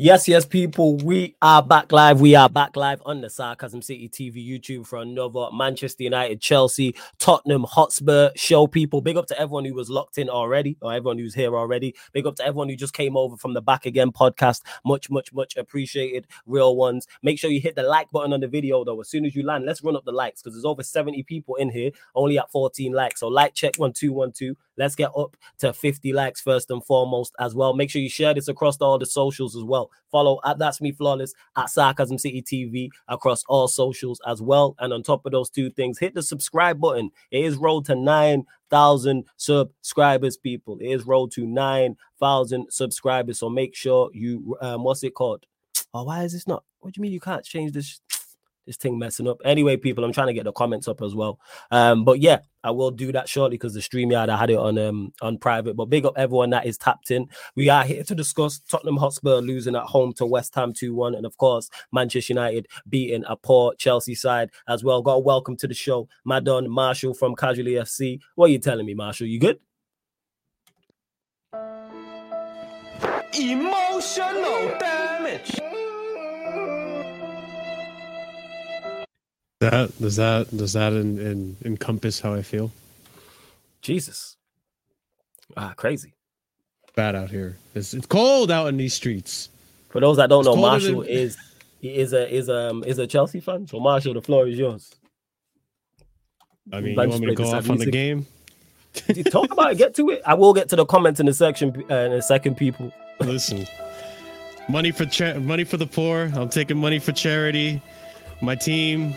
Yes, yes, people, we are back live. We are back live on the Sarcasm City TV YouTube for another Manchester United, Chelsea, Tottenham Hotspur show. People, big up to everyone who was locked in already, or everyone who's here already. Big up to everyone who just came over from the Back Again podcast. Much, much, much appreciated. Real ones. Make sure you hit the like button on the video though. As soon as you land, let's run up the likes because there's over 70 people in here, only at 14 likes. So like check one two one two. Let's get up to 50 likes first and foremost as well. Make sure you share this across all the socials as well. Follow at That's Me Flawless at Sarcasm City TV across all socials as well. And on top of those two things, hit the subscribe button. It is road to 9,000 subscribers, people. It is road to 9,000 subscribers. So make sure you, um, what's it called? Oh, why is this not? What do you mean you can't change this? This thing messing up. Anyway, people, I'm trying to get the comments up as well. Um, but yeah, I will do that shortly because the StreamYard I had it on um on private. But big up everyone that is tapped in. We are here to discuss Tottenham Hotspur losing at home to West Ham 2-1, and of course Manchester United beating a poor Chelsea side as well. Got a welcome to the show, Madon Marshall from Casually FC. What are you telling me, Marshall? You good? Emotional damage. That does that does that in, in, encompass how I feel? Jesus, ah, crazy. Bad out here. It's, it's cold out in these streets. For those that don't it's know, Marshall than... is he is a is um is a Chelsea fan. So Marshall, the floor is yours. I mean, you want me to go off on the game? Talk about it. Get to it. I will get to the comments in the section uh, in a second. People, listen. Money for cha- money for the poor. I'm taking money for charity. My team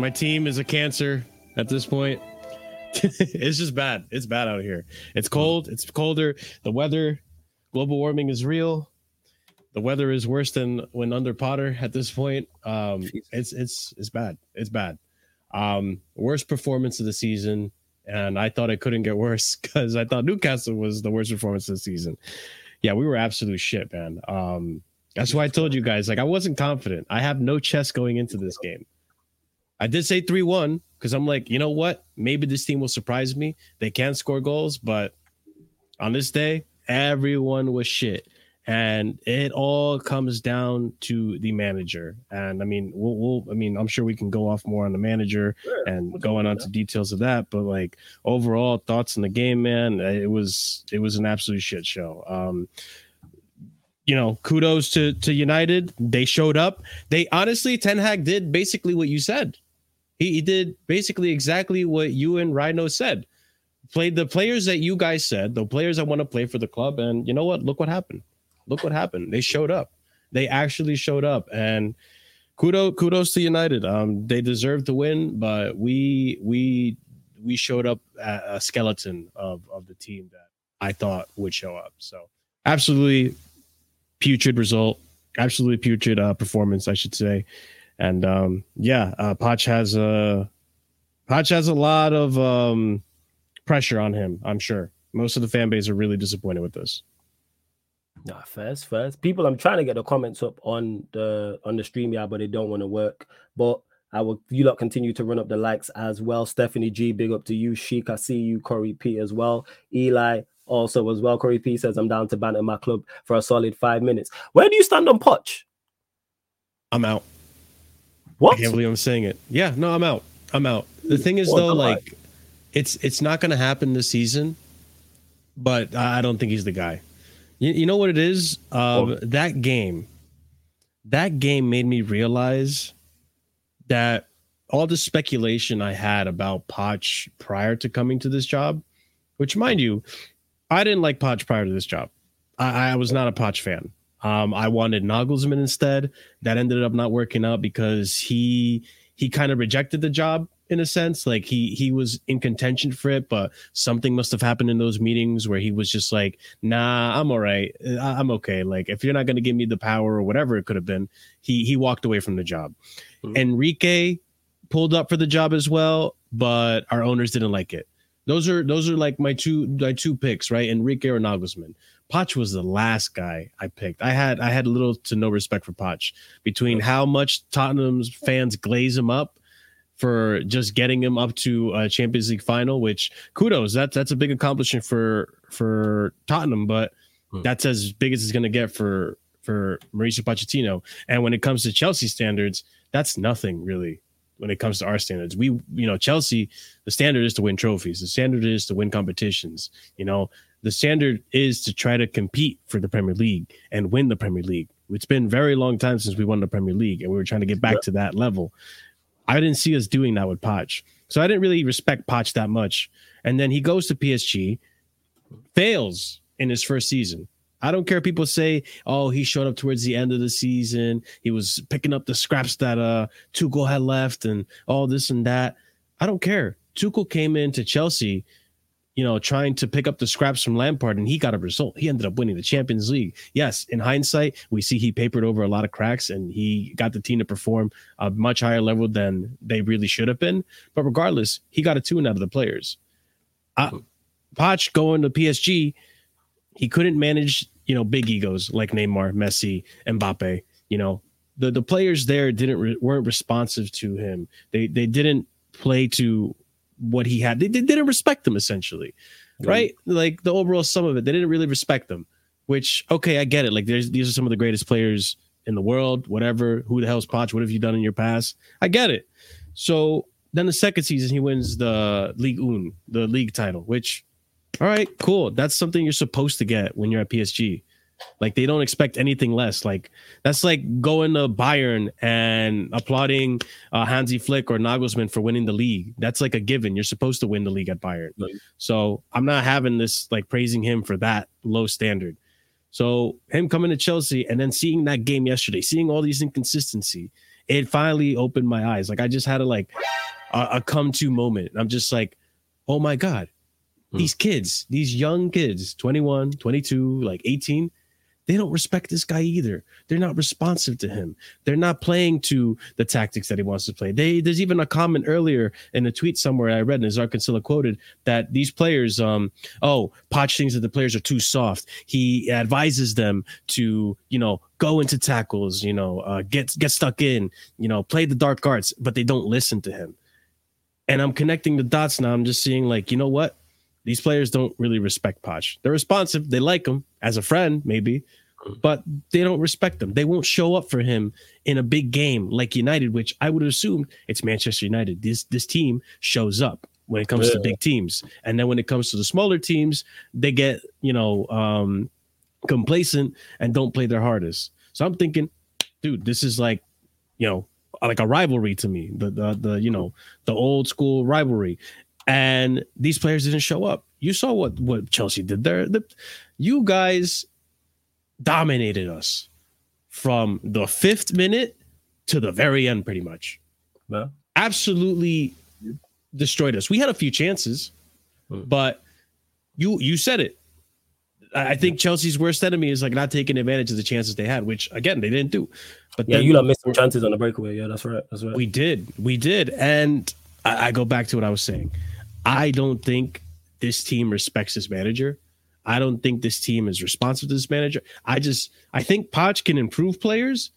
my team is a cancer at this point. it's just bad. It's bad out here. It's cold. It's colder. The weather, global warming is real. The weather is worse than when under Potter at this point. Um, it's it's it's bad. It's bad. Um, worst performance of the season, and I thought it couldn't get worse because I thought Newcastle was the worst performance of the season. Yeah, we were absolute shit, man. Um, that's why I told you guys like I wasn't confident. I have no chest going into this game. I did say 3 1 because I'm like, you know what? Maybe this team will surprise me. They can score goals, but on this day, everyone was shit. And it all comes down to the manager. And I mean, we'll, we'll I mean, I'm sure we can go off more on the manager sure. and going on to details of that. But like overall thoughts in the game, man, it was it was an absolute shit show. Um, you know, kudos to to United. They showed up. They honestly, Ten Hag did basically what you said. He, he did basically exactly what you and Rhino said. Played the players that you guys said, the players that want to play for the club. And you know what? Look what happened. Look what happened. They showed up. They actually showed up. And kudos kudos to United. Um, they deserve to win, but we we we showed up a skeleton of of the team that I thought would show up. So absolutely putrid result, absolutely putrid uh, performance, I should say. And um, yeah, uh, Poch has a Poch has a lot of um, pressure on him. I'm sure most of the fan base are really disappointed with this. Nah, first, first. People, I'm trying to get the comments up on the on the stream, yeah, but they don't want to work. But I will you lot continue to run up the likes as well. Stephanie G, big up to you. Sheik, I see you, Corey P as well. Eli also as well. Corey P says I'm down to banter my club for a solid five minutes. Where do you stand on Poch? I'm out. What? I can't believe I'm saying it. Yeah, no, I'm out. I'm out. The thing is, though, like, it's it's not going to happen this season, but I don't think he's the guy. You, you know what it is? Um, that game, that game made me realize that all the speculation I had about Poch prior to coming to this job, which, mind you, I didn't like Poch prior to this job. I, I was not a Poch fan. Um, I wanted Nagelsmann instead. That ended up not working out because he he kind of rejected the job in a sense. Like he he was in contention for it, but something must have happened in those meetings where he was just like, "Nah, I'm all right. I'm okay." Like if you're not going to give me the power or whatever it could have been, he he walked away from the job. Mm-hmm. Enrique pulled up for the job as well, but our owners didn't like it. Those are those are like my two my two picks, right? Enrique or Nagelsmann. Poch was the last guy I picked. I had I had little to no respect for Poch between how much Tottenham's fans glaze him up for just getting him up to a Champions League final, which kudos. That's that's a big accomplishment for for Tottenham, but hmm. that's as big as it's gonna get for for Mauricio Pochettino. And when it comes to Chelsea standards, that's nothing really. When it comes to our standards, we you know Chelsea, the standard is to win trophies. The standard is to win competitions. You know, the standard is to try to compete for the Premier League and win the Premier League. It's been very long time since we won the Premier League, and we were trying to get back to that level. I didn't see us doing that with Poch, so I didn't really respect Poch that much. And then he goes to PSG, fails in his first season. I don't care. People say, "Oh, he showed up towards the end of the season. He was picking up the scraps that uh Tuchel had left, and all this and that." I don't care. Tuchel came into Chelsea you know, trying to pick up the scraps from Lampard, and he got a result. He ended up winning the Champions League. Yes, in hindsight, we see he papered over a lot of cracks, and he got the team to perform a much higher level than they really should have been. But regardless, he got a tune out of the players. Uh, Poch going to PSG, he couldn't manage, you know, big egos like Neymar, Messi, Mbappe. You know, the the players there didn't re- weren't responsive to him. They they didn't play to what he had. They, they didn't respect him essentially, right? Like the overall sum of it, they didn't really respect them. Which okay, I get it. Like there's these are some of the greatest players in the world. Whatever. Who the hell's Poch? What have you done in your past? I get it. So then the second season he wins the League Un, the league title. Which, all right, cool. That's something you're supposed to get when you're at PSG. Like they don't expect anything less. Like that's like going to Bayern and applauding uh, Hansi Flick or Nagelsmann for winning the league. That's like a given. You're supposed to win the league at Bayern. Right. So I'm not having this like praising him for that low standard. So him coming to Chelsea and then seeing that game yesterday, seeing all these inconsistency, it finally opened my eyes. Like I just had a like a, a come to moment. I'm just like, oh my god, hmm. these kids, these young kids, 21, 22, like 18 they don't respect this guy either. They're not responsive to him. They're not playing to the tactics that he wants to play. They there's even a comment earlier in a tweet somewhere I read, and Zark Kinsella quoted that these players, um, oh, Poch thinks that the players are too soft. He advises them to, you know, go into tackles, you know, uh, get get stuck in, you know, play the dark arts, but they don't listen to him. And I'm connecting the dots now. I'm just seeing like, you know what? These players don't really respect Poch. They're responsive. They like him as a friend, maybe, but they don't respect him. They won't show up for him in a big game like United, which I would assume it's Manchester United. This this team shows up when it comes yeah. to big teams, and then when it comes to the smaller teams, they get you know um, complacent and don't play their hardest. So I'm thinking, dude, this is like you know like a rivalry to me. The the the you know the old school rivalry, and these players didn't show up. You saw what what Chelsea did there. The, you guys dominated us from the fifth minute to the very end, pretty much. Absolutely destroyed us. We had a few chances, hmm. but you you said it. I think Chelsea's worst enemy is like not taking advantage of the chances they had, which again they didn't do. But yeah, you lot missed some chances on the breakaway. Yeah, that's right. That's right. We did, we did, and I, I go back to what I was saying. I don't think this team respects this manager. I don't think this team is responsive to this manager. I just I think Poch can improve players,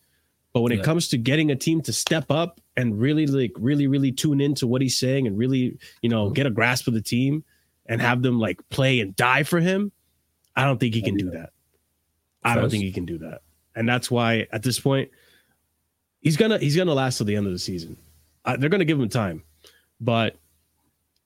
but when yeah. it comes to getting a team to step up and really like really really tune into what he's saying and really you know mm-hmm. get a grasp of the team and have them like play and die for him, I don't think he can do that. I don't think he can do that, and that's why at this point he's gonna he's gonna last till the end of the season. Uh, they're gonna give him time, but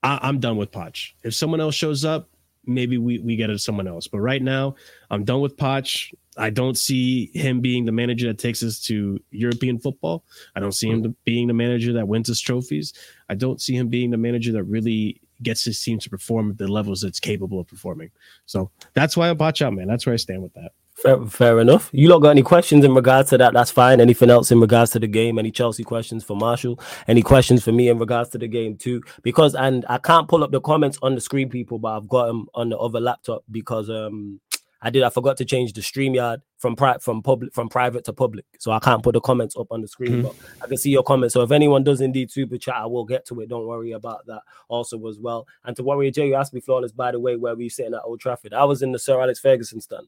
I, I'm done with Poch. If someone else shows up maybe we, we get it to someone else. But right now, I'm done with Poch. I don't see him being the manager that takes us to European football. I don't see him mm-hmm. being the manager that wins us trophies. I don't see him being the manager that really gets his team to perform at the levels it's capable of performing. So that's why I'm Poch out, man. That's where I stand with that. Fair, fair enough. You lot got any questions in regards to that? That's fine. Anything else in regards to the game? Any Chelsea questions for Marshall? Any questions for me in regards to the game too? Because and I can't pull up the comments on the screen, people, but I've got them on the other laptop because um I did. I forgot to change the StreamYard from pri- from public from private to public, so I can't put the comments up on the screen. Mm-hmm. But I can see your comments. So if anyone does indeed super chat, I will get to it. Don't worry about that. Also as well. And to Warrior J, you asked me, flawless. By the way, where we sitting at Old Trafford? I was in the Sir Alex Ferguson stand.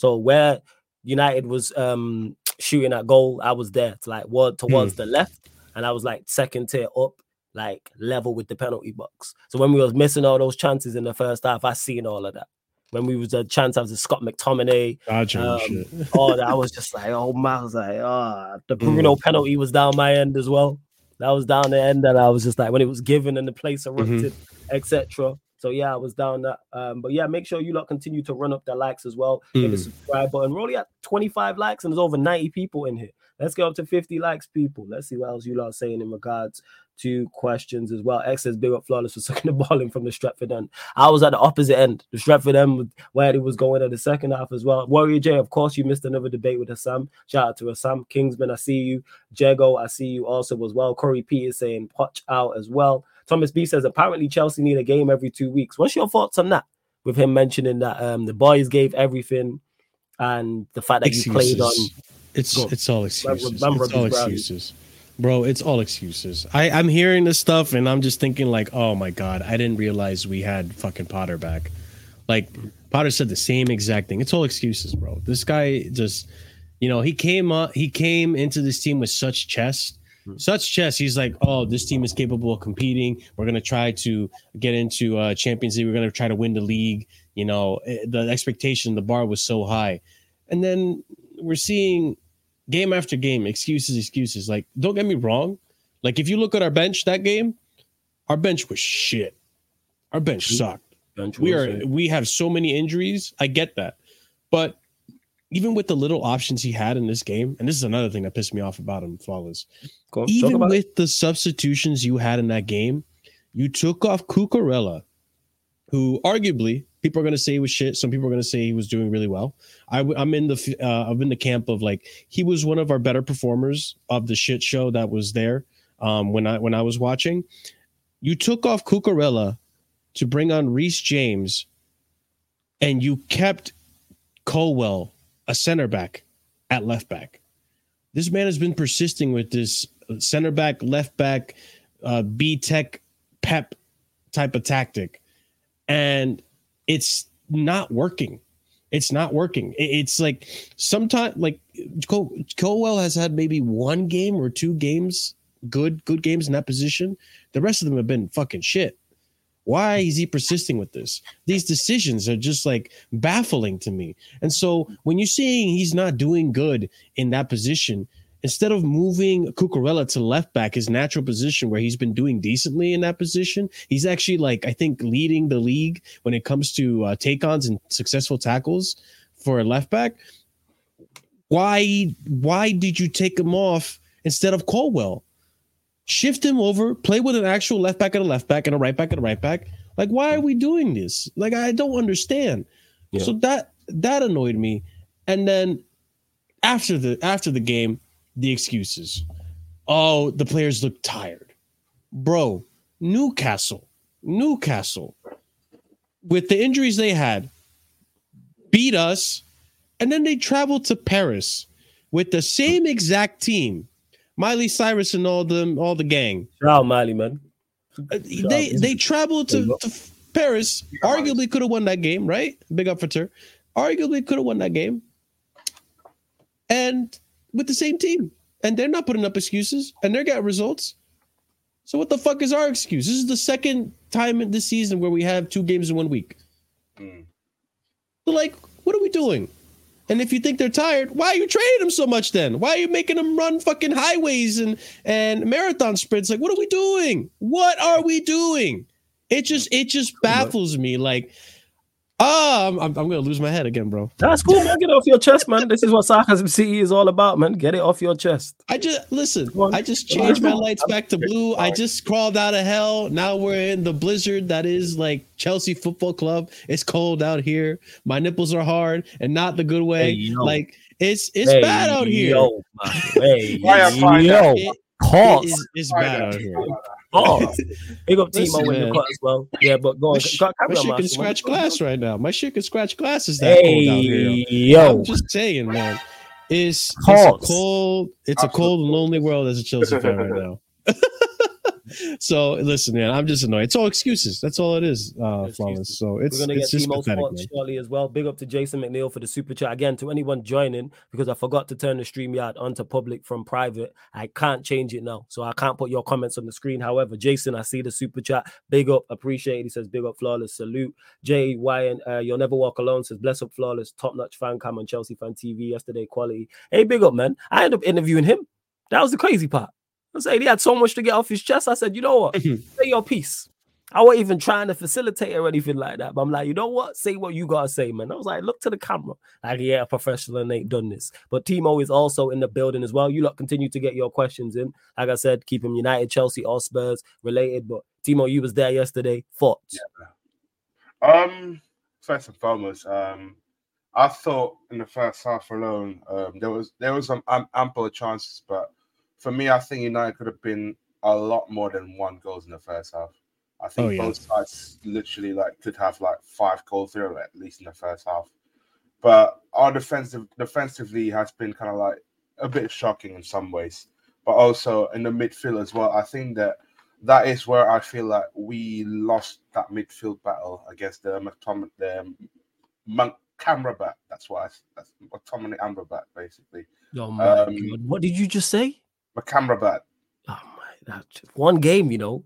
So where United was um shooting at goal, I was there to like what towards mm. the left, and I was like second tier up, like level with the penalty box. So when we was missing all those chances in the first half, I seen all of that. when we was a chance I was the Scott McTominay. Dodger Um, oh, that was just like, oh my, I was like, oh, the Bruno penalty was down my end as well. That was down the end, and I was just like, when it was given and the place erupted, etc. So yeah, I was down that. Um, but yeah, make sure you lot continue to run up the likes as well. Hit the Mm. subscribe button. We're only at 25 likes, and there's over 90 people in here. Let's get up to 50 likes, people. Let's see what else you lot are saying in regards to questions as well. X says big up flawless for sucking the ball in from the Stratford end. I was at the opposite end, the Stratford end, where it was going at the second half as well. Warrior J, of course, you missed another debate with Assam. Shout out to Assam Kingsman. I see you. Jago, I see you also as well. Corey P is saying potch out as well. Thomas B says apparently Chelsea need a game every two weeks. What's your thoughts on that? With him mentioning that um the boys gave everything and the fact that you played on It's Go. it's all excuses. remember it's all excuses, bro. It's all excuses. I I'm hearing this stuff and I'm just thinking like, oh my god, I didn't realize we had fucking Potter back. Like Potter said the same exact thing. It's all excuses, bro. This guy just, you know, he came up, he came into this team with such chest. Such chess, He's like, oh, this team is capable of competing. We're gonna try to get into uh, Champions League. We're gonna try to win the league. You know, eh, the expectation, the bar was so high, and then we're seeing game after game excuses, excuses. Like, don't get me wrong. Like, if you look at our bench that game, our bench was shit. Our bench sucked. bench We are we have so many injuries. I get that, but even with the little options he had in this game, and this is another thing that pissed me off about him, flawless. talk Even about it. with the substitutions you had in that game, you took off Cucurella, who arguably people are going to say he was shit. Some people are going to say he was doing really well. I, am in the uh, I'm in the camp of like he was one of our better performers of the shit show that was there um, when I when I was watching. You took off Cucurella to bring on Reece James, and you kept Colwill a center back at left back. This man has been persisting with this center back, left back, uh, B Tech pep type of tactic, and it's not working. It's not working. It's like sometimes like Col- Colwill has had maybe one game or two games, good good games in that position. The rest of them have been fucking shit. Why is he persisting with this? These decisions are just like baffling to me. And so when you're seeing he's not doing good in that position, instead of moving Cucurella to left back, his natural position where he's been doing decently in that position, he's actually like I think leading the league when it comes to uh, take-ons and successful tackles for a left back. Why why did you take him off instead of Colwill? Shift him over, play with an actual left back and a left back and a right back and a right back. Like, why are we doing this? Like, I don't understand. Yeah. So that that annoyed me. And then after the after the game, the excuses. Oh, the players look tired. Bro, Newcastle, Newcastle, with the injuries they had, beat us, and then they traveled to Paris with the same exact team. Miley Cyrus and all them, all the gang. Shout out Miley, man. Uh, they they traveled to, to Paris. Arguably could have won that game, right? Big up for Tur. Arguably could have won that game, and with the same team, and they're not putting up excuses, and they're getting results. So what the fuck is our excuse? This is the second time in this season where we have two games in one week. Mm. So like, what are we doing? And if you think they're tired, why are you training them so much then? Why are you making them run fucking highways and and marathon sprints? Like, what are we doing? What are we doing? It just it just baffles me. Like, ah, I'm, I'm, I'm gonna lose my head again, bro. That's cool, man. Get it off your chest, man. This is what Sarcasm City is all about, man. Get it off your chest. I just listen. I just changed my lights back to blue. I just crawled out of hell. Now we're in the blizzard that is like Chelsea Football Club. It's cold out here. My nipples are hard and not the good way. Hey, like it's it's Hey, bad out here. Yo. Hey, Why I find yo. It- it Pause. it's bad out here. Pause. Oh, big up Timo Listen, with the cut as well. Yeah, but go on. My, sh- Carry my shit can scratch glass right now. My shit can scratch glass. Is that cold out here? Hey, yo. I'm just saying, man. It's, it's a cold. It's a cold and lonely world as a Chelsea fan right now. So listen, man, I'm just annoyed. It's all excuses. That's all it is, uh, flawless. So it's We're gonna it's get just Timo pathetic, Sports shortly as well. Big up to Jason McNeil for the super chat again. To anyone joining, because I forgot to turn the StreamYard onto public from private. I can't change it now, so I can't put your comments on the screen. However, Jason, I see the super chat. Big up, appreciate. it. He says, "Big up, flawless." Salute. Jay Wyan, uh, you'll never walk alone. Says, "Bless up, flawless." Top notch fan cam on Chelsea fan TV yesterday. Quality. Hey, big up, man. I ended up interviewing him. That was the crazy part. I said he had so much to get off his chest. I said, you know what? Say your piece. I wasn't even trying to facilitate or anything like that. But I'm like, you know what? Say what you gotta say, man. I was like, look to the camera. Like, yeah, a professional and ain't done this. But Timo is also in the building as well. You lot continue to get your questions in. Like I said, keep him United, Chelsea, or Spurs related. But Timo, you was there yesterday. Thoughts? Um, first and foremost, um, I thought in the first half alone, um, there was there was some am- ample chances, but for me, I think United could have been a lot more than one goals in the first half. I think Oh, yeah. both sides literally like could have like five goals there at least in the first half. But our defensive defensively has been kind of like a bit shocking in some ways, but also in the midfield as well. I think that that is where I feel like we lost that midfield battle against the McTominay, the Mon- Camerabat. That's why I, that's McTominay Amrabat basically. Oh my Um, god. What did you just say? McCamerabat. Oh my that one game, you know.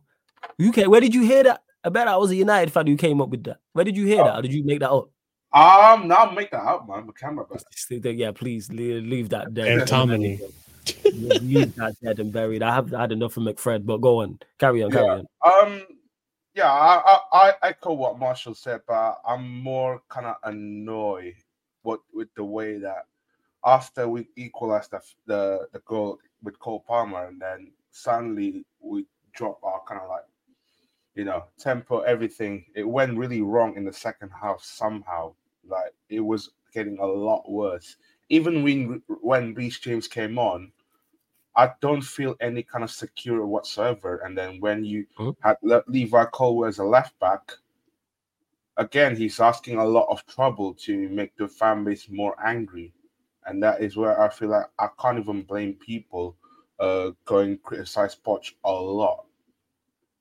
You can where did you hear that? I bet I was a United fan who came up with that. Where did you hear Oh. that? Or did you make that up? Um, now make that out, man. McCamerabat. Yeah, please leave, leave that there. Antomony. leave that dead and buried. I have had enough of McFred, but go on. Carry on, carry Yeah. on. Um, yeah, I, I, I echo what Marshall said, but I'm more kind of annoyed what with the way that after we equalized the, the the goal with Cole Palmer, and then suddenly we drop our kind of like you know tempo, everything. It went really wrong in the second half somehow. Like it was getting a lot worse. Even when when Reece James came on, I don't feel any kind of secure whatsoever. And then when you Mhm. had Le- Levi Cole as a left back, again he's asking a lot of trouble to make the fan base more angry, and that is where I feel like I can't even blame people uh going criticize Poch a lot.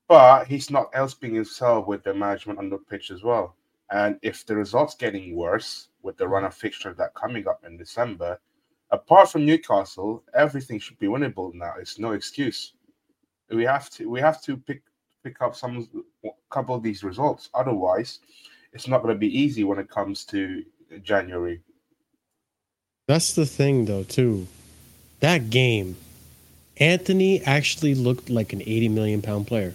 But he's not helping himself with the management on the pitch as well. And if the results getting worse with the run of fixture that coming up in December, apart from Newcastle, everything should be winnable now. It's no excuse. We have to we have to pick pick up some couple of these results. Otherwise, it's not going to be easy when it comes to January. That's the thing, though, too. That game, Antony actually looked like an 80 million pound player.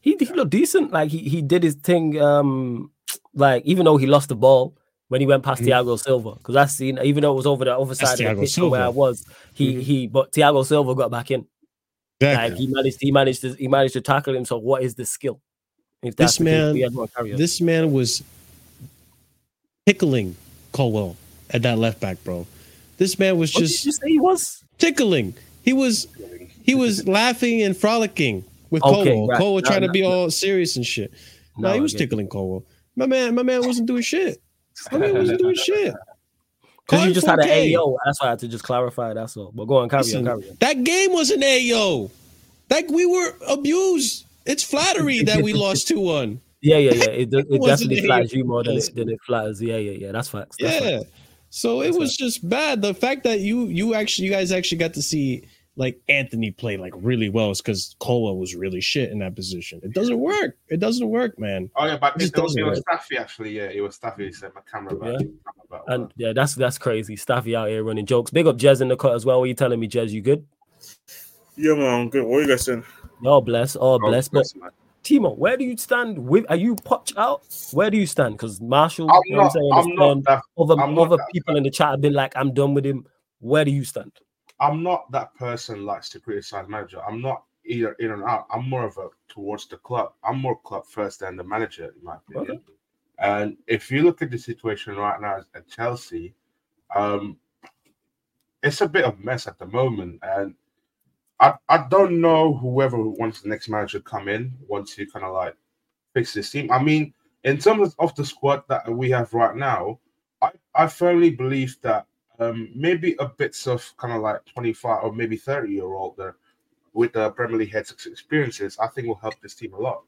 He, he looked decent. Like he, he did his thing. Um, like even though he lost the ball when he went past Mhm. Thiago Silva, because I seen even though it was over the other side of the pitch where I was, he Mhm. he but Thiago Silva got back in. Like he managed he managed to he managed to tackle him. So what is the skill? If This man- yeah, go on, carry on. This man was tickling Colwill at that left back, bro. This man was what did just you say he was? tickling. He was he was laughing and frolicking with Okay, Colwill. right. Colwill No, trying to be no. all serious and shit. No, he was it. tickling Colwill. My man, my man wasn't doing shit. My man wasn't doing shit. Because you just had an 4K. AO. That's why I had to just clarify. That's all. But go on, carry Listen, on, carry on. That game was an AO. Like we were abused. It's flattery that we lost 2 1. Yeah, yeah, yeah. It, it wasn't definitely flatters you more than it, than it flatters. Yeah, yeah, yeah. That's facts. That's Yeah. facts. So it That's was just bad. The fact that you you actually you guys actually got to see like Antony play like really well is because Colwill was really shit in that position. It doesn't work. It doesn't work, man. Oh yeah, but It just it, was, it doesn't was work. Staffy actually. Yeah, it was Staffy. He said my camera back. Yeah. camera back. And yeah, that's that's crazy. Staffy out here running jokes. Big up Jez in the cut as well. What are you telling me, Jez? You good? Yeah, man, I'm good. What are you guys saying? All bless, all Oh, oh bless. But man. Timo, where do you stand with? Are you Poch out? Where do you stand? Because Marshall, I'm you know what. I'm I'm saying, not that. other I'm not other that- people in the chat have been like, I'm done with him. Where do you stand? I'm not that person likes to criticize manager. I'm not either in and out. I'm more of a towards the club. I'm more club first than the manager, in my opinion. And if you look at the situation right now at Chelsea, um, it's a bit of a mess at the moment. And I, I don't know whoever wants the next manager to come in wants to kind of like fix this team. I mean, in terms of the squad that we have right now, I, I firmly believe that um, maybe a bits of kind of like 25 or maybe 30 year old there with the Premier League head experiences, I think will help this team a lot.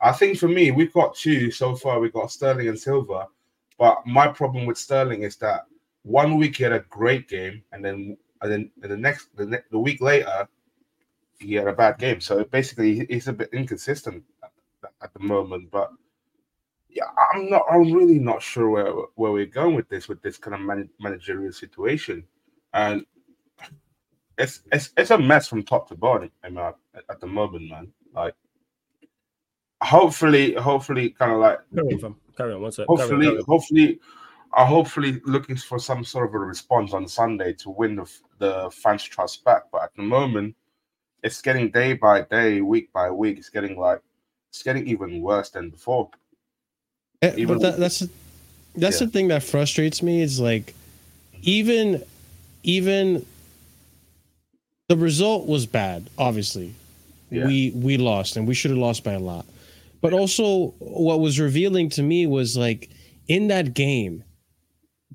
I think for me, we've got two so far. We've got Sterling and Silva, but my problem with Sterling is that one week he had a great game, and then and then and the next the, ne- the week later he had a bad game. So basically, he's a bit inconsistent at, at the moment. But yeah, I'm not. I'm really not sure where where we're going with this with this kind of man, managerial situation, and it's it's it's a mess from top to bottom. I mean, at, at the moment, man. Like, hopefully, hopefully, kind of like Carry on, fam. Carry on. One sec. Carry on, hopefully, carry on. hopefully, I'm hopefully looking for some sort of a response on Sunday to win the the fans' trust back. But at the moment, it's getting day by day, week by week. It's getting like it's getting even worse than before. Eh, Even but that, that's that's Yeah. the thing that frustrates me is like even even the result was bad obviously Yeah. we we lost and we should have lost by a lot but also what was revealing to me was like in that game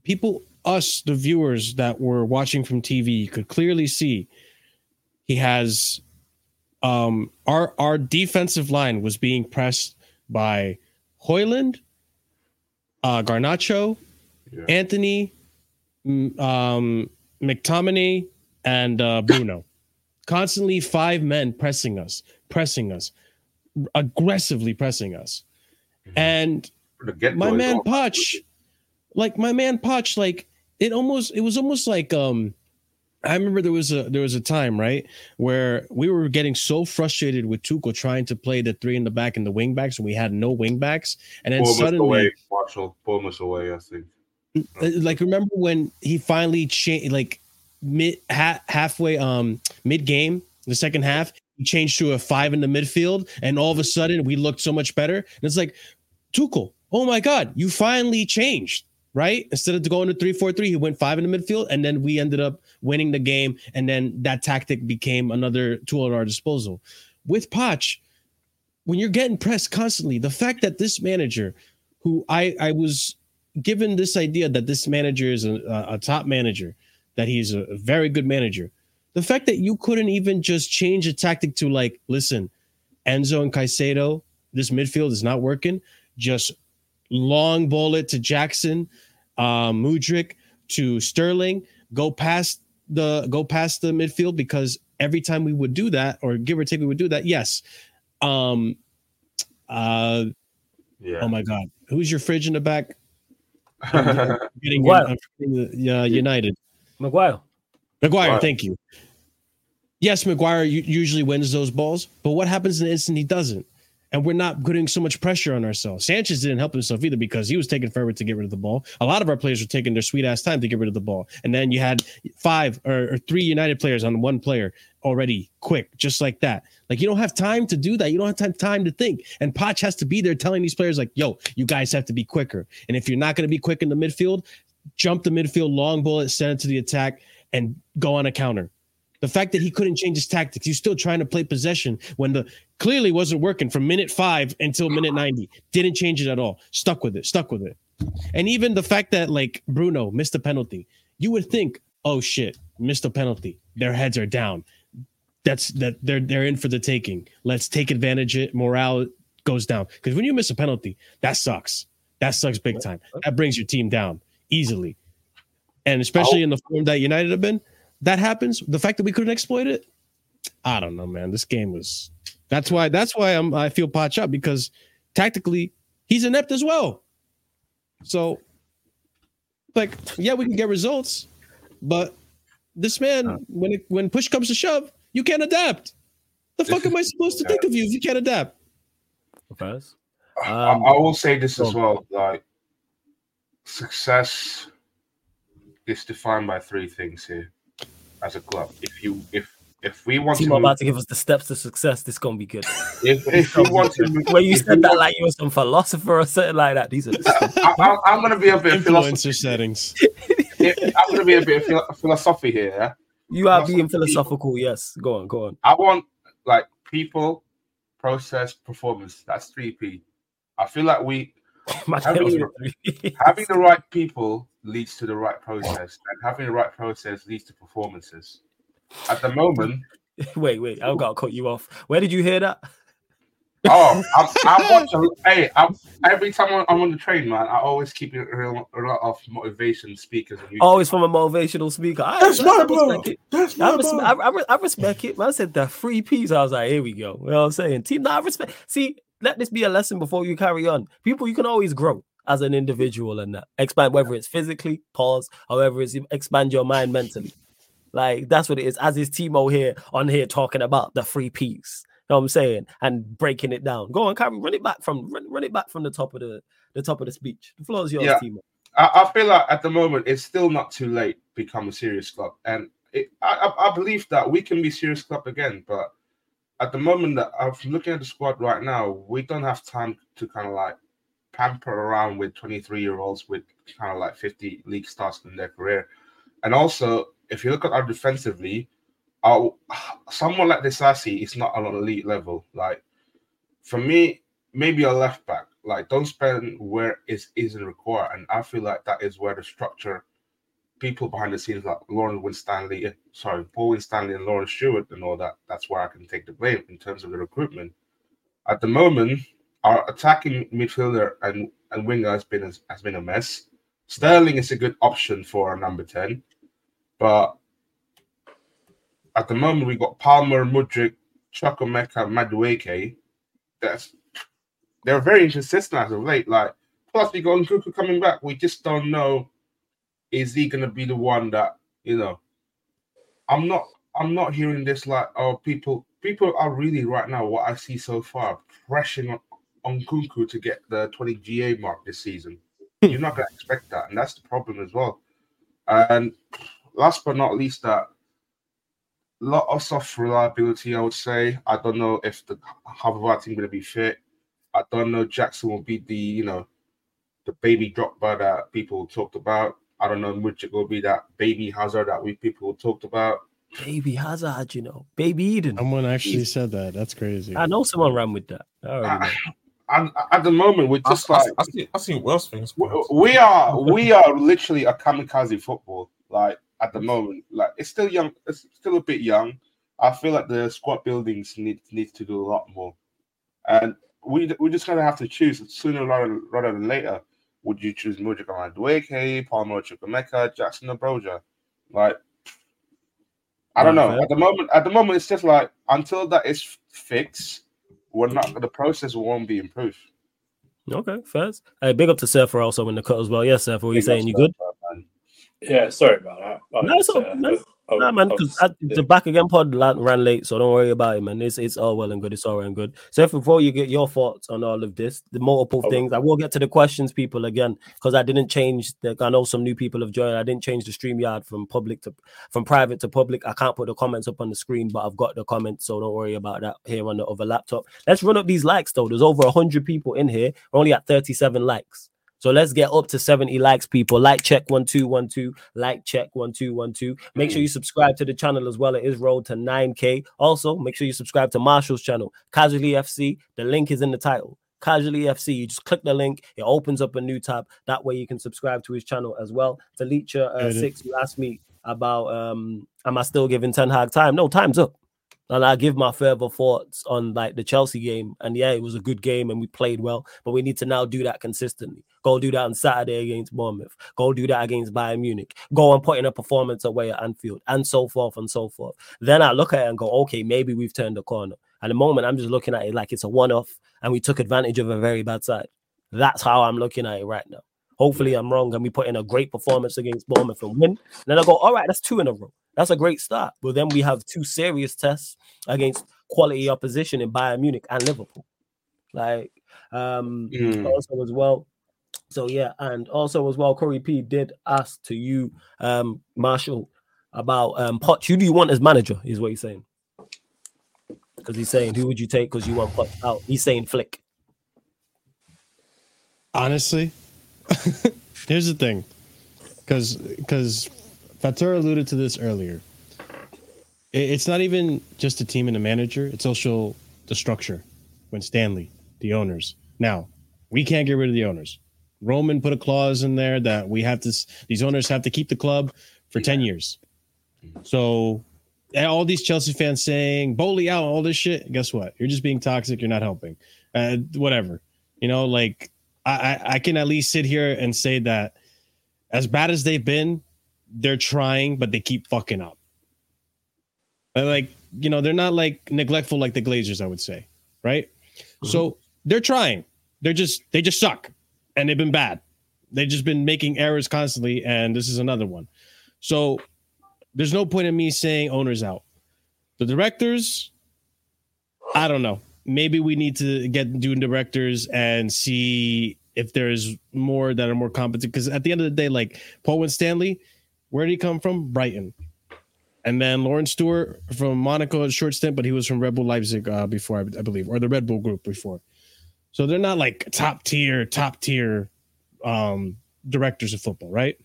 people us the viewers that were watching from tv could clearly see he has um our our defensive line was being pressed by Højlund, uh Garnacho, Yeah. Antony, um McTominay, and uh Bruno. Constantly five men pressing us, pressing us, aggressively pressing us. Mhm. And my man Potch, like my man Potch, like it almost it was almost like um I remember there was a there was a time right where we were getting so frustrated with Tuchel trying to play the three in the back and the wing backs and we had no wing backs and then Bournemouth suddenly away, Marshall. Bournemouth away, I think. uh, like remember when he finally changed like mid ha- halfway um mid game the second half he changed to a five in the midfield and all of a sudden we looked so much better and it's like Tuchel oh my god you finally changed right instead of going to 3-4-3 he went five in the midfield and then we ended up winning the game and then that tactic became another tool at our disposal with Poch when you're getting pressed constantly the fact that this manager who I I was given this idea that this manager is a, a top manager, that he's a very good manager, the fact that you couldn't even just change a tactic to like, listen, Enzo and Caicedo, this midfield is not working. Just long ball it to Jackson, um, Mudryk to Sterling, go past the go past the midfield because every time we would do that, or give or take, we would do that. Yes. Um. Uh. Yeah. Oh my God. Who's your fridge in the back? Getting Maguire. I'm forgetting the, uh, United. Maguire. McGuire, Maguire. thank you. Yes, Maguire usually wins those balls, but what happens in the instant he doesn't? And we're not putting so much pressure on ourselves. Sanchez didn't help himself either because he was taking forever to get rid of the ball. A lot of our players were taking their sweet ass time to get rid of the ball. And then you had five or, or three United players on one player already quick, just like that. Like you don't have time to do that. You don't have time, to think. And Poch has to be there telling these players, like, yo, you guys have to be quicker. And if you're not going to be quick in the midfield, jump the midfield, long bullet, send it to the attack, and go on a counter. The fact that he couldn't change his tactics, he's still trying to play possession when the clearly wasn't working from minute five until minute 90. Didn't change it at all. Stuck with it, stuck with it. And even the fact that like Bruno missed a penalty, you would think, oh shit, missed a penalty. Their heads are down. That's that they're they're in for the taking. Let's take advantage of it. Morale goes down. Because when you miss a penalty, that sucks. That sucks big time. That brings your team down easily. And especially in the form that United have been, that happens. The fact that we couldn't exploit it, I don't know, man. This game was. That's why. That's why I'm. I feel Potch up because tactically he's inept as well. So, like, yeah, we can get results, but this man, when it, when push comes to shove, you can't adapt. The fuck am I supposed to think of you if you can't adapt? First. I, Um, I will say this as well. Like success is defined by three things here as a club. If you if if we want Team to are move, about to give us the steps to success. This gonna be good. if, if we want to move, When you said that like you were some philosopher or something like that, these are the. I, I, I'm gonna be a bit philosophy. Influencer settings. I'm gonna be a bit of philosophy here. Yeah? You are being philosophical. Yes, go on, go on. I want like people, process, performance. That's three P. I feel like we My Having tails the- were three. having the right people leads to the right process, and having the right process leads to performances. At the moment, wait, wait, I've got to cut you off. Where did you hear that? Oh, I, I watch. A, hey, I, every time I'm- I'm on the train, man, I always keep a, a lot of motivation speakers. on YouTube. Always from a motivational speaker. I, That's I, my I bro. respect it. That's I, my res- bro. I, I, I respect it. Man I said the free piece. I was like, here we go. You know what I'm saying? Team, nah, I respect. See, let this be a lesson before you carry on. People, you can always grow as an individual and that expand, whether it's physically, pause, however it's expand your mind mentally. Like that's what it is. As is Timo here on here talking about the free piece. You know what I'm saying? And breaking it down. Go on, carry run it back from run, run it back from the top of the the top of the speech. The floor is yours, Yeah. Timo. I, I feel like at the moment it's still not too late to become a serious club, and it, I, I I believe that we can be serious club again. But at the moment that I'm looking at the squad right now, we don't have time to kind of like pamper around with 23 year olds with kind of like 50 league starts in their career. And also, if you look at our defensively, our someone like Disasi is not on an elite level. Like for me, maybe a left back. Like don't spend where it isn't required, and I feel like that is where the structure, people behind the scenes like Lauren Winstanley, sorry, Paul Winstanley and Lauren Stewart and all that. That's where I can take the blame in terms of the recruitment. At the moment, our attacking midfielder and and winger has been has been a mess. Sterling is a good option for a number ten, but at the moment we've got Palmer, Mudryk, Chukwuemeka, Madueke. That's they're very inconsistent as of late. Like plus we got Nkunku coming back. We just don't know is he gonna be the one that you know. I'm not I'm not hearing this like oh people people are really right now what I see so far pressing on, on Kunku to get the 20 GA mark this season. Hmm. You're not gonna expect that, and that's the problem as well. And last but not least, that lot of soft reliability, I would say. I don't know if the half of our team going to be fit. I don't know Jackson will be the you know the baby Drogba that people talked about. I don't know Mudryk will be that baby hazard that we people talked about. Baby Hazard, you know, Baby Eden. Someone actually said that. That's crazy. I know someone ran with that. I already know. And at the moment, we're just I, like I, see, I seen worse things. we, we are we are literally a kamikaze football. Like at the moment, like it's still young, it's still a bit young. I feel like the squad buildings need needs to do a lot more, and we we're just gonna have to choose sooner rather rather than later. Would you choose Mudryk Dueke, Palmer Chukwuemeka, Jackson or Broja? Like I don't know. At the moment, at the moment, it's just like until that is fixed, we're not the process won't be improved. Okay, first. Hey, big up to Surfer also in the cut as well. Yes, Surfer, what are you saying? You good? Man. Yeah, sorry about that. I No, it's uh, no, I- I Nah, man, oh, because the back again pod ran late, so don't worry about it, man. It's it's all well and good. It's all well and good. So, if before you get your thoughts on all of this, the multiple Oh. things, I will get to the questions, people, again, because I didn't change. The, I know some new people have joined. I didn't change the StreamYard from public to from private to public. I can't put the comments up on the screen, but I've got the comments, so don't worry about that here on the other laptop. Let's run up these likes though. There's over hundred people in here. We're only at 37 likes. So let's get up to 70 likes, people. Like check one two one two. Like check one two one two. Make sure you subscribe to the channel as well. It is rolled to 9k. Also, make sure you subscribe to Marshall's channel, Casually FC. The link is in the title. Casually FC. You just click the link. It opens up a new tab. That way you can subscribe to his channel as well. Leecher uh, six, you asked me about um, am I still giving Ten Hag time? No, time's up. And I give my further thoughts on like the Chelsea game. And yeah, it was a good game and we played well, but we need to now do that consistently. Go do that on Saturday against Bournemouth. Go do that against Bayern Munich. Go and put in a performance away at Anfield and so forth and so forth. Then I look at it and go, okay, maybe we've turned the corner. At the moment, I'm just looking at it like it's a one off and we took advantage of a very bad side. That's how I'm looking at it right now. Hopefully, I'm wrong and we put in a great performance against Bournemouth and win. And then I go, all right, that's two in a row. That's a great start. But then we have two serious tests against quality opposition in Bayern Munich and Liverpool. Like, um, Mm. also as well. So yeah, and also as well, Corey P did ask to you, um, Marshall, about um Poch. Who do you want as manager? Is what he's saying. Because he's saying, who would you take? Because you want Poch out. He's saying Flick. Honestly, here's the thing, because because Fatur alluded to this earlier. It- It's not even just a team and a manager; it's also the structure. Winstanley, the owners. Now, we can't get rid of the owners. Roman put a clause in there that we have to. These owners have to keep the club for ten years. So and all these Chelsea fans saying Boehly out, all this shit. Guess what? You're just being toxic. You're not helping. Uh, whatever. You know, like I, I, can at least sit here and say that as bad as they've been, they're trying, but they keep fucking up. Uh, Like, you know, they're not like neglectful like the Glazers, I would say, right? So they're trying. They're just they just suck, and they've been bad. They've just been making errors constantly, and this is another one. So there's no point in me saying owners out. The directors, I don't know. Maybe we need to get new directors and see if there's more that are more competent. Because at the end of the day, like Paul Winstanley, where did he come from? Brighton. And then Laurence Stewart from Monaco, a short stint, but he was from Red Bull Leipzig uh, before, I, I believe, or the Red Bull Group before. So they're not like top tier, top tier um, directors of football, right?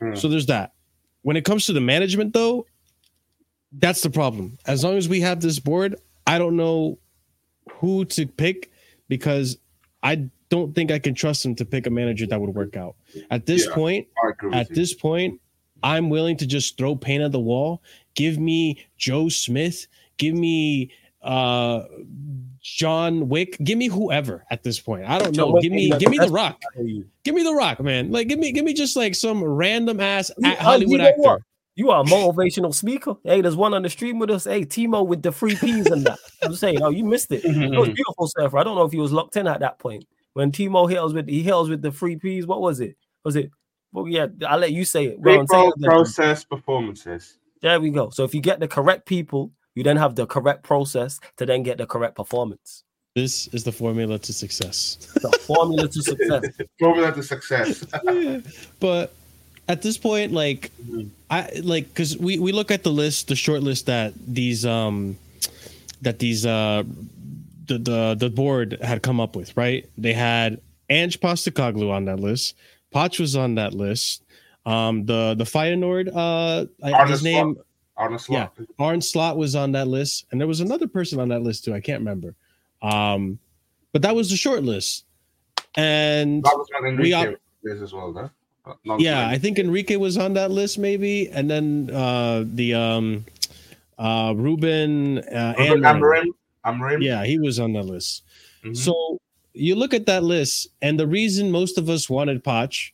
Hmm. So there's that. When it comes to the management, though, that's the problem. As long as we have this board, I don't know who to pick because I don't think I can trust him to pick a manager that would work out. At this Yeah. point, I agree with at this point, I'm willing to just throw paint at the wall. Give me Joe Smith. Give me uh John Wick. Give me whoever at this point. I don't know. Give me give me the rock. Give me the rock, man. Like give me give me just like some random ass Hollywood actor. What? You are a motivational speaker. Hey, there's one on the stream with us. Hey, Timo with the free peas and that. I'm saying, oh, you missed it. It was beautiful, surfer. I don't know if he was locked in at that point when Timo hit us with he hit us with the free peas. What was it? Was it? Well, yeah, I'll let you say it. Go on, say it again. process performances. There we go. So if you get the correct people, you then have the correct process to then get the correct performance. This is the formula to success. The formula to success. Formula to success. but at this point, like I like because we we look at the list, the short list that these um that these uh the the the board had come up with, right? They had Ange Postecoglou on that list. Poch was on that list. Um, the the Feyenoord, uh, I, Arne his Slot. name Honestly, Yeah. Arne Slot was on that list, and there was another person on that list too. I can't remember. Um, but that was the short list, and that was We as well, though. Uh, yeah, I think Enrique was on that list maybe, and then uh, the um, uh, Ruben uh, Ruben. Yeah, he was on that list. Mhm. So you look at that list, and the reason most of us wanted Poch,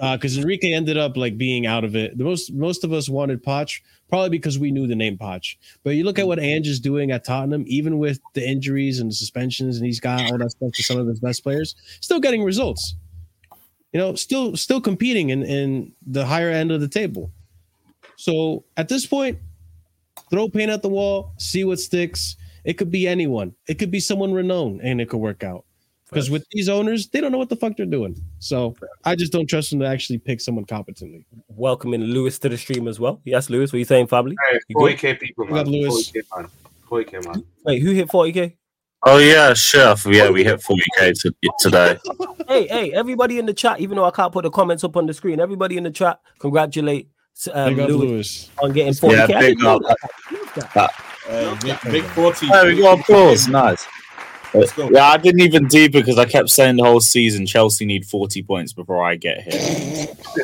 because Enrique ended up like being out of it. The most most of us wanted Poch probably because we knew the name Poch. But you look at what Ange is doing at Tottenham, even with the injuries and the suspensions, and he's got all that stuff to some of his best players, still getting results. You know, still still competing in in the higher end of the table. So at this point, throw paint at the wall, see what sticks. It could be anyone. It could be someone renowned, and it could work out. Because with these owners, they don't know what the fuck they're doing. So I just don't trust them to actually pick someone competently. Welcoming Lewis to the stream as well. Yes, Lewis, what are you saying, family? Hey, You good? 40k people, man. Lewis. 40k, man. 40k, man. Wait, who hit 40k? Oh yeah, sure. Yeah, we hit 40k today. hey, hey, everybody in the chat, even though I can't put the comments up on the screen, everybody in the chat, congratulate um, Big Lewis, Lewis. on getting 40k. Yeah, I big didn't up. that. I didn't know that. Uh, big, big 40. There we go. Applause. Nice. Let's go. Yeah, I didn't even do because I kept saying the whole season Chelsea need 40 points before I get here.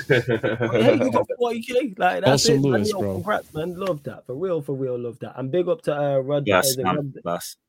Hey, you got 40k. Like that's Awesome it, man. Lewis, Yo, bro. Congrats, man. Love that. For real, for real, love that. And big up to uh Rod, Yes, is it man.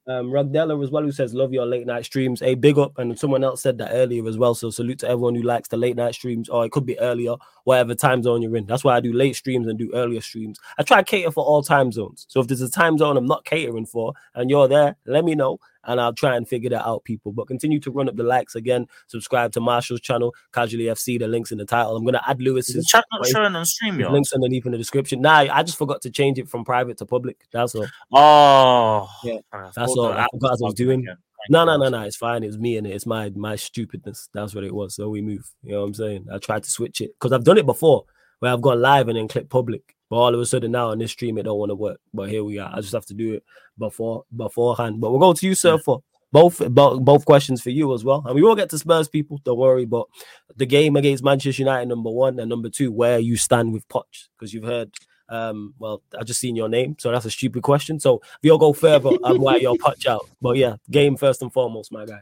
Um Rugdella as well, who says love your late night streams. Hey, big up, and someone else said that earlier as well. So salute to everyone who likes the late night streams, or it could be earlier, whatever time zone you're in. That's why I do late streams and do earlier streams. I try to cater for all time zones. So if there's a time zone I'm not catering for and you're there, let me know. And I'll try and figure that out, people. But continue to run up the likes again. Subscribe to Marshall's channel, Casually FC. The links in the title. I'm gonna add is the chat not showing on his StreamYard. links underneath in the description. Nah, I just forgot to change it from private to public. That's all. Oh, Yeah, that's all. The I forgot as I was doing. No, no, no, no. It's fine. It's me and it. It's my my stupidness. That's what it was. So we move. You know what I'm saying? I tried to switch it because I've done it before where I've gone live and then click public. But all of a sudden now on this stream it don't want to work. But here we are. I just have to do it before beforehand. But we'll go to you, sir, for both both, both questions for you as well. And we will get to Spurs people, don't worry. But the game against Manchester United, number one, and number two, where you stand with Poch, because you've heard um, well, I just seen your name, so that's a stupid question. So we'll go further on why you're Poch out. But yeah, game first and foremost, my guy.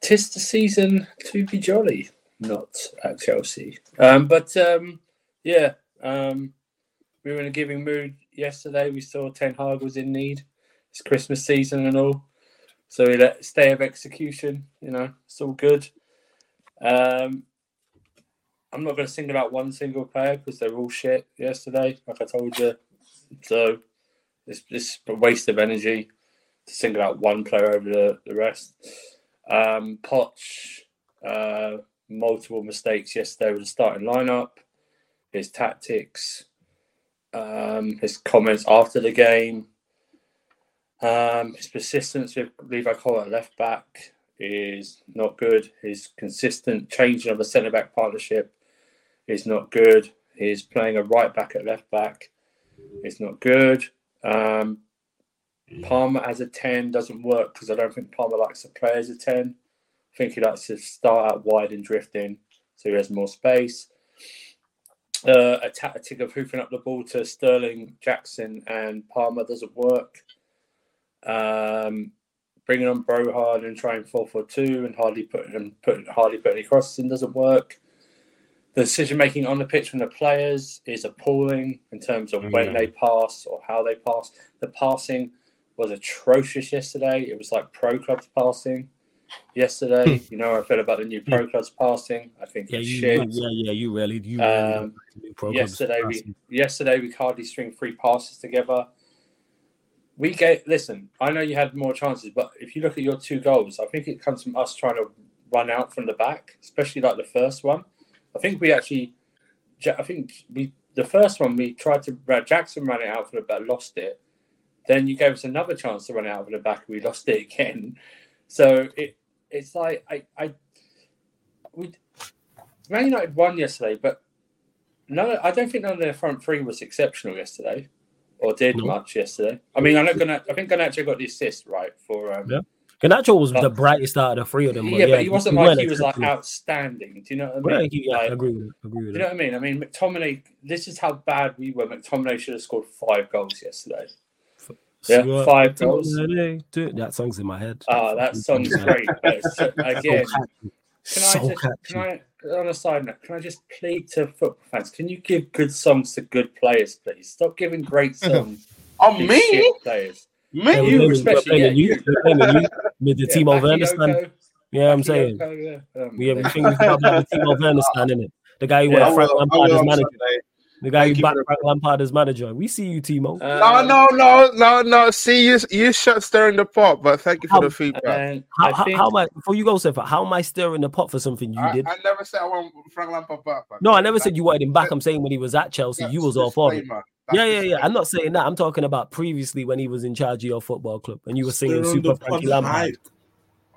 Tis the season to be jolly, not at Chelsea. Um, but um, yeah, um, we were in a giving mood yesterday. We saw Ten Hag was in need. It's Christmas season and all, so we let stay of execution. You know, it's all good. Um, I'm not going to single out one single player because they're all shit yesterday, like I told you. So it's it's a waste of energy to single out one player over the, the rest. Um, Poch, uh, multiple mistakes yesterday with the starting lineup, his tactics, um, his comments after the game, um, his persistence with Levi Cole at left back is not good. His consistent changing of the centre back partnership is not good. He's playing a right back at left back is not good. Um, Palmer as a 10 doesn't work because I don't think Palmer likes to play as a 10. I think he likes to start out wide and drifting so he has more space. Uh, a tactic of hoofing up the ball to Sterling, Jackson, and Palmer doesn't work. Um, bringing on Broja and trying 4 4 2 and hardly putting hardly put any crosses in doesn't work. The decision making on the pitch from the players is appalling in terms of when Yeah. they pass or how they pass. The passing was atrocious yesterday. It was like pro clubs passing yesterday. Hmm. you know I felt about the new pro hmm. clubs passing. I think Yeah, you, shit. yeah, yeah, you really, you Um, don't like to do pro clubs yesterday we yesterday we hardly string three passes together. We get listen. I know you had more chances, but if you look at your two goals, I think it comes from us trying to run out from the back, especially like the first one. I think we actually, I think we the first one we tried to Jackson ran it out for the back, lost it. Then you gave us another chance to run it out for the back, and we lost it again. So it it's like I I we Man United won yesterday, but no, I don't think none of their front three was exceptional yesterday, or did No. much yesterday. I mean, I know Gana- I think Garnacho got the assist right for. Um, Yeah. Garnacho was But- the brightest out of the three of them. yeah, but he wasn't like he was like outstanding. Do you know what I Well, mean? he- yeah, I agree with it. Agree with you know what I mean? I mean, McTominay. This is how bad we were. McTominay should have scored five goals yesterday. Yeah, So, five goals. That song's in my head. Oh, that song's great. But it's, again, So catchy. Can So I just, can I, on a side note, can I just plead to football fans? Can you give good songs to good players, please? Stop giving great songs On to me? players. Me? You blaming- especially, yeah, you, you. we're blaming you with the Yeah, Timo Werner Yeah, I'm saying Bakayoko, yeah. Um, we everything we got about the Timo Werner stand in it. The guy who Yeah, went I Frank will, I Lampard as manager. Sunday. The guy Thank who backed for Frank Lampard as manager. We see you, Timo. uh, No, no, no, no, no. See, you, you shut stirring the pot, but thank you for How- the feedback. How, I how, think, how am I before you go, Sefa? How am I stirring the pot for something you I, did? I never said I want Frank Lampard back. man. No, I never said you wanted him back. I'm saying when he was at Chelsea, that's you was all for it. Disclaimer. That's Yeah, yeah, yeah. I'm not saying that. I'm talking about previously when he was in charge of your football club and you were singing Stir on Super the Frankie pot Lampard.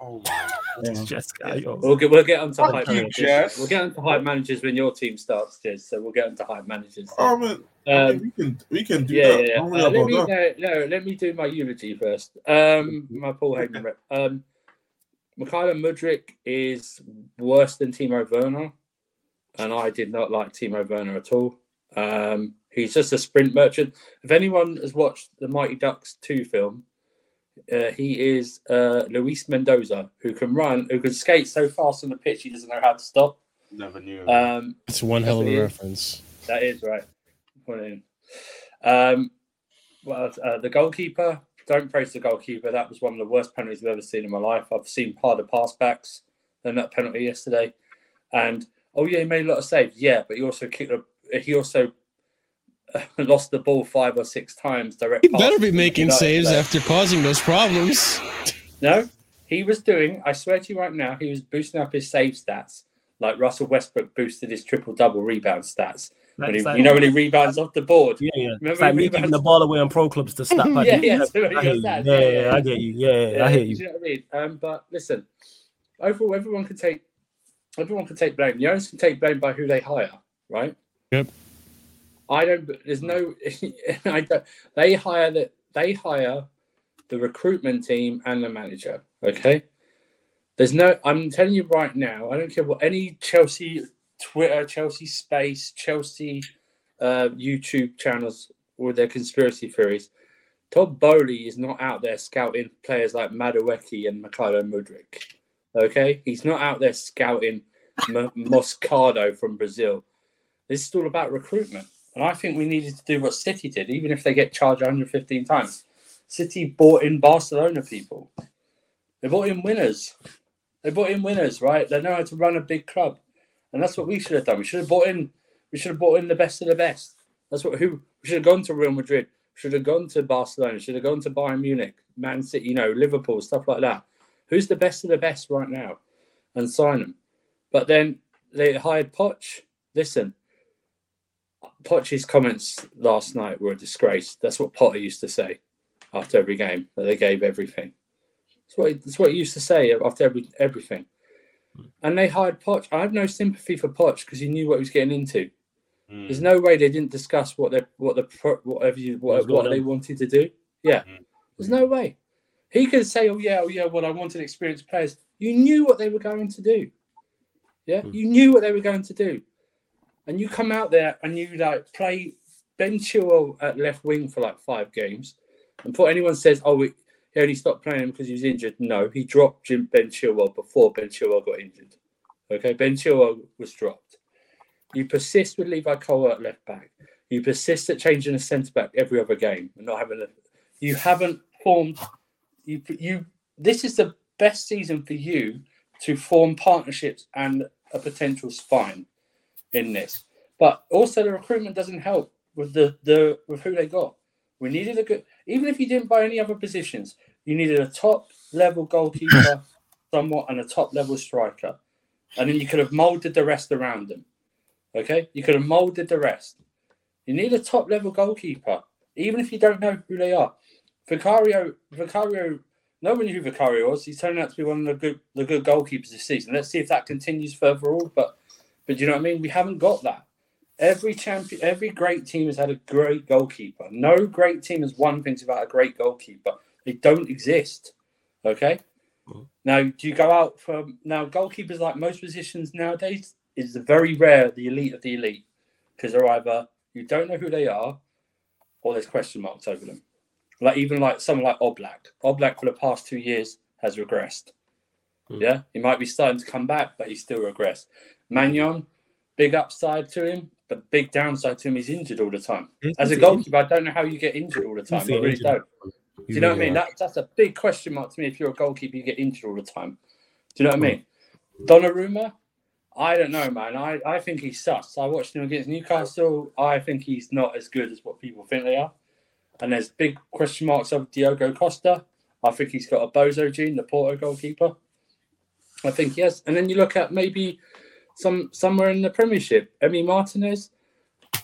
Oh my It's just guy, yo. we'll get we'll get onto Fuck hype you, managers. Jess. We'll get onto hype managers when your team starts, Jez. So we'll get onto hype managers. Oh man, I Um, mean, we can we can do yeah, that. yeah, yeah. Uh, let me that. no, no, let me do my eulogy first. Um, my Paul Heyman rep. Um, Mykhailo Mudryk is worse than Timo Werner, and I did not like Timo Werner at all. Um, he's just a sprint merchant. If anyone has watched the Mighty Ducks two film, uh, he is uh, Luis Mendoza, who can run, who can skate so fast on the pitch he doesn't know how to stop. Never knew. Um, It's one hell of a it. reference. that is right. Put it in. Um, well, uh, the goalkeeper. Don't praise the goalkeeper. That was one of the worst penalties I've ever seen in my life. I've seen harder pass backs than that penalty yesterday. And oh yeah, he made a lot of saves. Yeah, but he also kicked. A, he also lost the ball five or six times. Direct. He better be making United saves players. after causing those problems. No, he was doing. I swear to you right now, he was boosting up his save stats like Russell Westbrook boosted his triple double rebound stats. When he, like- you know when he rebounds off the board. Yeah, yeah. Remember It's like me giving the ball away on pro clubs to stop. Yeah, yeah, I hear does you. that, Yeah, yeah, yeah, yeah. I get you. Yeah, yeah, I hear you. Do you know what I mean? Um, but listen, overall, everyone can take everyone can take blame. The owners can take blame by who they hire, right? Yep. I don't. There's no. I don't. They hire the. They hire the recruitment team and the manager. Okay. There's no. I'm telling you right now. I don't care what any Chelsea Twitter, Chelsea Space, Chelsea uh, YouTube channels with their conspiracy theories. Todd Boehly is not out there scouting players like Madueke and Mykhailo Mudryk. Okay, he's not out there scouting M- Moscado from Brazil. This is all about recruitment. And I think we needed to do what City did, even if they get charged 115 times. City bought in Barcelona people. They bought in winners. They bought in winners, right? They know how to run a big club. And that's what we should have done. We should have bought in we should have bought in the best of the best. That's what who we should have gone to Real Madrid, should have gone to Barcelona, should have gone to Bayern Munich, Man City, you know, Liverpool, stuff like that. Who's the best of the best right now? And sign them. But then they hired Poch. Listen, Poch's comments last night were a disgrace. That's what Potter used to say after every game, that they gave everything. That's what, he, that's what he used to say after every everything. And they hired Poch. I have no sympathy for Poch because he knew what he was getting into. Mm. There's no way they didn't discuss what they what the whatever you what, what they wanted to do. Yeah, Mm. there's no way. He could say, "Oh yeah, oh yeah, well I wanted experienced players." You knew what they were going to do. Yeah, Mm. you knew what they were going to do, and you come out there and you like play Ben Chilwell at left wing for like five games, and before anyone says, "Oh, he he only stopped playing because he was injured," no, he dropped Jim Ben Chilwell before Ben Chilwell got injured. Okay, Ben Chilwell was dropped. You persist with Levi Cole at left back. You persist at changing a centre back every other game and not having a. You haven't formed. You you. This is the best season for you to form partnerships and a potential spine in this. But also the recruitment doesn't help with the the with who they got. We needed a good. Even if you didn't buy any other positions, you needed a top level goalkeeper, somewhat, and a top level striker, and then you could have molded the rest around them. Okay, you could have molded the rest. You need a top level goalkeeper, even if you don't know who they are. Vicario, Vicario, no one knew who Vicario was. He's turning out to be one of the good, the good goalkeepers this season. Let's see if that continues further on. But, but you know what I mean. We haven't got that. Every champion, every great team has had a great goalkeeper. No great team has won things without a great goalkeeper. They don't exist. Okay. Now, do you go out for now? Goalkeepers, like most positions nowadays, is very rare the elite of the elite because they're either you don't know who they are or there's question marks over them. Like even like someone like Oblak. Oblak for the past two years has regressed. Hmm. Yeah, he might be starting to come back, but he's still regressed. Maignan, big upside to him, but big downside to him. He's injured all the time. As a goalkeeper, I don't know how you get injured all the time. I really don't. Do you know what I mean? That, that's a big question mark to me. If you're a goalkeeper, you get injured all the time. Do you know what I mean? Donnarumma, I don't know, man. I, I think he's sus. I watched him against Newcastle. I think he's not as good as what people think they are. And there's big question marks of Diogo Costa. I think he's got a bozo gene, the Porto goalkeeper. I think yes. And then you look at maybe some somewhere in the Premiership, Emi Martinez.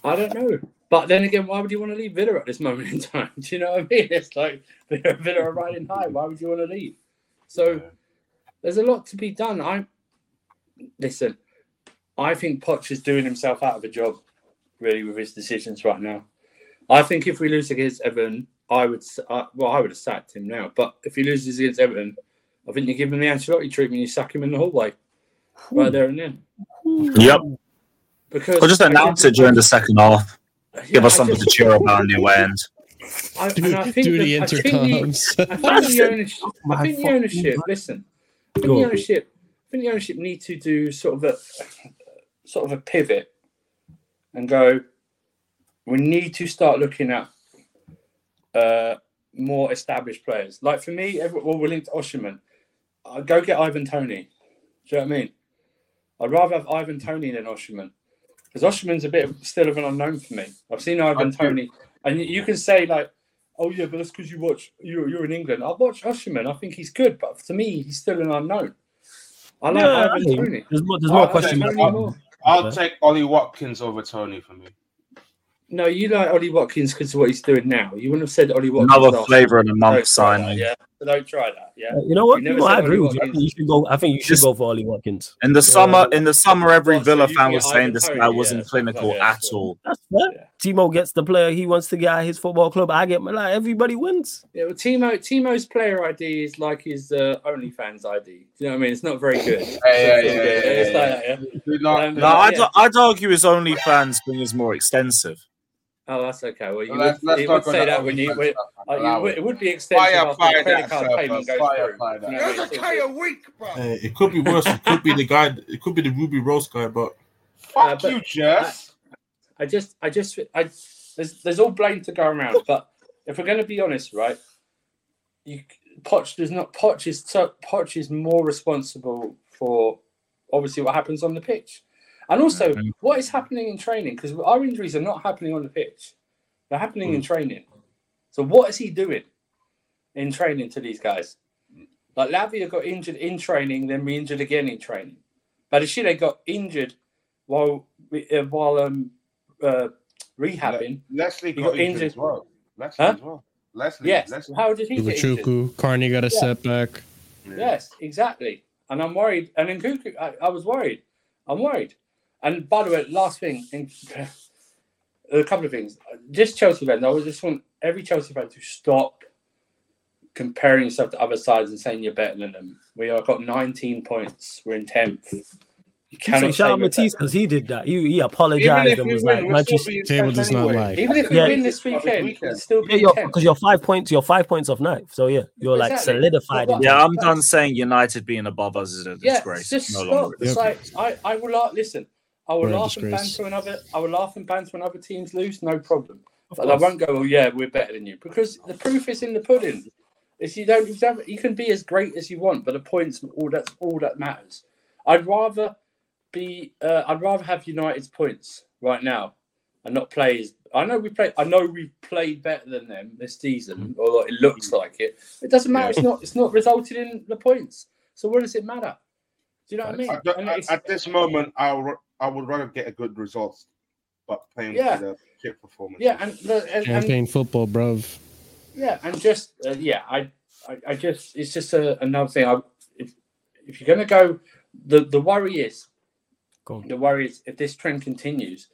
I don't know. But then again, why would you want to leave Villa at this moment in time? Do you know what I mean? It's like Villa, Villa are riding high. Why would you want to leave? So there's a lot to be done. I listen. I think Poch is doing himself out of a job, really, with his decisions right now. I think if we lose against Everton, I would. Uh, well, I would have sacked him now. But if he loses against Everton, I think you give him the Ancelotti treatment. You sack him in the hallway, right there and then. Yep. Because Or just announce it during the second half. Give us I something just- to cheer about in the away end. I, Do, and I think do the that- I think the- intercoms. I think the ownership. I think the ownership. Listen, I think the ownership. I think the ownership need to do sort of a sort of a pivot and go. We need to start looking at uh, more established players. Like for me, every, well, we're linked to Osimhen. I'd go get Ivan Toney. Do you know what I mean? I'd rather have Ivan Toney than Osimhen because Osimhen's a bit of, still of an unknown for me. I've seen Ivan Toney, and you, you can say like, "Oh yeah, but that's because you watch you're, you're in England." I watch Osimhen. I think he's good, but to me, he's still an unknown. I like Yeah, I Ivan mean, Toney. There's more, there's I more like question Toney marks. more. I'll take Ollie Watkins over Toney for me. No, you like Ollie Watkins because of what he's doing now. You wouldn't have said Ollie Watkins. Another flavour in the Don't month try that, signing. yeah, So don't try that. Yeah. Uh, You know what? You never No, I agree with you. I think you Watkins. should go. I think you should Just- go for Ollie Watkins. In the summer, in the summer, every Well, Villa you fan was saying this guy yeah, wasn't that's what I'm clinical yeah, at that's all. That's fair. Yeah. Timo gets the player he wants to get at his football club. I get my like everybody wins. Yeah, well, Timo Timo's player ID is like his uh, OnlyFans ID. Do you know what I mean? It's not very good. Yeah, yeah, yeah, yeah, It's yeah, like yeah. that, yeah. Do not, do No, I'd, yeah. I'd argue his OnlyFans thing is more extensive. Oh, that's okay. Well, you let's, would, let's you not would say that when you. OnlyFans When, stuff, uh, you would, it. it would be extensive Fire, after fire the credit card sir, payment goes Fire, through. fire that. You know what I There's mean? a week, bro. Uh, it could be worse. It could be the guy. It could be the Ruby Rose guy. But Fuck but- you, Jess. I just, I just, I there's there's all blame to go around. But if we're going to be honest, right, you Poch does not Poch is so Poch is more responsible for obviously what happens on the pitch, and also Mhm. what is happening in training because our injuries are not happening on the pitch; they're happening in training. So what is he doing in training to these guys? Like Lavia got injured in training, then re-injured again in training. Badiashile got injured while uh, while um uh, rehabbing. Lesley got, got injured, injured. as well. Lesley Huh? as well. Lesley. Yes. Lesley. How did he get injured? Ugochukwu, Carney got a Yeah. setback. Yeah. Yes, exactly. And I'm worried. And Nkunku, I, I was worried. I'm worried. And by the way, last thing, in, uh, a couple of things. This Chelsea fan, I just want every Chelsea fan to stop comparing yourself to other sides and saying you're better than them. We are got 19 points. We're in 10th. You You cannot say say shout out Matisse because he did that. He, he apologized if and was win, like, we're Manchester. Table tenth does not anyway. lie. Even if we Yeah. win this This weekend, weekend. we'll still Yeah, be you're 10th. because you're five points. You're five points off ninth. So yeah, you're like Exactly. solidified. In what- Yeah. I'm done saying United being above us is a Yeah, disgrace. just no stop. longer. It's like I, I will laugh. Listen, I will We're laugh and disgrace. banter when other I will laugh and banter when other teams lose, no problem. But I won't go. Oh yeah, we're better than you because the proof is in the pudding. If you don't, you you can be as great as you want, but the points all that's all that matters. I'd rather be. Uh, I'd rather have United's points right now and not play. As, I know we play. I know we played better than them this season, or it looks like it. It doesn't matter. It's not. It's not resulted in the points. So what does it matter? Do you know what I mean? At, And at- this moment, I would, I would rather get a good result, but playing Yeah. with a shit performance. yeah, and, the, and, and football, bruv. yeah, and just uh, yeah, I, I, I just it's just a, another thing. I, if if you're gonna go, the the worry is Go on. the worry is if this trend continues,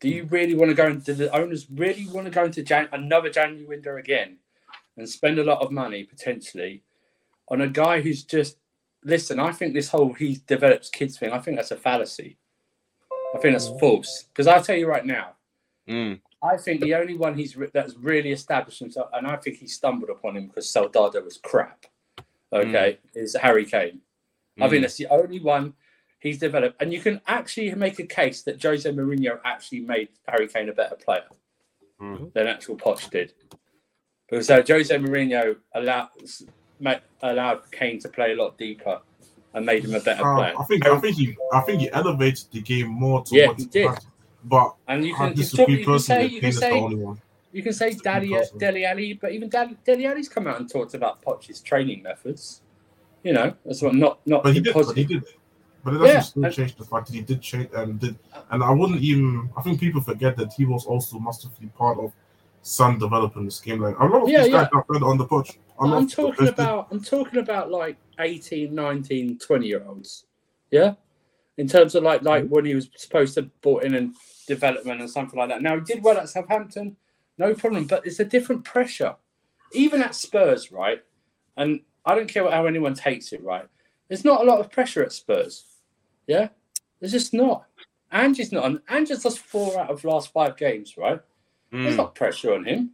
do you really want to go into the owners really want to go into Jan, another January window again and spend a lot of money potentially on a guy who's just listen? I think this whole he develops kids thing. I think that's a fallacy. I think that's false because I'll tell you right now. Mm. I think the only one he's re- that's really established himself, and I think he stumbled upon him because Soldado was crap. Okay, is Harry Kane. I think Mm. that's the only one he's developed, and you can actually make a case that Jose Mourinho actually made Harry Kane a better player Mm. than actual Poch did. Because uh, Jose Mourinho allowed allowed Kane to play a lot deeper and made him a better Uh, player. I think I think he I think he elevated the game more to Yeah, what he did. But And you can, you, talk, you can say you can say. You can say Daddy, Dele Alli, but even Dele, Dele Alli's come out and talked about Poch's training methods. You know, that's what not not But he did. But he positive. did. But it doesn't Yeah, still and- change the fact that he did change and did. And I wouldn't even. I think people forget that he was also masterfully part of Sun developing this game. Like a lot of Yeah, these guys yeah. are better on the pitch. A But I'm talking about I'm talking about like 18, 19, 20 year olds. Yeah. In terms of like like when he was supposed to brought in and development and something like that. Now he did well at Southampton, no problem, but it's a different pressure. Even at Spurs, right? And I don't care how anyone takes it, right? There's not a lot of pressure at Spurs. Yeah? There's just not. Angie's not and Angie's lost four out of last five games, right? There's Mm. not pressure on him.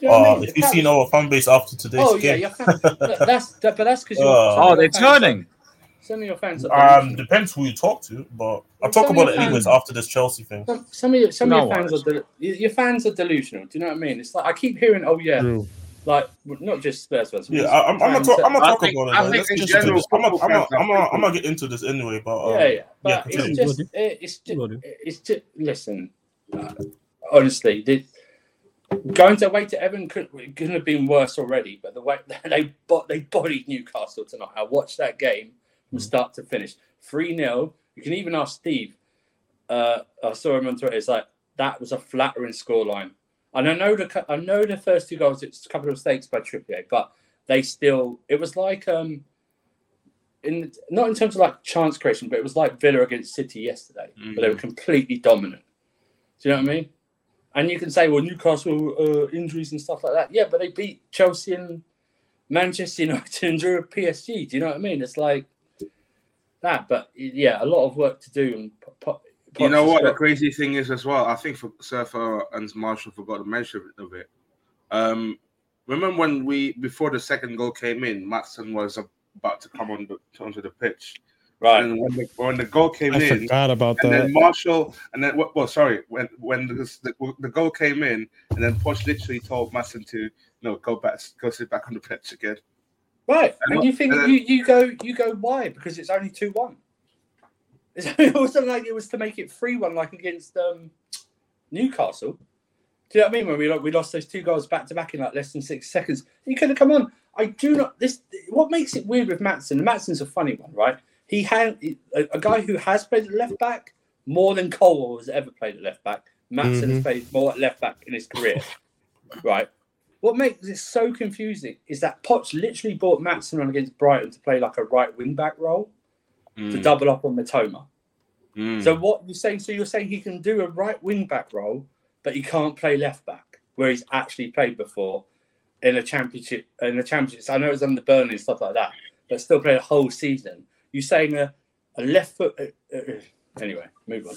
You know what I Oh, mean? if you've seen our fan base after today's Oh yeah, game, your fans, that's that, but that's because Uh, Oh, they're turning. Some of your fans are um, depends who you talk to, but I'll talk about it your anyways after this Chelsea thing. Some, some of your some No of your fans are del- your your fans are delusional. Do you know what I mean? It's like I keep hearing, oh yeah, True. like not just Spurs fans. Yeah, I, I'm, I'm gonna talk. I'm gonna talk think- about it. I though. think Let's in just- general, I'm gonna, I'm gonna, fans are I'm gonna, I'm people- get into this anyway. But um, yeah, yeah, but yeah, it's continue. just it's just Good. it's just listen. Honestly, the, going to away to Everton could, could have been worse already. But the way they they bodied Newcastle tonight, I watched that game from start to finish, three 0 You can even ask Steve. Uh, I saw him on Twitter. It's like that was a flattering scoreline. And I know the I know the first two goals. It's a couple of mistakes by Trippier, but they still. It was like um, in not in terms of like chance creation, but it was like Villa against City yesterday, but they were completely dominant. Do you know what I mean? And you can say, well, Newcastle uh, injuries and stuff like that. Yeah, but they beat Chelsea and Manchester United and drew PSG. Do you know what I mean? It's like that. But yeah, a lot of work to do. And You know what the crazy thing is as well? I think for Surfer and Marshall forgot to mention of it. Um, remember when we before the second goal came in, Maatsen was about to come on the onto the pitch. Right. And when the, when the goal came I in, forgot about and that. then Marshall, and then well, sorry, when when the, the, the goal came in, and then Poch literally told Maatsen to no go back, go sit back on the pitch again. Right. And And you think uh, you, you go you go why? Because it's only two one. It wasn't like it was to make it three one like against um, Newcastle. Do you know what I mean? When we lo- we lost those two goals back to back in like less than six seconds, you could have come on. I do not. This what makes it weird with Maatsen. Maatsen's a funny one, right? He had a, a guy who has played at left back more than Colwill has ever played at left back. Maatsen has played more at left back in his career, right? What makes it so confusing is that Potts literally brought Maatsen on against Brighton to play like a right wing back role to double up on Mitoma. Mm. So what you're saying? So you're saying he can do a right wing back role, but he can't play left back where he's actually played before in a championship. In a championship, I know it's under Burnley and stuff like that, but still played a whole season. You're saying a, a left foot. Uh, uh, anyway, move on.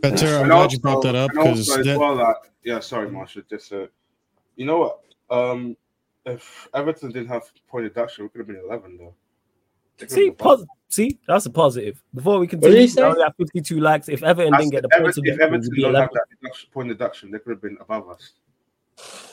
Better, I'm And glad you brought that up because that, well, like, yeah, sorry, Marshall. Just uh, you know what? Um, if Everton didn't have point deduction, we could have been eleven though. See, have been above. pos- see, that's a positive. Before we did continue, he we only have 52 likes. If Everton I didn't get the points, Everton, if Everton we'd be don't have that deduction, point deduction, they could have been above us.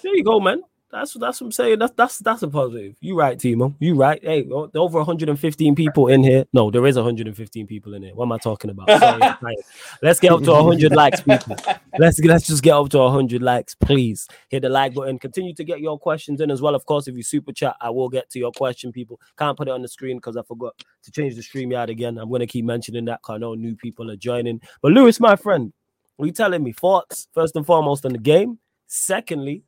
There you go, man. That's that's what I'm saying. That's that's that's a positive. You right, Timo. You right. Hey, over 115 people in here. No, there is 115 people in here. What am I talking about? Sorry, let's get up to 100 likes, people. Let's let's just get up to 100 likes, please. Hit the like button. Continue to get your questions in as well. Of course, if you super chat, I will get to your question, people. Can't put it on the screen because I forgot to change the StreamYard again. I'm gonna keep mentioning that because I know new people are joining. But Lewis, my friend, what you telling me? Thoughts first and foremost on the game. Secondly,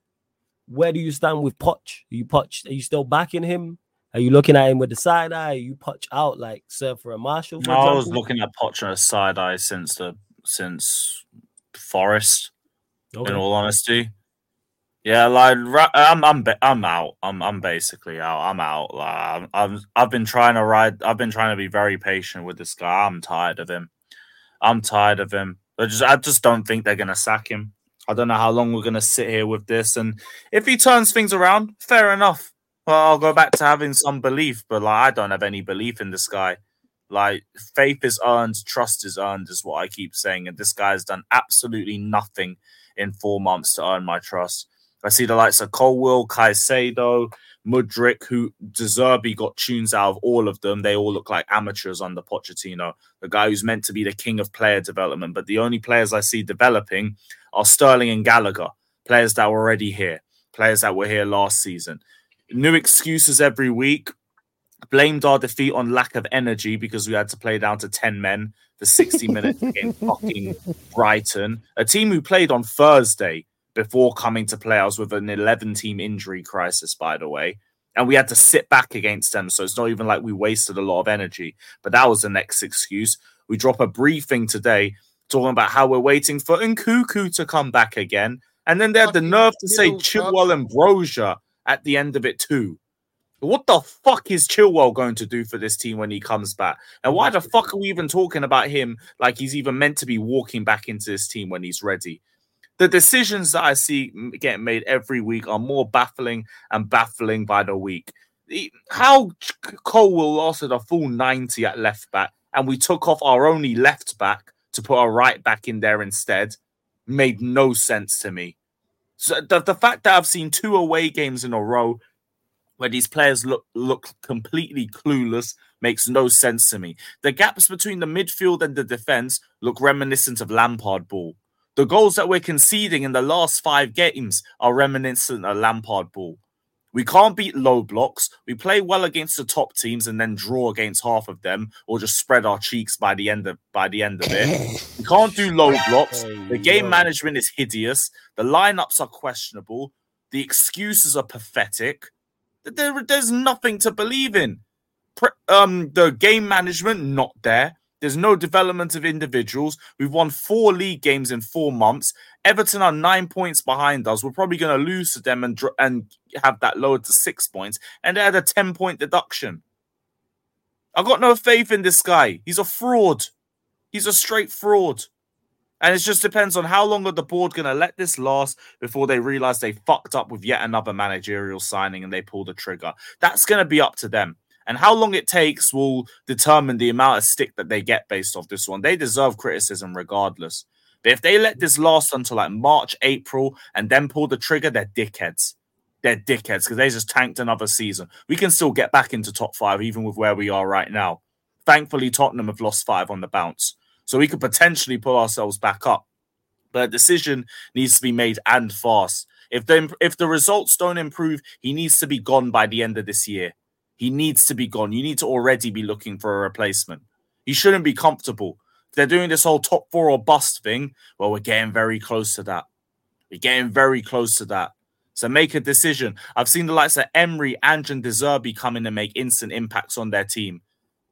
where do you stand with Poch? Are you Poch? Are you still backing him? Are you looking at him with the side eye? Are you Poch out like Surfer and Marshall? For I was looking at Poch on a side eye since the since Forest. Okay. In all honesty, yeah, like I'm I'm I'm out. I'm I'm basically out. I'm out. Like I'm, I'm I've been trying to ride. I've been trying to be very patient with this guy. I'm tired of him. I'm tired of him. I just I just don't think they're gonna sack him. I don't know how long we're gonna sit here with this. And if he turns things around, fair enough. Well, I'll go back to having some belief, but like I don't have any belief in this guy. Like faith is earned, trust is earned, is what I keep saying. And this guy has done absolutely nothing in four months to earn my trust. I see the likes of Colwill, Caicedo, Mudryk, who De Zerbi got tunes out of all of them. They all look like amateurs under Pochettino, the guy who's meant to be the king of player development. But the only players I see developing are Sterling and Gallagher, players that were already here, players that were here last season. New excuses every week. Blamed our defeat on lack of energy because we had to play down to 10 men for 60 minutes against fucking Brighton, a team who played on Thursday before coming to play. I with an 11 team injury crisis, by the way. And we had to sit back against them. So it's not even like we wasted a lot of energy. But that was the next excuse. We drop a briefing today talking about how we're waiting for Nkunku to come back again. And then they had the nerve to say Chilwell and Brozier at the end of it too. What the fuck is Chilwell going to do for this team when he comes back? And why the fuck are we even talking about him like he's even meant to be walking back into this team when he's ready? The decisions that I see getting made every week are more baffling and baffling by the week. How Ch- Colwill lasted a full 90 at left back and we took off our only left back to put our right back in there instead made no sense to me. So the, the fact that I've seen two away games in a row where these players look look completely clueless makes no sense to me. The gaps between the midfield and the defense look reminiscent of Lampard ball. The goals that we're conceding in the last five games are reminiscent of Lampard ball. We can't beat low blocks. We play well against the top teams and then draw against half of them, or just spread our cheeks by the end of by the end of it. We can't do low blocks. The game management is hideous. The lineups are questionable. The excuses are pathetic. There, there's nothing to believe in. Pre- um, the game management not there. There's no development of individuals. We've won four league games in four months. Everton are nine points behind us. We're probably going to lose to them and and have that lowered to six points. And they had a ten point deduction. I've got no faith in this guy. He's a fraud. He's a straight fraud. And it just depends on how long are the board going to let this last before they realize they fucked up with yet another managerial signing and they pull the trigger. That's going to be up to them. And how long it takes will determine the amount of stick that they get based off this one. They deserve criticism regardless. But if they let this last until like March, April, and then pull the trigger, they're dickheads. They're dickheads because they just tanked another season. We can still get back into top five, even with where we are right now. Thankfully, Tottenham have lost five on the bounce. So we could potentially pull ourselves back up. But a decision needs to be made and fast. If the if the results don't improve, he needs to be gone by the end of this year. He needs to be gone. You need to already be looking for a replacement. He shouldn't be comfortable. If they're doing this whole top four or bust thing, well, we're getting very close to that. We're getting very close to that. So make a decision. I've seen the likes of Emery, Ange, and De Zerbi come in and make instant impacts on their team.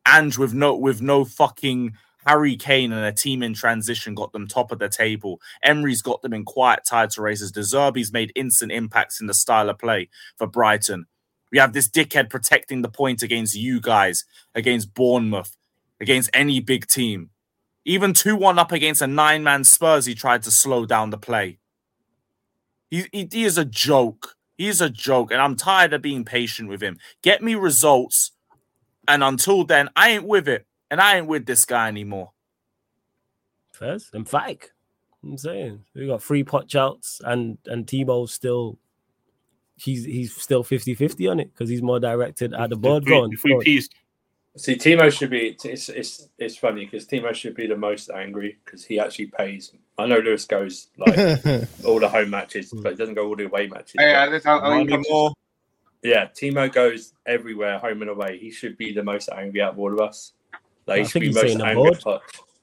Ange with no with no fucking Harry Kane and a team in transition got them top of the table. Emery's got them in quiet title races. De Zerbi's made instant impacts in the style of play for Brighton. We have this dickhead protecting the point against you guys, against Bournemouth, against any big team. Even 2 1 up against a nine man Spurs, he tried to slow down the play. He, he, he is a joke. He's a joke. And I'm tired of being patient with him. Get me results. And until then, I ain't with it. And I ain't with this guy anymore. First, emphatic. I'm saying we got three pot outs and and Tebow still he's he's still 50-50 on it because he's more directed at the board If we, going. if we pieced, See, Timo should be. It's it's it's funny because Timo should be the most angry because he actually pays. I know Lewis goes like all the home matches, but he doesn't go all the away matches. Hey, but- I just, I, I, Money more. yeah, Timo goes everywhere, home and away. He should be the most angry out of all of us. Like, I he should think be he's most the angry.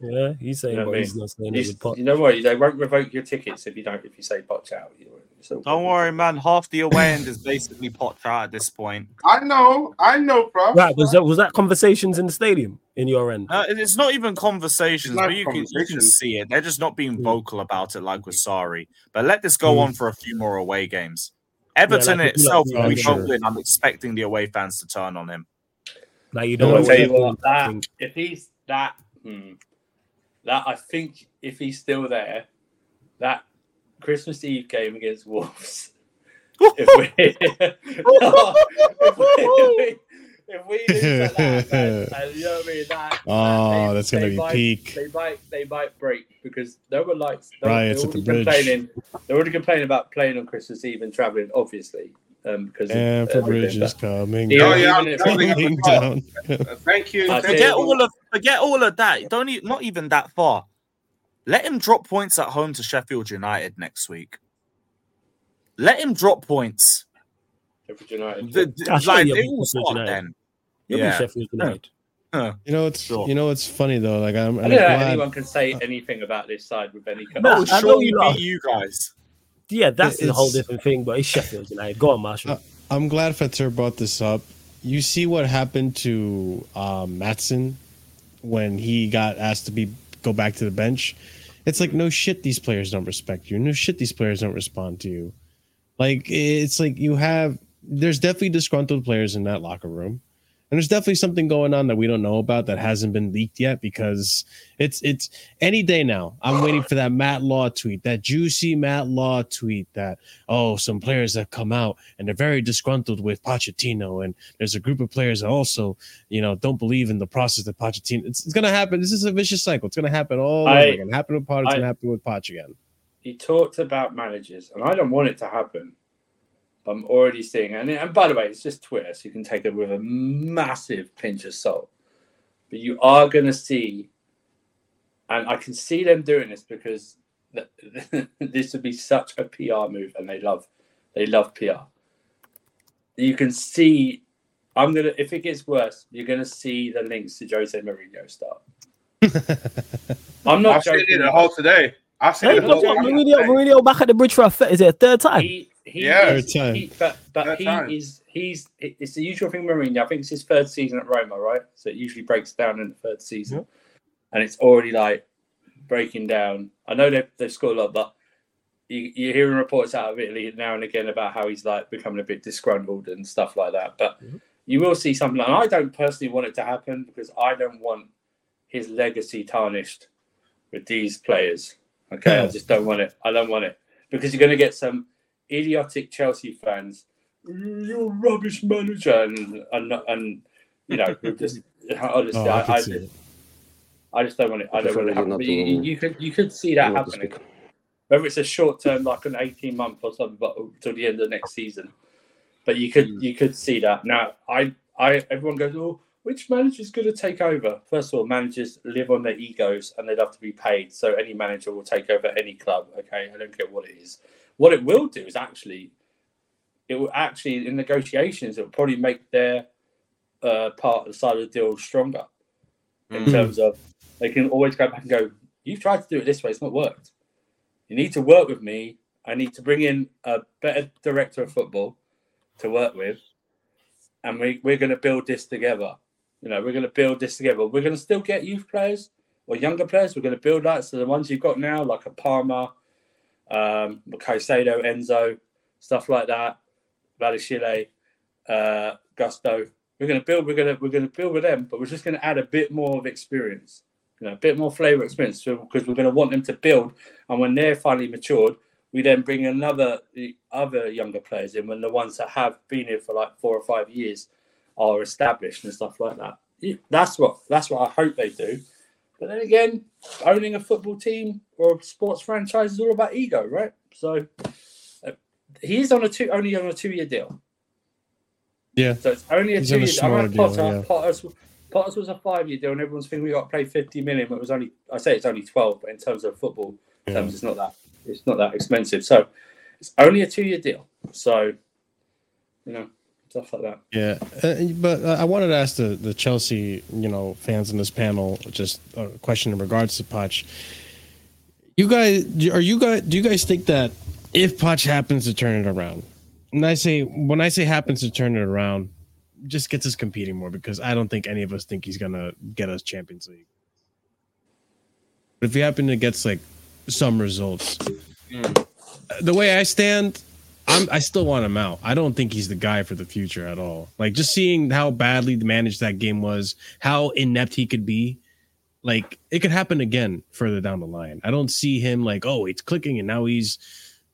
Board. Yeah, he's saying, You know what I he's not saying He's- pot. You know what? They won't revoke your tickets if you don't. If you say Poch out. You- it's Don't worry, man. Half the away end is basically pot out at this point. I know, I know, bro. Right, was that was that conversations in the stadium in your end? Uh, it's not even conversations, not but you can, you can see it. They're just not being Mm. vocal about it like with Sarri. But let this go Mm. on for a few more away games. Everton like, itself, like- if we I'm sure. win, I'm expecting the away fans to turn on him. Like you don't know tell you what what, that if he's that, hmm, that I think if he's still there, that Christmas Eve game against Wolves. if we, if we, if we lose that, man, and you know what I mean, that, Oh, they- that's gonna be might- peak. They might, they might break because no were likes. No, Riots they're the already complaining. They're already complaining about playing on Christmas Eve and traveling, obviously, um, because of And for everything, bridges coming Yeah, Oh, yeah, even if- coming down. Uh, Thank you. Thank Forget you. all of forget all of that. Don't e- not even that far. Let him drop points at home to Sheffield United next week. Let him drop points. Sheffield United. The, the- like, you'll they beat will start United. then. You'll be Yeah. Sheffield United. Huh. You know it's Sure. you know it's funny though. Like I'm, I I'm don't know anyone can say anything about this side with any. Nah, I know surely you beat you guys. Yeah, that's a whole different thing, but it's Sheffield United. Go on, Marshall. I'm glad Fatir brought this up. You see what happened to um, Maatsen when he got asked to be go back to the bench. It's like no shit. These players don't respect you. No shit. These players don't respond to you. Like it's like you have. There's definitely disgruntled players in that locker room, and there's definitely something going on that we don't know about that hasn't been leaked yet because it's it's any day now. I'm waiting for that Matt Law tweet, that juicy Matt Law tweet that oh, some players have come out and they're very disgruntled with Pochettino, and there's a group of players that also, you know, don't believe in the process that Pochettino. It's, it's gonna happen. This is a vicious cycle. It's gonna happen all I- over again. Happen with Potter. It's I- gonna happen with Poch again. he talked about managers, and I don't want it to happen. But I'm already seeing, and, and by the way, it's just Twitter, so you can take it with a massive pinch of salt. But you are going to see, and I can see them doing this because th- this would be such a PR move, and they love, they love PR. You can see, I'm gonna. If it gets worse, you're gonna see the links to Jose Mourinho start. I'm not I've seen it the whole today. I've seen Hey, it the whole Mourinho. Mourinho, Mourinho back at the bridge for a th- is it a third time? He, he Yeah. is, Third time. he, but but Third he time. is he's it's the usual thing. with Mourinho, I think it's his third season at Roma, right? So it usually breaks down in the third season, and it's already like breaking down. I know they've they've scored a lot, but you, you're hearing reports out of Italy now and again about how he's like becoming a bit disgruntled and stuff like that. But Mhm. you will see something. And I don't personally want it to happen because I don't want his legacy tarnished with these players. Okay, I just don't want it. I don't want it because you're going to get some idiotic Chelsea fans. "Mm, You're a rubbish manager, and and, and you know, just honestly, Oh, I I, I, just, it. I just don't want it. I don't want it to happen. Not But to- you, you, could you could see that happening. Whether it's a short term, like an eighteen month or something, but till the end of next season. But you could you could see that now. I I everyone goes, oh, which manager's going to take over? First of all, managers live on their egos and they'd have to be paid. So any manager will take over any club. Okay, I don't care what it is. What it will do is actually, it will actually in negotiations, it will probably make their uh, part of the side of the deal stronger in Mm. terms of they can always go back and go, you've tried to do it this way, it's not worked. You need to work with me. I need to bring in a better director of football to work with, and we, we're going to build this together. You know, we're going to build this together. We're going to still get youth players or younger players. We're going to build that. So the ones you've got now, like a Palmer, um, Caicedo, Enzo, stuff like that, Badiashile, uh, Gusto. We're going to build. We're going to we're going to build with them, but we're just going to add a bit more of experience. You know, a bit more flavour experience because we're going to want them to build. And when they're finally matured, we then bring another the other younger players in when the ones that have been here for like four or five years are established and stuff like that. That's what that's what I hope they do. But then again, owning a football team or a sports franchise is all about ego, right? So uh, he's on a two only on a two year deal. Yeah. So it's only a He's two year deal. I smaller mean, deal, Potter, yeah. Potter's, Potter's was a five year deal, and everyone's thinking we got to play fifty million. But it was only I say it's only twelve, but in terms of football Yeah. terms, it's not that it's not that expensive. So it's only a two year deal. So you know stuff like that. Yeah, uh, but uh, I wanted to ask the, the Chelsea, you know, fans in this panel just a question in regards to Poch. You guys, are you guys? Do you guys think that if Poch happens to turn it around, and I say when I say happens to turn it around, just gets us competing more because I don't think any of us think he's gonna get us Champions League. But if he happen to gets like some results, the way I stand, I'm I still want him out. I don't think he's the guy for the future at all. Like just seeing how badly managed that game was, how inept he could be, like it could happen again further down the line. I don't see him like, oh, it's clicking and now he's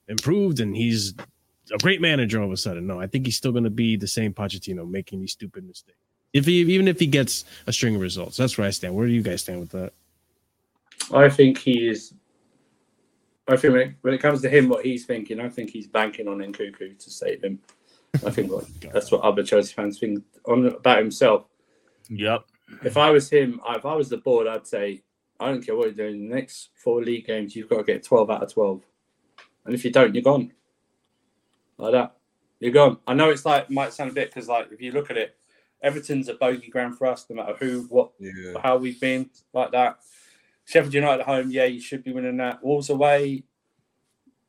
improved and he's a great manager all of a sudden. No, I think he's still going to be the same Pochettino making these stupid mistakes. If he even if he gets a string of results, that's where I stand. Where do you guys stand with that? I think he is. I think when it, when it comes to him, what he's thinking, I think he's banking on Nkunku to save him. I think what, that's what other Chelsea fans think on about himself. Yep. If I was him, if I was the board, I'd say, I don't care what you're doing. The next four league games, you've got to get 12 out of 12. And if you don't, you're gone. Like that. You're gone. I know it's like, might sound a bit, because like, if you look at it, Everton's a bogey ground for us, no matter who, what, Yeah. how we've been, like that. Sheffield United at home, yeah, you should be winning that. Wolves away,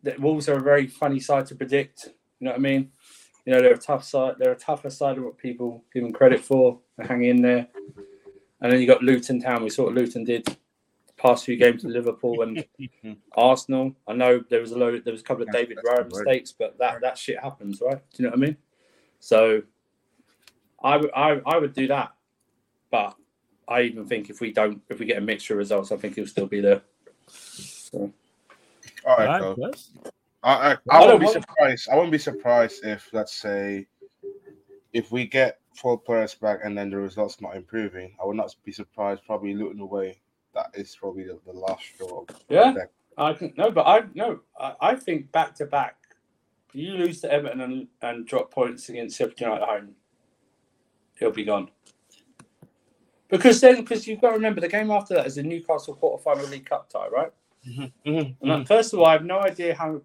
the Wolves are a very funny side to predict. You know what I mean? You know, they're a tough side. They're a tougher side of what people give them credit for. They hang in there. And then you got Luton Town. We saw what Luton did the past few games to Liverpool and Arsenal. I know there was a load. There was a couple of David Raya mistakes, but that that shit happens, right? Do you know what I mean? So, I would I, I would do that, but I even think if we don't, if we get a mixture of results, I think he'll still be there. So, All right, Alright, I, I, I I don't won't be surprised. I wouldn't be surprised if, let's say, if we get four players back and then the results not improving. I would not be surprised. Probably looking away. That is probably the, the last straw. of- Yeah. of. I think no, but I no, I, I think back to back, you lose to Everton and, and drop points against Sheffield United at home, he'll be gone. Because then, because you've got to remember the game after that is the Newcastle quarter-final League Cup tie, right? Mhm, And like, first of all, I have no idea how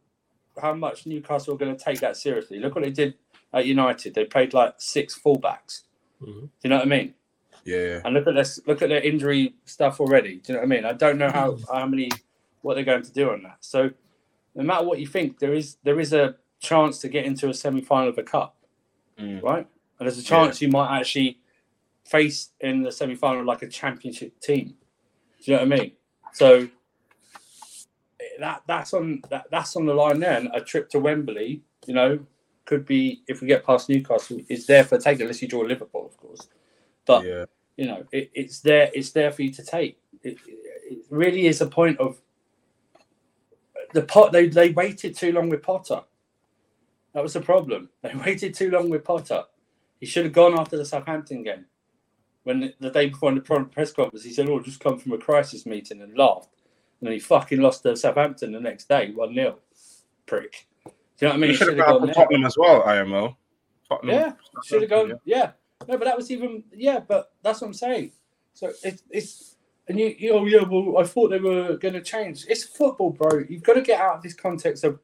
how much Newcastle are going to take that seriously. Look what they did at United; they played like six fullbacks. Mhm. Do you know what I mean? Yeah. And look at this, look at their injury stuff already. Do you know what I mean? I don't know how how many what they're going to do on that. So no matter what you think, there is there is a chance to get into a semi final of a cup, Mm. right? And there's a chance you might actually face in the semi final like a championship team. Do you know what I mean? So that that's on that, that's on the line there. And a trip to Wembley, you know, could be if we get past Newcastle, is there for take unless you draw Liverpool, of course. But Yeah. you know, it, it's there. It's there for you to take. It, it really is a point of the pot. They they waited too long with Potter. That was the problem. They waited too long with Potter. He should have gone after the Southampton game. When the, day before in the press conference he said, "Oh, just come from a crisis meeting," and laughed, and then he fucking lost to Southampton the next day, one 0 Prick. Do you know what I mean? He should have gone for. Tottenham as well, IMO. Tottenham. Yeah, should have gone. Yeah. no, but that was even. Yeah, but that's what I'm saying. So it's it's and you, you oh yeah, well I thought they were going to change. It's football, bro. You've got to get out of this context of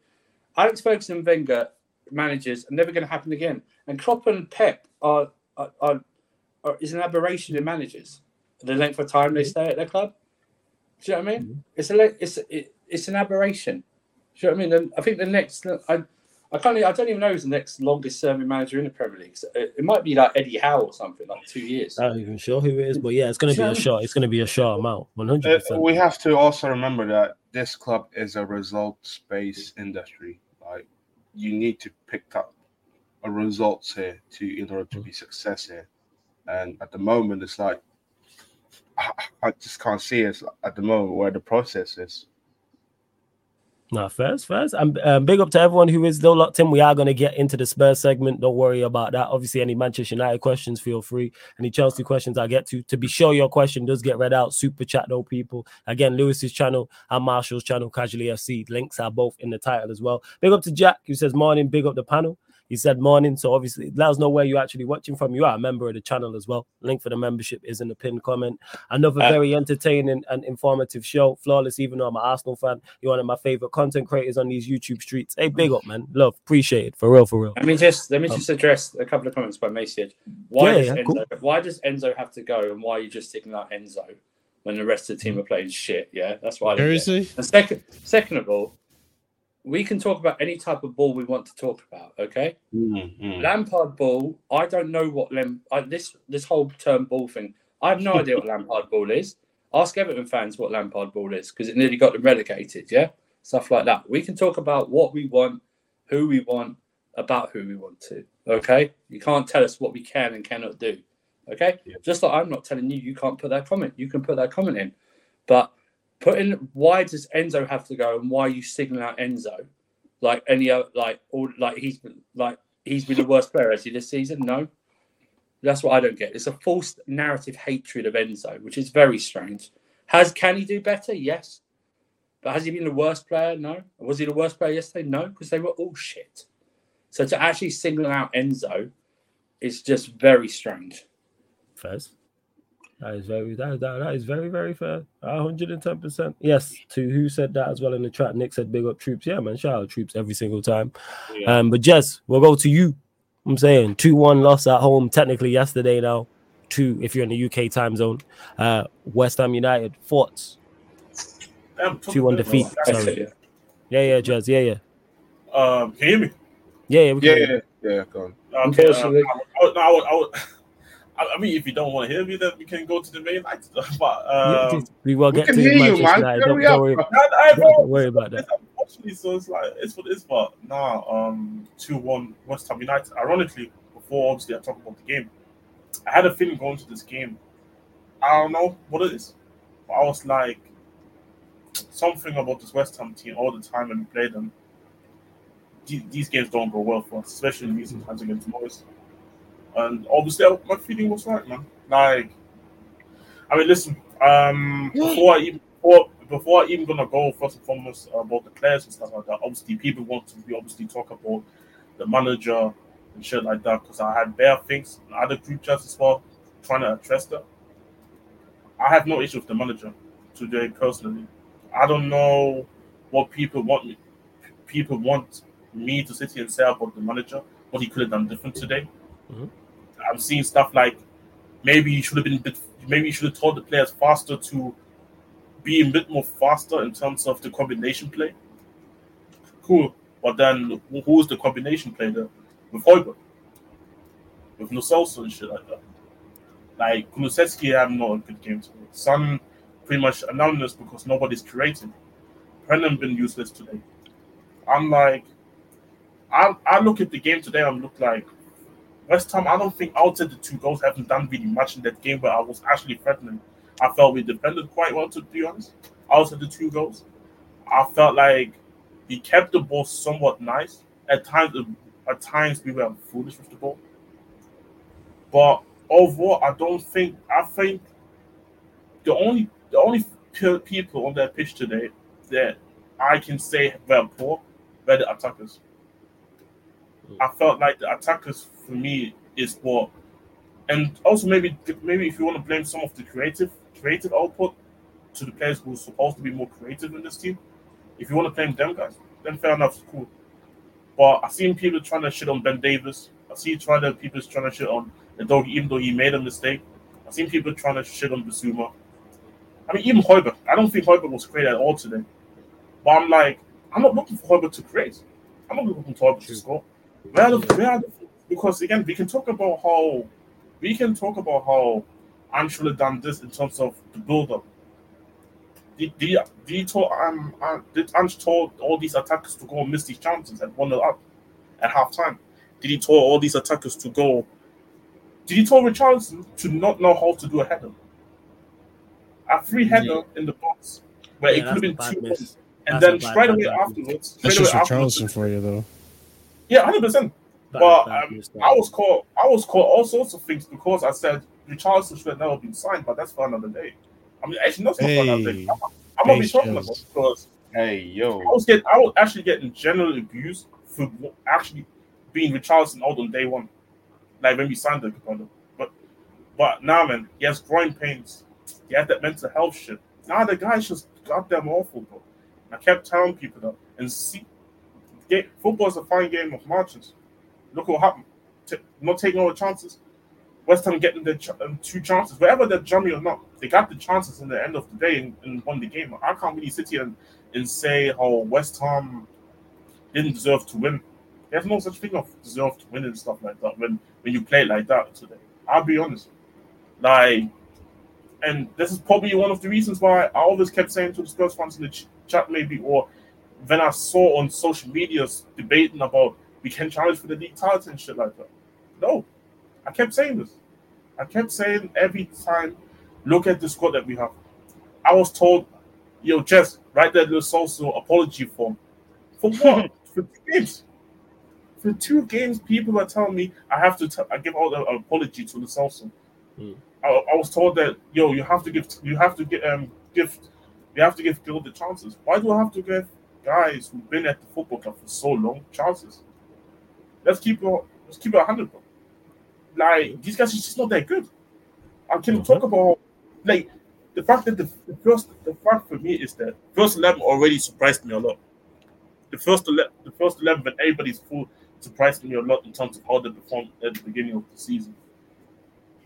Alex Ferguson and Wenger managers are never going to happen again. And Klopp and Pep are are, are, are Uh, is an aberration in managers. The length of time they mm-hmm. stay at their club. Do you know what I mean? Mm-hmm. It's a it's it, it's an aberration. Do you know what I mean? And I think the next I I can't. I don't even know who's the next longest serving manager in the Premier League. So It, it might be like Eddie Howe or something, like two years. I'm not even sure who it is, but yeah, it's gonna be a short. It's gonna be a short amount, uh, one hundred Uh, percent. we have to also remember that this club is a results-based industry. Like you need to pick up a results here to in order to be mm-hmm. success here. And at the moment, it's like I, I just can't see us at the moment where the process is. No, first, first. And um, big up to everyone who is still locked in. We are going to get into the Spurs segment. Don't worry about that. Obviously, any Manchester United questions, feel free. Any Chelsea questions, I get to. To be sure, your question does get read out. Super chat, though, people. Again, Lewis's channel and Marshall's channel, Casually FC. Links are both in the title as well. Big up to Jack, who says morning. Big up the panel. He said morning. So obviously, let us know where you're actually watching from. You are a member of the channel as well. Link for the membership is in the pinned comment. Another Uh, very entertaining and informative show. Flawless, even though I'm an Arsenal fan. You're one of my favorite content creators on these YouTube streets. Hey, big up, man. Love, appreciate it. For real, for real. Let me just let me Um, just address a couple of comments by Macy. Why Yeah, does yeah, Enzo cool. why does Enzo have to go and why are you just sticking out Enzo when the rest of the team are playing shit? Yeah, that's why I don't. Seriously? And second second of all, we can talk about any type of ball we want to talk about, okay? Mm, Lampard ball, I don't know what Lam- I, this this whole term ball thing. I have no idea what Lampard ball is. Ask Everton fans what Lampard ball is because it nearly got them relegated. Yeah, stuff like that. We can talk about what we want, who we want, about who we want to. Okay, you can't tell us what we can and cannot do. Okay, just like I'm not telling you you can't put that comment. You can put that comment in, but put in why does Enzo have to go and why are you signaling out Enzo? Like any other, like all like he's been like he's been the worst player has he this season? No. That's what I don't get. It's a false narrative hatred of Enzo, which is very strange. Has can he do better? Yes. But has he been the worst player? No. Was he the worst player yesterday? No, because they were all shit. So to actually single out Enzo is just very strange. First. That is very that, that, that is very very fair. hundred and ten percent. Yes. To who said that as well in the chat? Nick said big up troops. Yeah, man. Shout out troops every single time. Yeah. Um, but Jess, we'll go to you. I'm saying two one loss at home. Technically yesterday now. Two if you're in the UK time zone. Uh, West Ham United thoughts. Um, Two one defeat. Sorry. yeah. Yeah, yeah, Jess. Yeah, yeah, Um, can you hear me? yeah, yeah. We can Yeah, hear you. yeah, yeah. Go on. Okay, um, Unfortunately. I, would- I, I, I, I mean, if you don't want to hear me, then we can go to the main item. But Yeah, um, we will we get can to hear you, man. Don't, don't up, worry, bro. I, I, don't worry about that. It's unfortunately, so it's like it's what it is. But nah, um, two one West Ham United. Ironically, before obviously I talk about the game, I had a feeling going to this game. I don't know what it is, but I was like something about this West Ham team all the time when we play them. the- These games don't go well for us, especially in recent times against Morris. And obviously, I- my feeling was right, man. Like, I mean, listen. Um, before I even before, before I even gonna go first and foremost about the players and stuff like that, obviously people want to be obviously talk about the manager and shit like that because I had bare things in other group chats as well trying to address that. I have no issue with the manager today personally. I don't know what people want me people want me to sit here and say about the manager, what he could have done different today. Mhm. I'm seeing stuff like maybe you should have been bit maybe he should have told the players faster to be a bit more faster in terms of the combination play. Cool. But then who's the combination play there? With Højbjerg? With Lo and shit like that. Like Kulusevski having not a good game today. Son pretty much anonymous because nobody's creating. Brennan been useless today. I'm like I I look at the game today and look like West Ham, I don't think outside the two goals haven't done really much in that game where I was actually threatening. I felt we defended quite well to be honest. Outside the two goals. I felt like we kept the ball somewhat nice. At times at times we were foolish with the ball. But overall, I don't think. I think the only the only people on that pitch today that I can say were poor were the attackers. I felt like the attackers for me is what, and also maybe maybe if you want to blame some of the creative creative output to the players who are supposed to be more creative in this team, if you want to blame them guys, then fair enough, it's cool. But I've seen people trying to shit on Ben Davies. I see trying to people trying to shit on the dog, even though he made a mistake. I've seen people trying to shit on Bissouma. I mean, even Højbjerg. I don't think Højbjerg was great at all today. But I'm like, I'm not looking for Højbjerg to create. I'm not looking for Højbjerg to score. Where are the, where are the, because again, we can talk about how we can talk about how Ancelotti done this in terms of the build-up. Did, did, did he told um uh, did Ange told all these attackers to go and miss these chances and one up at halftime? Did he tell all these attackers to go? Did he tell Richarlison to not know how to do a header? A free header Yeah. in the box where Yeah, it could have been two points. And That's then bad, straight away afterwards, That's straight just away for afterwards, Charleston for you, though. Yeah, hundred percent. But um. I was caught. I was caught all sorts of things because I said Richarlison should have never been signed, but that's for another day. I mean, actually, that's not for another day. I'm, I'm gonna be talking about because Hey, yo. I was getting I was actually getting generally abused for actually being Richarlison out on day one, like when we signed the Capello. But but now, man, he has groin pains. He had that mental health shit. Now the guy's just goddamn awful, bro. I kept telling people that, and see, game, football is a fine game of margins. Look what happened. T- not taking all the chances. West Ham getting their ch- um, two chances, whether they're jummy or not, they got the chances in the end of the day and, and won the game. I can't really sit here and, and say how West Ham didn't deserve to win. There's no such thing of deserve to win and stuff like that when when you play like that today. I'll be honest. Like, and this is probably one of the reasons why I always kept saying to the Spurs fans in the ch- chat, maybe, or when I saw on social media debating about we can challenge for the league title and shit like that. No, I kept saying this. I kept saying every time, look at the squad that we have. I was told, yo, Jess, write that little social apology form. For what? for two games. For two games, people are telling me I have to t- I give out an apology to the social. Hmm. I, I was told that yo, you have to give you have to get um give you have to give Gil the chances. Why do I have to give guys who've been at the football club for so long chances? Let's keep it let's keep it hundred. Like these guys are just not that good. I can talk mhm. about like the fact that the, the first the fact for me is that first eleven already surprised me a lot. The first ele- the first eleven when everybody's full surprised me a lot in terms of how they performed at the beginning of the season.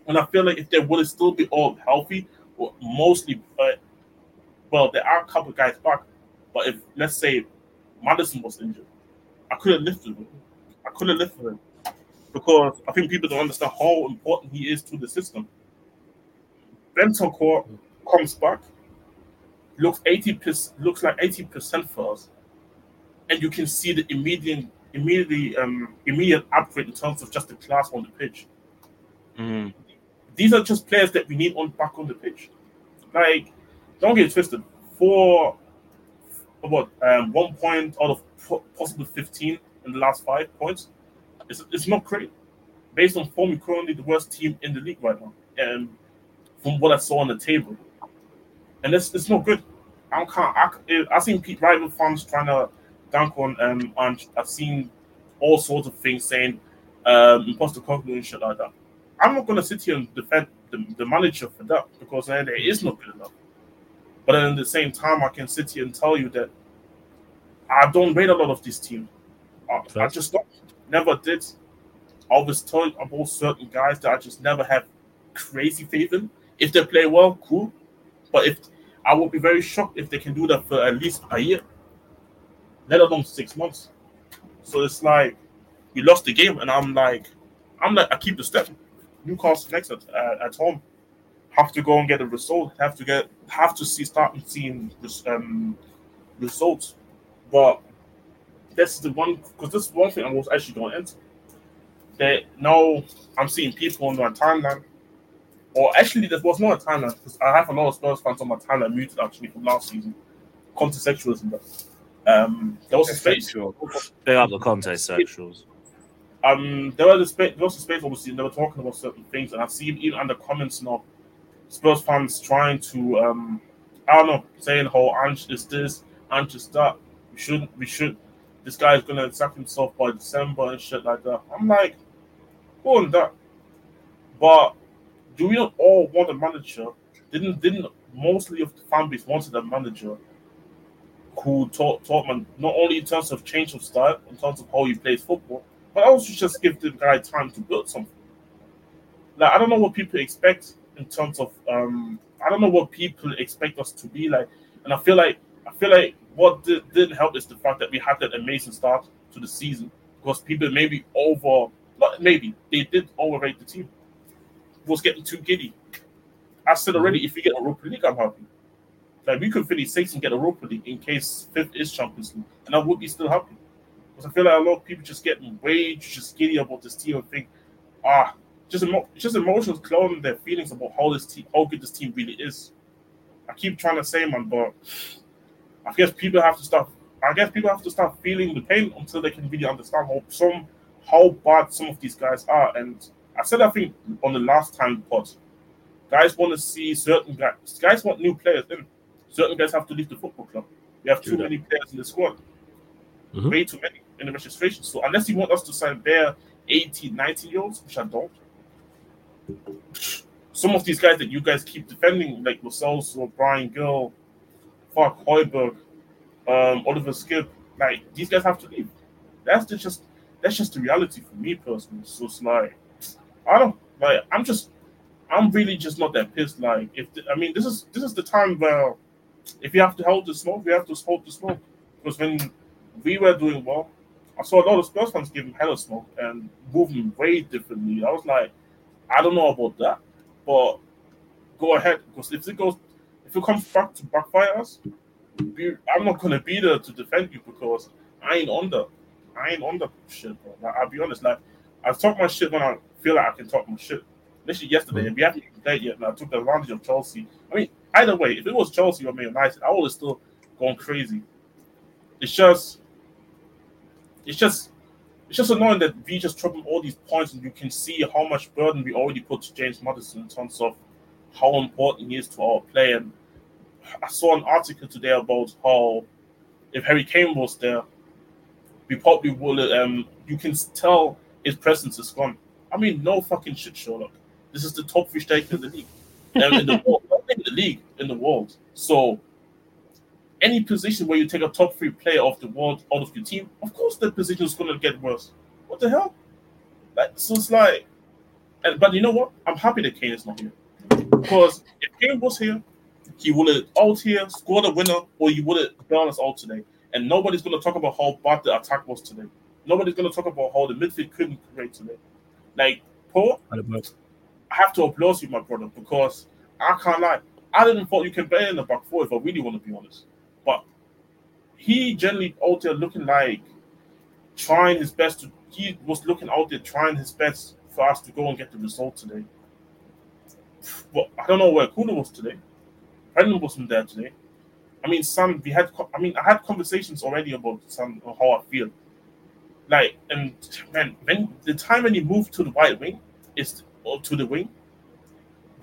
And I feel like if they would still be all healthy, or mostly, but well, there are a couple guys back, but if let's say Maddison was injured, I could have lifted him. I could have lifted him because I think people don't understand how important he is to the system. Bentancur comes back, looks eighty looks like eighty percent for us, and you can see the immediate, immediately, um, immediate upgrade in terms of just the class on the pitch. Mhm. These are just players that we need on back on the pitch. Like, don't get it twisted. For what um, one point out of po- possible fifteen in the last five points, it's, it's not great. Based on form, we're currently the worst team in the league right now, and from what I saw on the table, and it's it's not good. I can't. I, I've seen Pete rival fans trying to dunk on um and I've seen all sorts of things saying um imposter confidence and shit like that. I'm not gonna sit here and defend the, the manager for that because uh, there is not good enough. But then at the same time, I can sit here and tell you that I don't rate a lot of this team. I, I just don't. Never did. I was you about certain guys that I just never have crazy faith in. If they play well, cool. But if I would be very shocked if they can do that for at least a year, let alone six months. So it's like we lost the game, and I'm like, I'm like, I keep the step. Newcastle next at, uh, at home have to go and get a result. Have to get have to see start seeing um, results. But that's the one because this is one thing I was actually going into. That now I'm seeing people on my timeline, or actually there was not a timeline because I have a lot of Spurs fans on my timeline muted actually from last season. Contextualism. Um, there was a space. Pick up the context sexuals. um, there was a space, there was a space obviously, and they were talking about certain things, and I see even under comments now, Spurs fans trying to, um, I don't know, saying how Ange is this, Ange is that. We shouldn't, we should. This guy is gonna sack himself by December and shit like that. I'm like, go on that. But do we not all want a manager? Didn't didn't mostly of the fan base wanted a manager who taught taught man not only in terms of change of style, in terms of how he plays football, but also just give the guy time to build something. Like I don't know what people expect in terms of um I don't know what people expect us to be like, and I feel like I feel like what did, didn't help is the fact that we had that amazing start to the season because people maybe over not maybe they did overrate the team was getting too giddy. I said already, if we get a Europa League, I'm happy. Like we could finish sixth and get a Europa League in case fifth is Champions League, and I would be still happy. Because I feel like a lot of people just getting way just giddy about this team and think, ah, just emo- just emotions clouding their feelings about how this team, how good this team really is. I keep trying to say, man, but I guess people have to start. I guess people have to start feeling the pain until they can really understand how some how bad some of these guys are. And I said, I think on the last time pod, guys want to see certain guys. Guys want new players in. Certain guys have to leave the football club. We have too many players in the squad. Mhm. Way too many in the registration. So unless you want us to sign bare 18, 19 year olds, which I don't, some of these guys that you guys keep defending, like Lo Celso or Bryan Gil, fuck Højbjerg, um, Oliver Skipp, like these guys have to leave. That's just that's just the reality for me personally. So it's like I don't like I'm just I'm really just not that pissed. Like if the, I mean this is this is the time where if you have to hold the smoke, we have to hold the smoke. Because when we were doing well, I saw a lot of Spurs fans giving hella smoke and moving way differently. I was like, I don't know about that, but go ahead. Because if it goes, if it comes back to backfire us, I'm not gonna be there to defend you because I ain't on the, I ain't on the shit, bro. Like, I'll be honest. Like I talk my shit when I feel like I can talk my shit. Literally yesterday, and we haven't played yet, and I took advantage of Chelsea. I mean, either way, if it was Chelsea or Man United, I would have still gone crazy. It's just, it's just, it's just annoying that we just dropping all these points, and you can see how much burden we already put to James Maddison in terms of how important he is to our play. And I saw an article today about how if Harry Kane was there, we probably would. Um, you can tell his presence is gone. I mean, no fucking shit, Sherlock. This is the top fish tank in the league, um, in the world, in the league, in the world. So, any position where you take a top three player of the world out of your team, of course, the position is going to get worse. What the hell? Like, so it's like, and, but you know what? I'm happy that Kane is not here because if Kane was here, he would have out here scored a winner, or he would have done us out today. And nobody's going to talk about how bad the attack was today. Nobody's going to talk about how the midfield couldn't create today. Like, Paul, I have to applaud you, my brother, because I can't lie. I didn't thought you can play in the back four if I really want to be honest. But he generally out there looking like trying his best to. He was looking out there trying his best for us to go and get the result today. But I don't know where Kuna was today. Brendan wasn't there today. I mean, Sam, we had. I mean, I had conversations already about Sam how I feel. Like, and man, when the time when he moved to the right wing is or to the wing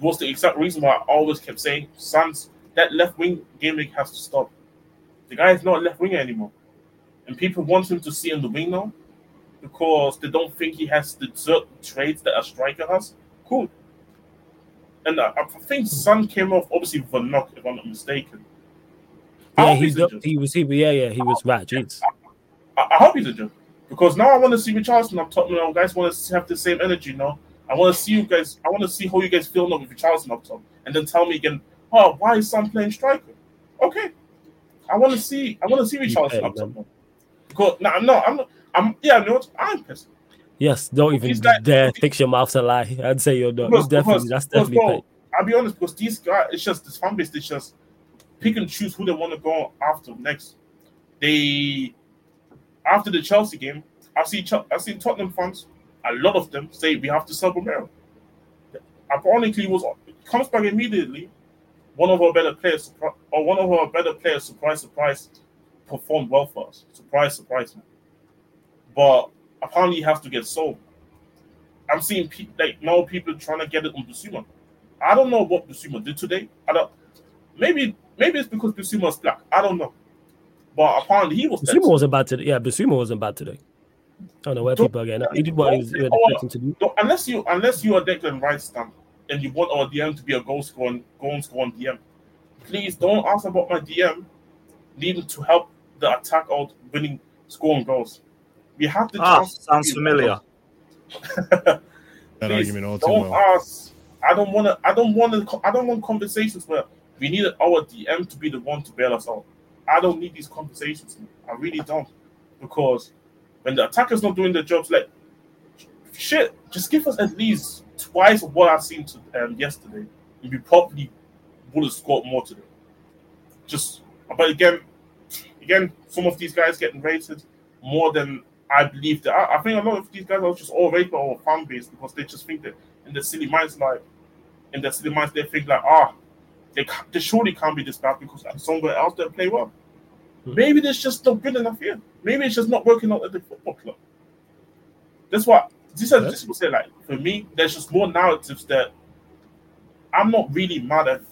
was the exact reason why I always kept saying, Sam's that left wing gimmick has to stop. The guy is not a left winger anymore, and people want him to see in the wing now because they don't think he has the certain traits that a striker has. Cool. And I, I think Son came off obviously with a knock, if I'm not mistaken. Yeah, he's he's he was he yeah yeah he was right. Jeez. I, I hope he's injured because now I want to see Richarlison up top. You know, guys want to have the same energy. now. I want to see you guys. I want to see how you guys feel now with Richarlison up top, and then tell me again, oh, why is Son playing striker? Okay, I want to see. I want to see up top. now. Because no, I'm not. I'm not. I'm yeah. What? I'm pissed. Yes, don't even dare fix your mouth to lie. I'd say you're not. Because- It's definitely because- that's because, definitely bro. I'll be honest, because these guys, it's just this fan base. It's just pick and choose who they want to go after next. They after the Chelsea game, I see Ch- I see Tottenham fans. A lot of them say we have to sell Romero. Ironically, was comes back immediately. One of our better players, or one of our better players, surprise, surprise, performed well for us. Surprise, surprise, man. But apparently he has to get sold. I'm seeing pe- like now people trying to get it on Bissouma. I don't know what Bissouma did today. I don't. Maybe maybe it's because Bissouma's black. I don't know. But apparently he was. Bissouma wasn't bad today. Yeah, Bissouma wasn't bad today. I don't know where Don't- people are getting. He did what he was he was expecting to do. Unless you unless you are Declan Rice stamp and you want our DM to be a goal scoring goal scoring DM, please don't ask about my DM needing to help the attack out winning scoring goals. We have to. Ah, sounds familiar. That Please, argument all don't well. ask. I don't want to. I don't want to. I don't want conversations where we need our DM to be the one to bail us out. I don't need these conversations. I really don't, because when the attacker's not doing their jobs, like shit, just give us at least twice of what I've seen to, um, yesterday, and we probably would have scored more today. Just, but again, again, some of these guys getting rated more than I believe that. I, I think a lot of these guys are just all rated by our fan base because they just think that in their silly minds, like in their silly minds, they think like, ah, they, they surely can't be this bad because somewhere else they play well. Hmm. Maybe there's just not good enough here. Maybe it's just not working out at the football club. That's what this is. This will say like for me, there's just more narratives that I'm not really mad at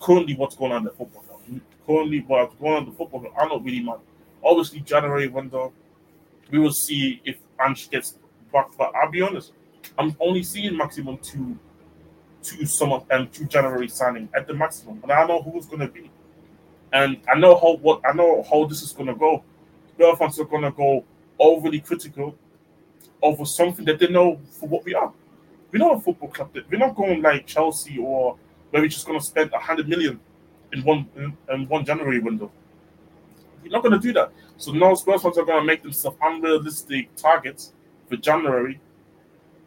currently what's going on in the football club. Currently, what's going on in the football club, I'm not really mad. Obviously, January window, we will see if Ange gets back. But I'll be honest, I'm only seeing maximum two, two summer and two January signing at the maximum, and I know who's going to be, and I know how what I know how this is going to go. Fans are going to go overly critical over something that they know for what we are. We're not a football club. That, we're not going like Chelsea or where we're just going to spend a hundred million in one in, in one January window. We're not going to do that. So now Spurs fans are going to make themselves unrealistic targets for January,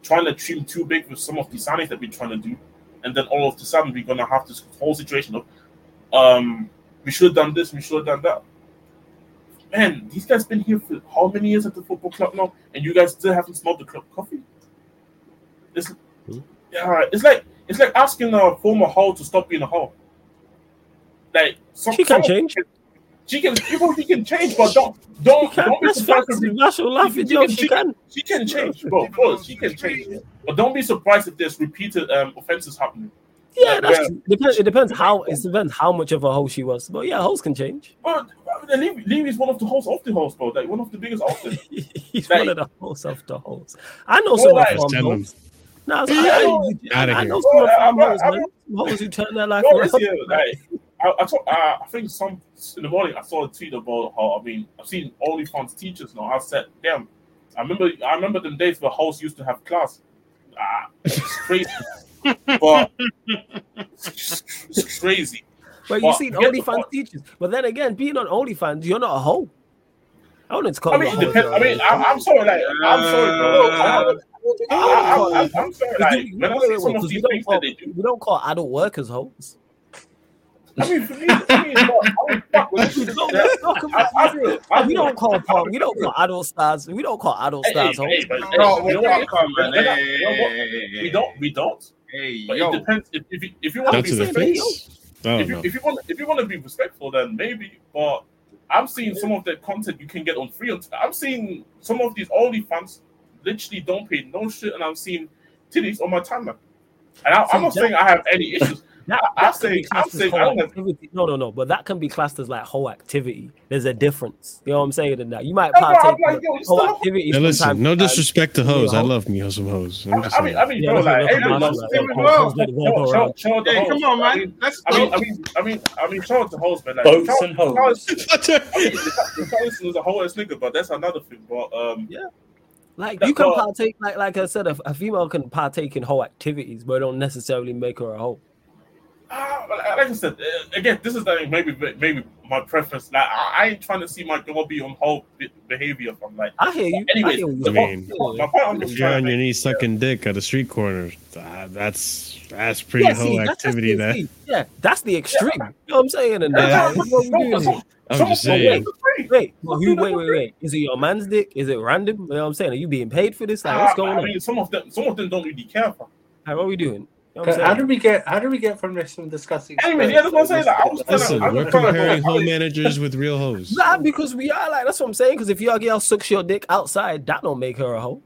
trying to dream too big with some of the signings that we're trying to do, and then all of a sudden we're going to have this whole situation of, um, we should have done this, we should have done that. Man, these guys been here for how many years at the football club now, and you guys still haven't smelled the club coffee. It's Hmm. yeah, it's like it's like asking a former hoe to stop being a hoe. Like some, She can change. She can, people, she can change, but don't don't She can. don't be surprised. facts. if- National laughing joke. She can. She can change, bro. Of course, she can change. But don't be surprised if there's repeated um, offenses happening. Yeah, that's true. Depends, it depends how it depends how much of a hole she was. But yeah, holes can change. But uh, Levy, Levy is one of the hosts of the hosts, bro. Like one of the biggest hosts. He's Like- one of the hosts of the hoes. I know some like- of them Tell them. hoes. Nah, so I, I, I, I know some of the them I'm- hoes, I'm- man. Some hoes who turn their life around. it's here. Like I, I, talk, uh, I think some in the morning I saw a tweet about how I mean I've seen OnlyFans teachers now. I said, damn. I remember I remember them days where hosts used to have class. Ah, it's crazy, but it's, it's crazy. But you see, get the OnlyFans teachers. But then again, being on OnlyFans, you're not a hoe. I wouldn't call I mean, it depends. I mean, I'm, I'm sorry, like I'm sorry, bro. I, I, I, I, I'm sorry, like when I see some of Because we these don't things call, that they do. we don't call adult workers hoes. I mean, for me, I mean, bro, I mean, fuck, We don't, Yeah. talk I- about- I- I- we don't call pop, we don't call adult stars. We don't call adult stars hey, hoes. hey, No, you know well, what? come on, You know what? hey, You know what? hey, We don't. We don't. Hey, But yo. it depends. If, if you if you want to be the respectful, Oh if you if you want if you want to be respectful, then maybe. But I'm seeing some of the content you can get on free. I'm seeing some of these OnlyFans literally don't pay no shit, and I'm seeing titties on my timeline. And I, i'm not saying I have any issues. That, I- I'm that can be saying- I'm classed as saying I whole don't have- activity. No, no, no. But that can be classed as like whole activity. There's a difference. You know what I'm saying? In that you might That's why partake like, in yo, whole still- activities. Hey, from time listen, no disrespect to hoes. I love me some hoes. I mean, I mean. I mean, Yeah, bro, like, hey, I'm look, talking look, about. Hey, Hoes bro. that won't shout, go shout, around. shout out to Hey, hoes. come on, mean, man. Let's I mean. I mean, I mean, I mean, shout out to hoes, man. Like, Boats and hoes. shout- I mean, the Carlson is a whole ass nigga, but that's another thing. But um, Like That- you can well- partake, like like I said, a, a female can partake in whole activities, but it don't necessarily make her a hoe. Ah, like like I said, uh, again, this is like maybe maybe my preference. Like, I, I ain't trying to see my girl be on whole be- behavior from like. I hear you. Anyways, I hear you. I mean, point- my point I'm just you're on your knees sucking dick at a street corner, uh, that's that's pretty Yeah, whole see, that's, that's activity. the, There, yeah, that's the extreme. You know what I'm saying? And Yeah. like, what we No, doing but here? some- I'm some just saying. ways are. Wait, well, Some who, of them wait, wait, wait. Is it your man's dick? Is it random? You know what I'm saying? Are you being paid for this? Like, what's Ah, going I on? some of them, some of them don't really care. For. Like, what are we doing? Know how saying? did we get? How did we get from this from discussing? Anyway, Spurs yeah, that's what I'm to saying, like, I was this- telling- Listen, I'm we're comparing go- home managers with real hoes. Nah, because we are like that's what I'm saying. Because if your girl sucks your dick outside, that don't make her a hoe.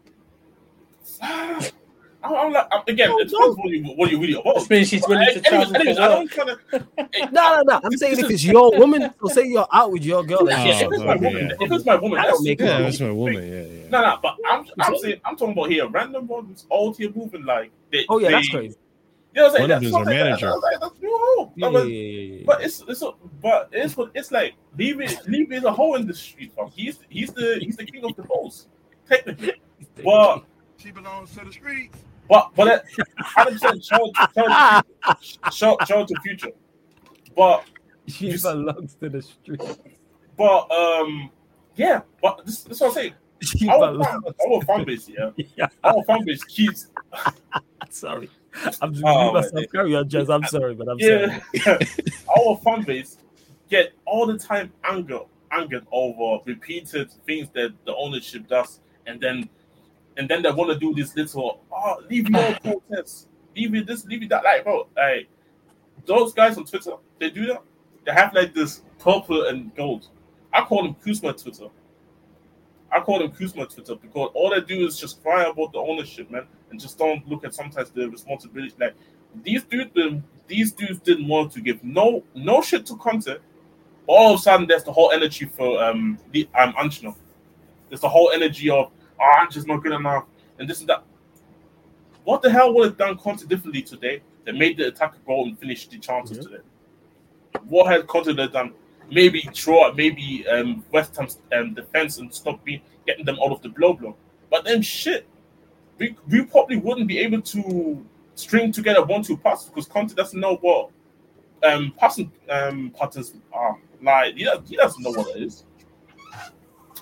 I'm, I'm like, I'm, again, it depends what you what you really about. Which means she's willing to travel anyways, I don't kind of. No, no, no. I'm saying if it's your woman, so say you're out with your girl. Like, Oh, yeah, if it's my woman, yeah. if it's my woman, That that's don't make Yeah, her that's my woman. Yeah, yeah. No, no, but I'm, I'm saying, I'm talking about here, random ones, all here moving like. They, Oh yeah, they, that's crazy. You know what I'm saying? One of That's them's what our I'm saying. manager. That's, like, that's new home. Yeah, But- yeah, yeah, yeah, yeah. But it's it's a, but it's what it's like. Leave it leave it a hole in the street. Fam. He's he's the he's the king of the hoes, technically. But She belongs to the streets. but but hundred percent show show show show to future. But she just- belongs to the street. but um yeah. But this, this is what I'm saying. She Our belongs. fan, our fan base, yeah. Yeah, Our fan base keeps sorry. I'm just Oh, myself carry on, Jez. I'm sorry, but I'm yeah. sorry. our fan base get all the time anger angered over repeated things that the ownership does, and then and then they want to do this little oh leave your protests, leave it this, leave it that. Like bro, like those guys on Twitter, they do that. They have like this purple and gold. I call them Kuzma Twitter. I call them Kuzma Twitter because all they do is just cry about the ownership, man, and just don't look at sometimes the responsibility. Like these dudes, the, these dudes didn't want to give no no shit to Conte. All of a sudden, there's the whole energy for um the um Anchino. There's the whole energy of oh, Anchino's not good enough, and this and that. What the hell would have done Conte differently today that made the attacker goal and finish the chances today? What had Conte done? Maybe draw, maybe um, West Ham's um, defense and stop being getting them out of the blow blow. But then shit, we, we probably wouldn't be able to string together one two passes because Conte doesn't know what um passing um patterns are. Like he, does, he doesn't know what it is.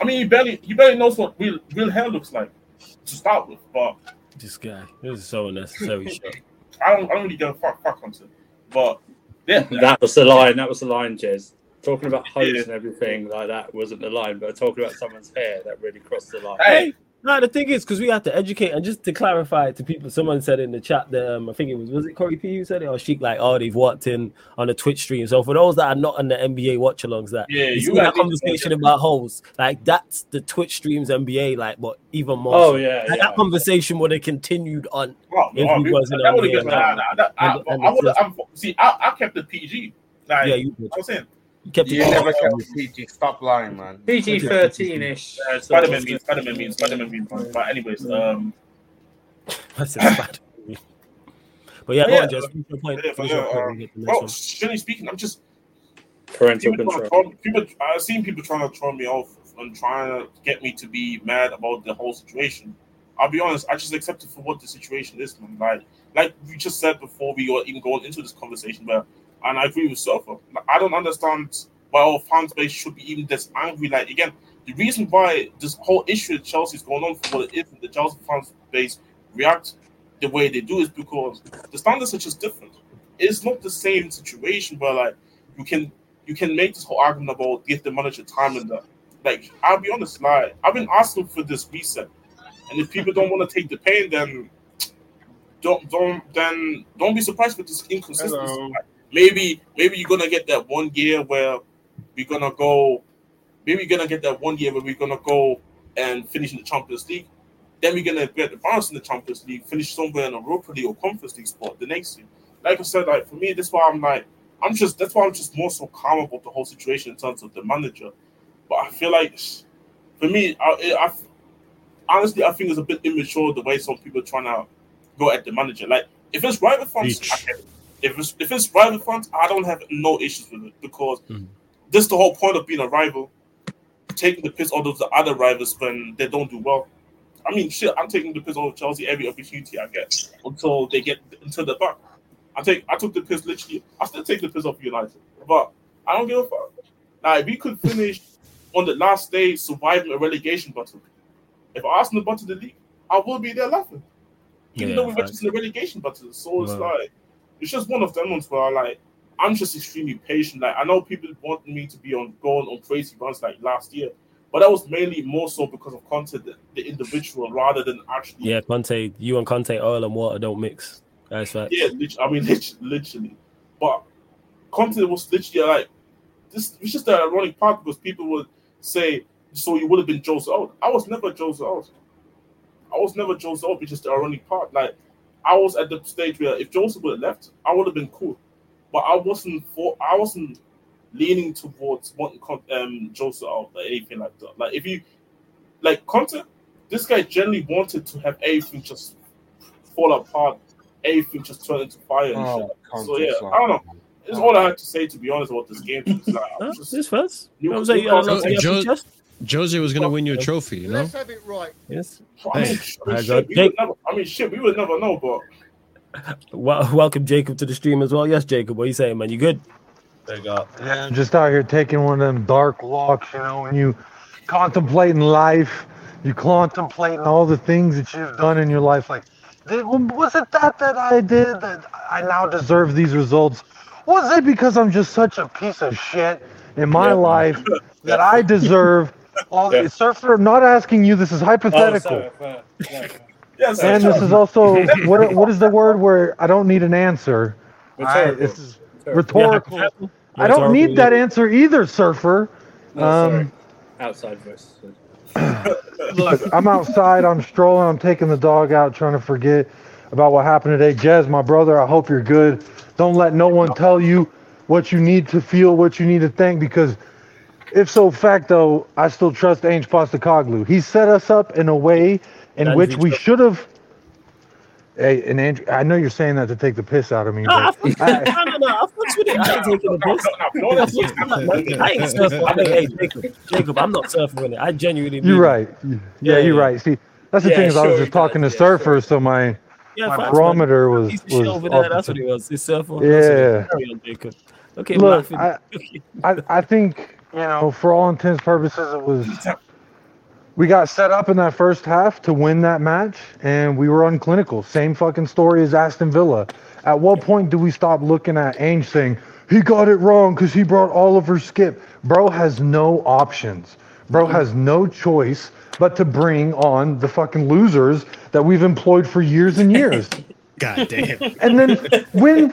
I mean, he barely he barely knows what real real hair looks like to start with. But This guy, this is so unnecessary. shit. I don't I don't really give a fuck fuck Conte. But yeah, That was the line. That was the line, Jez. Talking about hose Yeah. and everything like that wasn't the line, but talking about someone's hair that really crossed the line. hey, No, the thing is, because we have to educate, and just to clarify to people, someone said in the chat that um, I think it was was it Corey P who said it or Sheik like, oh, they've walked in on a Twitch stream. So for those that are not on the NBA watch-alongs, that Yeah, you you see that conversation about holes, like that's the Twitch streams NBA, like, but even more. Oh so. yeah, Like, yeah. that conversation would have continued on. well, If he we- wasn't that on would here, have been nah, nah, I, I would have see I, I kept the PG. Like Yeah, you did. I was saying, You kept You never going. kept PG. Stop lying, man. PG thirteen ish. uh, Spider-Man means Spider-Man means Spider-Man means. But anyways, um, I said Spider-Man. But yeah, But go yeah, on, Jess. Finish your point. yeah, but yeah, um, we'll get to the well, next generally speaking, I'm just Parental people, control. throw, people. I've seen people trying to throw me off and trying to get me to be mad about the whole situation. I'll be honest, I just accept it for what the situation is, man. Like, like we just said before we were even going into this conversation, but and I agree with. Like, I don't understand why our fan base should be even this angry. Like, again, the reason why this whole issue at Chelsea is going on for what it is, and the Chelsea fan base react the way they do is because the standards are just different. It's not the same situation where like you can you can make this whole argument about give the manager time and that. Like, I'll be honest, like I've been asking for this reset, and if people don't want to take the pain, then don't don't then don't be surprised with this inconsistency. Hello. Like, maybe maybe you're gonna get that one year where we're gonna go. Maybe you're gonna get that one year where we're gonna go and finish in the Champions League. Then we're gonna get the bounce in the Champions League, finish somewhere in a Europa League or Conference League spot the next year. Like I said, like for me, that's why I'm like I'm just that's why I'm just more so calm about the whole situation in terms of the manager. But I feel like for me, I, I honestly I think it's a bit immature the way some people are trying to go at the manager. Like if it's rival funds, Preach. I get it. If it's if it's rival funds, I don't have no issues with it because Mhm. this is the whole point of being a rival, taking the piss out of the other rivals when they don't do well. I mean, shit, I'm taking the piss out of Chelsea every opportunity I get until they get until they're back. I take I took the piss literally. I still take the piss off United, but I don't give a fuck. Now, if we could finish on the last day surviving a relegation battle, if Arsenal bottom the league, I will be there laughing. Even Yeah, though we're just in a relegation battle, so it's Wow. like it's just one of them ones where I like I'm just extremely patient. Like I know people want me to be on going on crazy runs like last year, but that was mainly more so because of Conte, the, the individual, rather than actually Yeah, Conte, you and Conte, oil and water don't mix. That's right. Yeah, I mean, lit- literally. But Conte was literally like this. It's just the ironic part because people would say, "So you would have been Jose Alt." I was never Jose Alt. I was never Jose Alt. It's just the ironic part. Like I was at the stage where if Joseph would have left, I would have been cool. But I wasn't for. I wasn't leaning towards wanting Con- um Jose Alt or anything like that. Like if you like Conte, this guy generally wanted to have everything just fall apart, everything just turn into fire. And Oh, shit. So yeah, like- I don't know. It's all I had to say to be honest about this game. It's like, I'm just- This first. You know what I'm You- saying? You got a lot to you- get off your Joe- chest? Jose was gonna win you a trophy, you know. Let's have it right. Yes. I mean, Hey, I mean, shit, we would never, I mean, shit, we would never know, but Wel- welcome Jacob to the stream as well. Yes, Jacob. What are you saying, man? You good? There you go. Yeah, I'm just out here taking one of them dark walks, you know, when you contemplating life, you contemplating all the things that you've done in your life. Like, was it that that I did that I now deserve these results? Was it because I'm just such a piece of shit in my Yeah. life that I deserve all Yeah. the surfer? I'm not asking you. This is Oh, hypothetical. sorry, fair. Yeah. yes, and this is also what what is the word where I don't need an answer. I, Rhetorical. this is Rhetorical. rhetorical. I don't need that answer either, surfer. No, sorry. Um, Outside voice. look, I'm outside. I'm strolling. I'm taking the dog out, trying to forget about what happened today. Jez, my brother, I hope you're good. Don't let no one tell you what you need to feel, what you need to think, because if so facto, I still trust Ange Postecoglou. He set us up in a way in That which we should have. Hey, and Andrew, I know you're saying that to take the piss out of me, Nah, I but fucks with it. No, no, no. I fucks with it. I ain't taking the piss. I'm not, I ain't surfing. I mean, hey, Jacob, Jacob, I'm not surfing with it. I genuinely you're it. right. Yeah, Yeah, you're right. See, that's the Yeah, thing is, I was just talking does, to yeah, sure. surfers, so my Yeah, my facts, man. barometer was Piece was shit over off there. That's what it was. It's surfer. Yeah. Carry on, Jacob. Okay, Look, laughing. I, I, I think you know, for all intents purposes, it was. We got set up in that first half to win that match, and we were unclinical. Same fucking story as Aston Villa. At what point do we stop looking at Ange saying he got it wrong because he brought Oliver Skipp? Bro has no options. Bro has no choice but to bring on the fucking losers that we've employed for years and years. God damn. And then when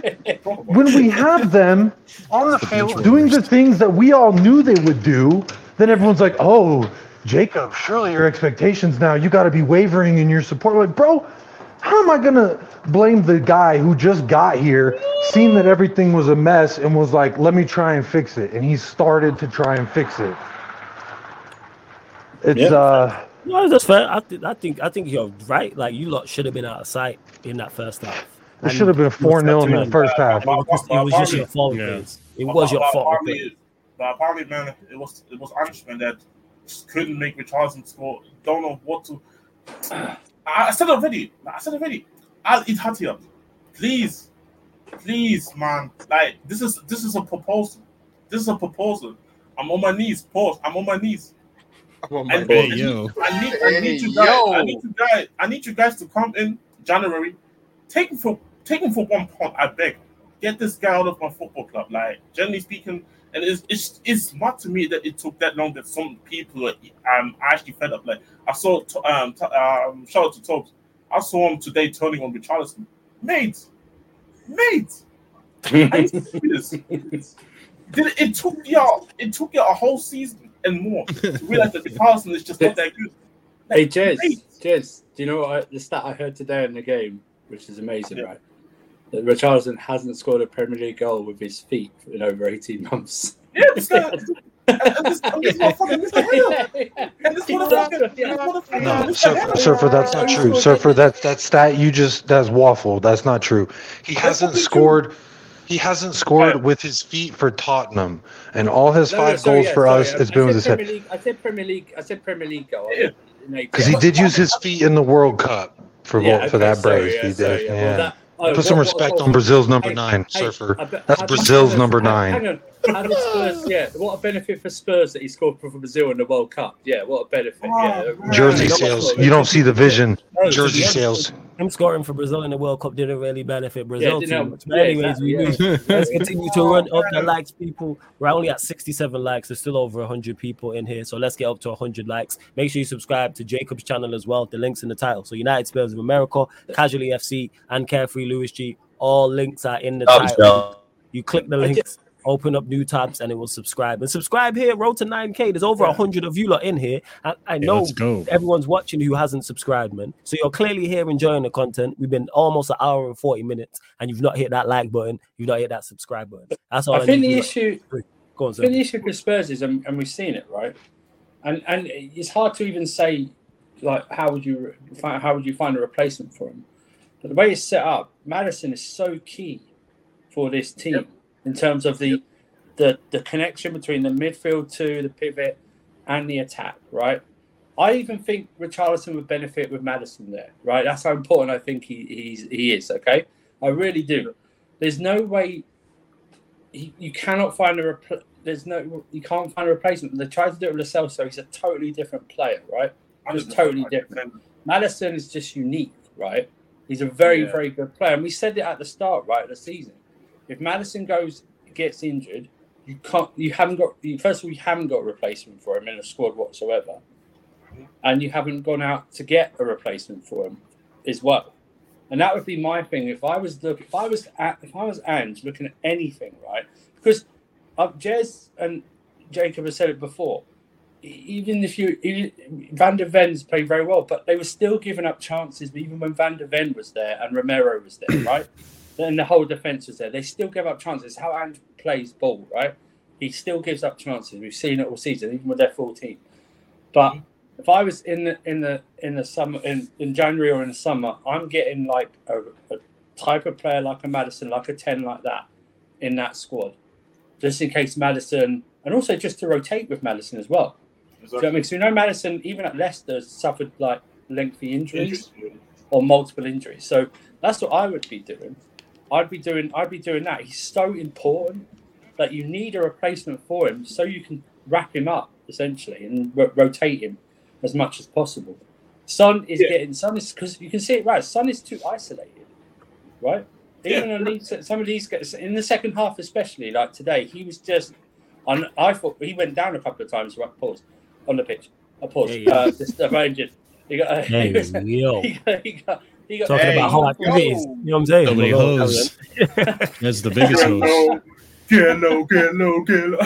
when we have them on the field doing the things that we all knew they would do, then everyone's like, "Oh, Jacob, surely your expectations now you got to be wavering in your support." Like, bro, how am I gonna blame the guy who just got here, seen that everything was a mess, and was like, "Let me try and fix it," and he started to try and fix it. It's Yeah. uh. No, that's fair. I, th- I think I think you're right. Like you lot should have been out of sight in that first half. It should have been 4 0 in that first half. It was just, it was just your fault. Yeah. Vince. It was your fault. But apparently, but apparently, man, it was it was Irishman that just couldn't make Richarlison score. Don't know what to. I, I said already. I said already. I'll eat Hatia. Please, please, man. Like this is this is a proposal. This is a proposal. I'm on my knees. Pause. I'm on my knees. And Hey, yo. I need, I need you guys. I need you guys. I need you guys to come in January. Take him for, take him for one pound. I beg. Get this guy out of my football club. Like generally speaking, and it's it's, it's not to me that it took that long. That some people are um actually fed up. Like I saw to- um t- um shout out to Tobes. I saw him today turning on Richarlison. Mate, mate. Are you serious? Did it, it took y'all it took y'all a whole season and more to realize that the Richarlison is just not that good. Hey, Jez, Mate. Jez, do you know what I, the stat I heard today in the game, which is amazing, Yeah. right? That Richarlison hasn't scored a Premier League goal with his feet in over 18 months. Yeah, this guy. and, and this, and this motherfucker, Mr. Hill. And this motherfucker, this motherfucker, No, Mr. Surfer, Hill. That's not true. Surfer, that that stat you just that's waffle. That's not true. He hasn't fucking scored. He hasn't uh, scored with his feet for Tottenham, and all his No, no, five sorry, goals yeah, for sorry, us I- has I been said with his Premier head. League, I said Premier League. I said Premier League goal. Because he did use his feet in the World Cup for Yeah, for okay, that sorry, brace. yeah, he sorry, did. yeah. Yeah. Well, that- oh, Put some what- what- respect what- on Brazil's number Hey, nine, hey, Surfer. I That's Brazil's number nine. Hang on. Spurs, yeah, what a benefit for Spurs that he scored for Brazil in the World Cup. Yeah, what a benefit. Yeah. Oh, Jersey sales. You don't see the vision. Jersey be honest- sales. Him scoring for Brazil in the World Cup didn't really benefit Brazil didn't too much. But Yeah, anyways, we exactly, lose. Let's continue to run up the likes, people. We're only at 67 likes. There's still over 100 people in here. So let's get up to 100 likes. Make sure you subscribe to Jacob's channel as well. The links in the title. So United Spurs of America, Casually FC, and Carefree Lewis G. All links are in the Up, title. Joe. You click the links, open up new tabs, and it will subscribe. And subscribe here. Road to 9K. There's over 100 of you lot in here. And I Yeah, know let's everyone's watching who hasn't subscribed, man. So you're clearly here enjoying the content. We've been almost an hour and 40 minutes, and you've not hit that like button. You've not hit that subscribe button. That's all I, I think need the issue, lot- Go on, I sir. think the issue with Spurs is, and, and we've seen it, right? And and it's hard to even say, like, how would you find, how would you find a replacement for him? But the way it's set up, Maddison is so key for this team in terms of the the the connection between the midfield two, the pivot, and the attack, right? I even think Richarlison would benefit with Maddison there, right? That's how important I think he he's, he is. Okay, I really do. There's no way he, you cannot find a repl- there's no you can't find a replacement. They tried to do it with Lo Celso, so he's a totally different player, right? Just totally different. Maddison is just unique, right? He's a very, Yeah. very good player. And we said it at the start, right, of the season. If Maddison goes gets injured, you can't you haven't got first of all, you haven't got a replacement for him in the squad whatsoever. And you haven't gone out to get a replacement for him as well. And that would be my thing. If I was look if I was at if I was Ange looking at anything, right? Because uh, Jez and Jacob have said it before. Even if you, even, Van der Ven's played very well, but they were still giving up chances. Even when Van der Ven was there and Romero was there, right? Then the whole defense was there. They still give up chances. How Ange plays ball, right? He still gives up chances. We've seen it all season, even with their full team. But if I was in the in the in the summer in, in January or in the summer, I'm getting like a, a type of player like a Maddison, like a ten like that in that squad, just in case Maddison, and also just to rotate with Maddison as well. Do you know I mean? So we know Maddison, even at Leicester, suffered like lengthy injuries or multiple injuries. So that's what I would be doing. I'd be doing I'd be doing that. He's so important that you need a replacement for him so you can wrap him up essentially and ro- rotate him as much as possible. Son is getting Son is because you can see it right. Son is too isolated, right? Even on these, some of these guys in the second half, especially like today, he was just. On, I thought he went down a couple of times. Right, pause on the pitch. A pause. Hey, yo. uh, just uh, injured. He got. Uh, Hey, he was. He got. He got, he got Talking about how activities. You know what I'm saying? Nobody Go, go, hose. carry on. That's the biggest hose. Get low, get low, get low.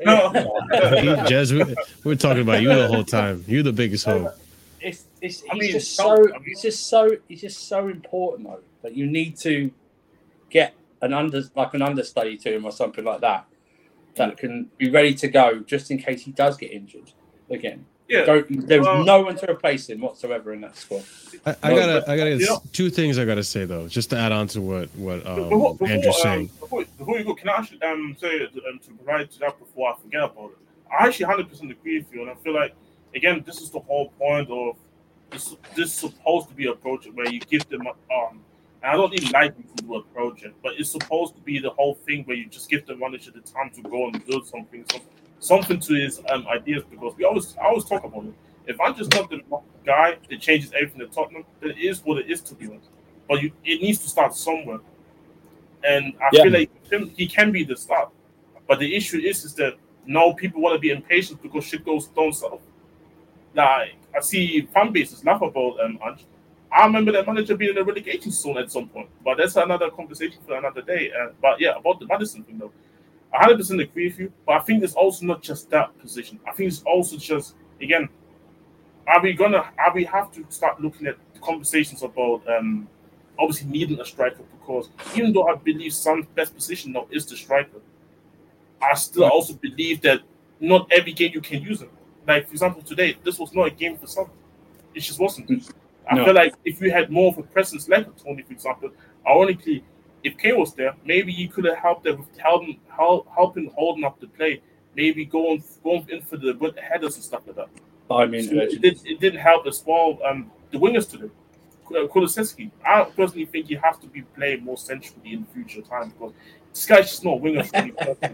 You- Jez, we, we're talking about you the whole time. You're the biggest hoe. it's it's I mean, just so- so he's just so he's just so important though that you need to get an under like an understudy to him or something like that that can be ready to go just in case he does get injured again. Yeah. Go, there's Well- no one to replace him whatsoever in that squad. I, I gotta, I gotta. Yeah. Two things I gotta say though, just to add on to what what Before, um, before, Andrew's um, saying. before, before you go, can I actually um, say um, to provide to that before I forget about it? I actually hundred percent agree with you, and I feel like again, this is the whole point of this. This is supposed to be a project where you give them um. And I don't even like using the word project, but it's supposed to be the whole thing where you just give them one inch at time to go and build something, some, something to his um, ideas. Because we always, I always talk about it. If I'm just not the guy that changes everything at Tottenham, then it is what it is to be honest. But you, it needs to start somewhere. And I Yeah. feel like him, he can be the start. But the issue is, is that now people want to be impatient because shit goes down south. Like I see fan bases laugh about um, Ange. I remember that manager being in a relegation zone at some point, but that's another conversation for another day. Uh, but yeah, about the Maddison thing though, I hundred percent agree with you. But I think it's also not just that position. I think it's also just again, are we gonna are we have to start looking at conversations about um obviously needing a striker because even though I believe Son's best position now is the striker, I still also believe that not every game you can use him. Like for example, today this was not a game for Son. It just wasn't. I No. feel like if you had more of a presence like Toney, for example, ironically, if Kane was there, maybe you could have helped them with helping help, helping holding up the play, maybe going going in for the with the headers and stuff like that. I mean, So it, did, it didn't help as well. Um, the wingers today, Kul- Kulusevski. I personally think he has to be playing more centrally in future time because this guy's just not a winger for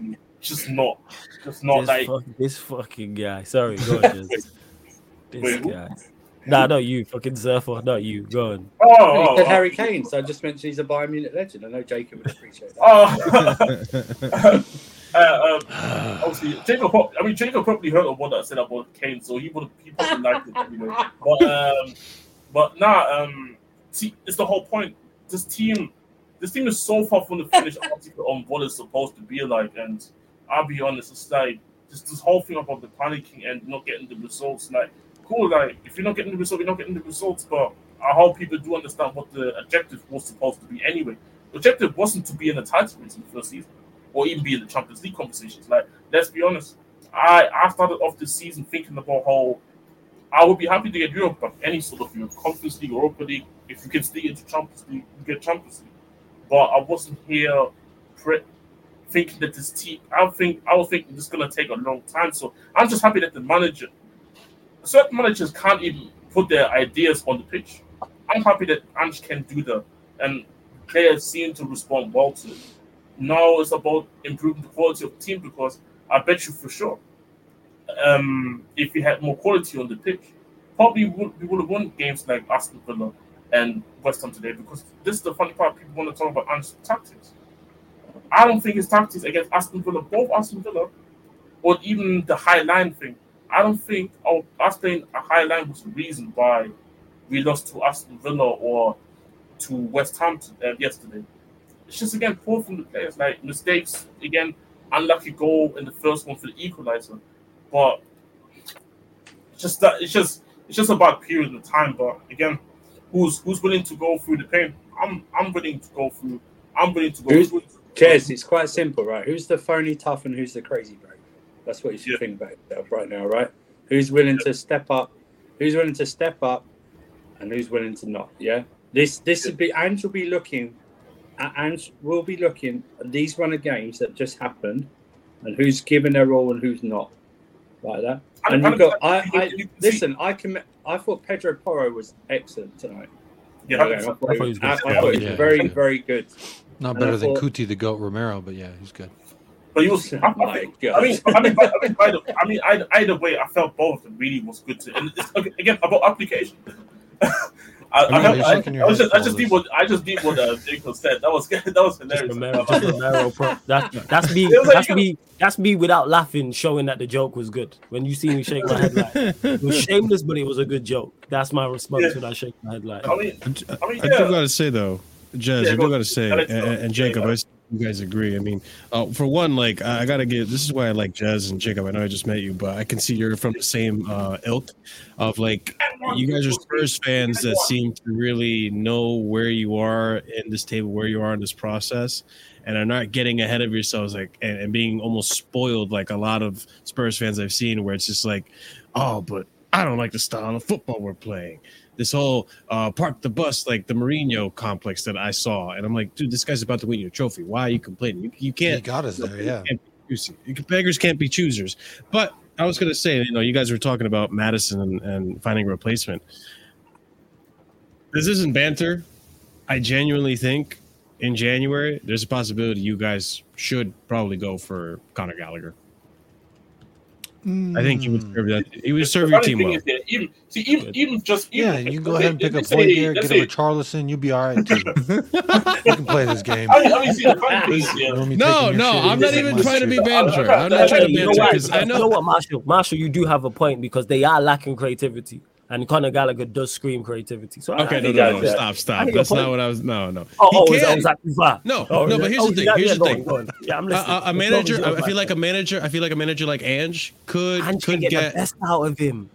me. Just not, just not this, like. fuck, this fucking guy. Sorry, go on, Jez. This Wait, who? Guy. Nah, not you, fucking surfer, not you. Go on. Oh, He oh, said oh. Harry Kane, so I just mentioned he's a Bayern Munich legend. I know Jacob would appreciate that. Oh, uh, um, obviously, Jacob. prob- I mean, Jacob probably heard of what I said about Kane, so he would he probably liked it anyway. But um, but nah, um, see, it's the whole point. This team, this team is so far from the finished article on what it's supposed to be like, and I'll be honest, it's like just this whole thing about the panicking and not getting the results. Like, cool, like if you're not getting the result, you're not getting the results. But I hope people do understand what the objective was supposed to be anyway. The objective wasn't to be in the title race in the first season, or even be in the Champions League conversations. Like, let's be honest. I I started off this season thinking about how I would be happy to get Europe, but any sort of Europe, Conference League, Europa League, if you can stay into Champions League, you get Champions League. But I wasn't here pre- thinking that this team. I think I was thinking this is gonna take a long time. So I'm just happy that the manager, certain managers can't even put their ideas on the pitch. I'm happy that Ange can do that, and players seem to respond well to it. Now it's about improving the quality of the team because I bet you for sure, um, if we had more quality on the pitch, probably we would have won games like Aston Villa and West Ham today. Because this is the funny part: people want to talk about Ange's tactics. I don't think his tactics against Aston Villa, both Aston Villa, or even the high line thing. I don't think our us playing a high line was the reason why we lost to Aston Villa or to West Ham uh, yesterday. It's just again poor from the players, like mistakes again, unlucky goal in the first one for the equalizer, but it's just that it's just it's just about period of time. But again, who's who's willing to go through the pain? I'm I'm willing to go through. I'm willing to go Who's- through. Jez, it's quite simple, right? Who's the phony tough and who's the crazy brave? That's what you should Yeah. think about yourself right now, right? Who's willing to step up? Who's willing to step up, and who's willing to not? Yeah. This this would be Ange will be looking. Uh, at Ange will be looking at these run of games that just happened, and who's given their all and who's not, like that. And you've got I, I listen. I can. I thought Pedro Porro was excellent tonight. Yeah, Okay, I thought I thought he he was, was I thought he was very, very good. Not And better I than thought- Cuti the Goat Romero, but yeah, he's good. But you was, I, I, think, I mean, I mean, I mean, by the, I mean, either, either way, I felt both of them really was good. To, and it's, okay, again about application. I, I, mean, I, I, I was just, I just all did what I just did what uh, Jacob said. That was that was Just hilarious. Romero, just Romero pro- that, that's me. It like That's you me. That's me without laughing, showing that the joke was good. When you see me shake my head like it was shameless, but it was a good joke. That's my response Yeah. when I shake my head like. I mean, I, d- I mean, I do gotta say though, Jez, Yeah, I do gotta say, gotta and, go. and Yeah, Jacob, go. I s- you guys agree. I mean, uh, for one, like I, gotta get This is why I like Jez and Jacob. I know I just met you, but I can see you're from the same uh, ilk of like you guys are Spurs fans that seem to really know where you are in this table, where you are in this process, and are not getting ahead of yourselves, like and, and being almost spoiled, like a lot of Spurs fans I've seen, where it's just like, oh, but I don't like the style of football we're playing. This whole uh, park the bus, like the Mourinho complex that I saw, and I'm like, dude, this guy's about to win you a trophy. Why are you complaining? You, you can't. He got us there, yeah. can't be choosy. You can- Beggars can't be choosers. But I was gonna say, you know, you guys were talking about Maddison and, and finding a replacement. This isn't banter. I genuinely think in January there's a possibility you guys should probably go for Conor Gallagher. I think he would Mm. serve that. He would serve your team thing well. is that even see even even just even, Yeah, you can go ahead and pick up let's say- Højbjerg, let's get him a say- Charleston. You'll be all right too. you can play this game. I mean, I mean, see, the funny thing is, yeah, No, no, I'm not even trying to be shit. banter. I'm not trying to you know banter because I You know know. what, Marshall? Marshall, you do have a point because they are lacking creativity, and Conor Gallagher does scream creativity. So Okay, I no, think no, no, stop, stop. That's not what I was. No, no. Oh, oh, is that, can. was? No, Oh, no, but here's Oh, the thing. Here's yeah, the thing. on, go on. Yeah, I'm A, listening. a, a As long as manager, I feel like a manager. I feel like a manager like Ange could and could get, get. the best out of him.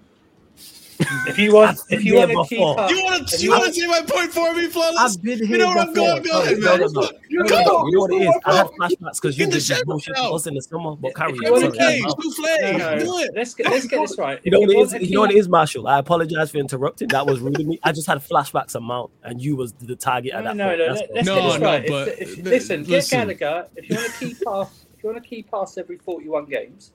If you want, if you want to keep up, You want to you you want to say my point for me, flawless? I've been You here know where I'm going, going, No, man. no, no. You No, know, no, no. You know what it is? I had flashbacks because you the did this bullshit to us in the summer. But carry on. you wanna Sorry. Okay, keep- souffle. No, no, Do it. let's get let's get this right. You know what it want is? to You know what it keep- is, Marshall. I apologize for interrupting. That was rude of me. I just had flashbacks amount, and you was the target at No, that no, point. no. That's let- all. Let's get this right. but- if, if, but listen, get. Gallagher. If you want to keep past, if you want to keep past every forty-one games,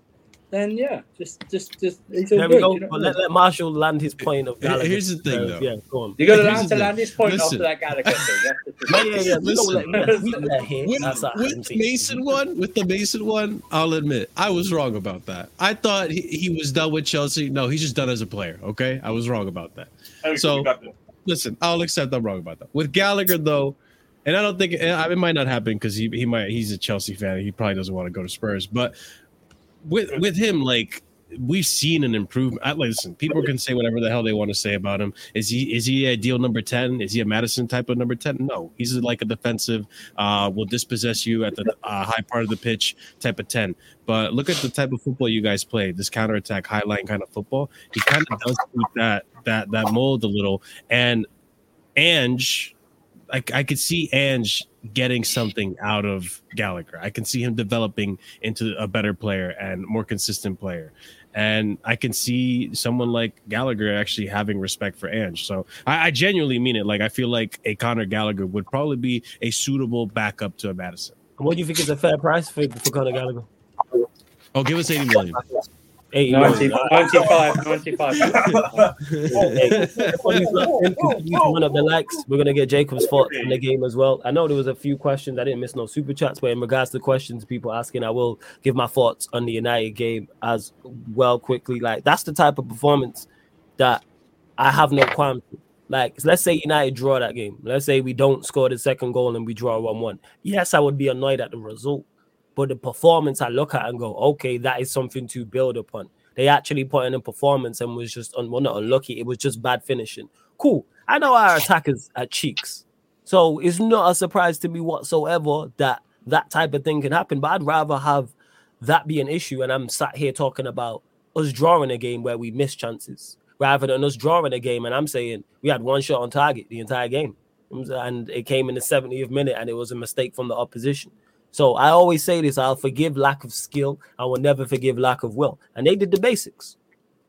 then yeah, just just just he's all There good. we go. you know? But let, let Marshall land his point of Here- Gallagher. here's the thing, Uh, though. Yeah, go on. You got to land to thing. land his point Listen. after that Gallagher thing. Yeah, yeah, yeah. We don't Listen, let, we, we let hit. with, with the Mason one, with the Mason one, I'll admit I was wrong about that. I thought he, he was done with Chelsea. No, he's just done as a player. Okay, I was wrong about that. Hey, So- we got that. Listen, I'll accept I'm wrong about that. With Gallagher though, and I don't think it might not happen because he he might he's a Chelsea fan. He probably doesn't want to go to Spurs, but with with him like. We've seen an improvement. I, listen, people can say whatever the hell they want to say about him. Is he is he a deal number ten? Is he a Maddison type of number ten? No, he's like a defensive, uh, will dispossess you at the uh, high part of the pitch type of ten. But look at the type of football you guys play. This counterattack, high line kind of football. He kind of does that that that mold a little. And Ange, I, I could see Ange getting something out of Gallagher. I can see him developing into a better player and more consistent player. And I can see someone like Gallagher actually having respect for Ange. So I, I genuinely mean it. Like I feel like a Conor Gallagher would probably be a suitable backup to a Maddison. What do you think is a fair price for, for Conor Gallagher? Oh, give us 80 million. 80 90, million. 95, 95. Hey, everybody's locked in, continue to run up the likes. We're gonna get Jacob's thoughts in the game as well. I know there was a few questions. I didn't miss no super chats, but in regards to questions people asking, I will give my thoughts on the United game as well quickly. Like that's the type of performance that I have no qualms. Like let's say United draw that game. Let's say we don't score the second goal and we draw one-one. Yes, I would be annoyed at the result, but the performance I look at and go, okay, that is something to build upon. They actually put in a performance and was just un- well, not unlucky. It was just bad finishing. Cool. I know our attackers are cheeks, so it's not a surprise to me whatsoever that that type of thing can happen. But I'd rather have that be an issue, and I'm sat here talking about us drawing a game where we miss chances, rather than us drawing a game and I'm saying we had one shot on target the entire game, and it came in the 70th minute, and it was a mistake from the opposition. So I always say this: I'll forgive lack of skill. I will never forgive lack of will. And they did the basics.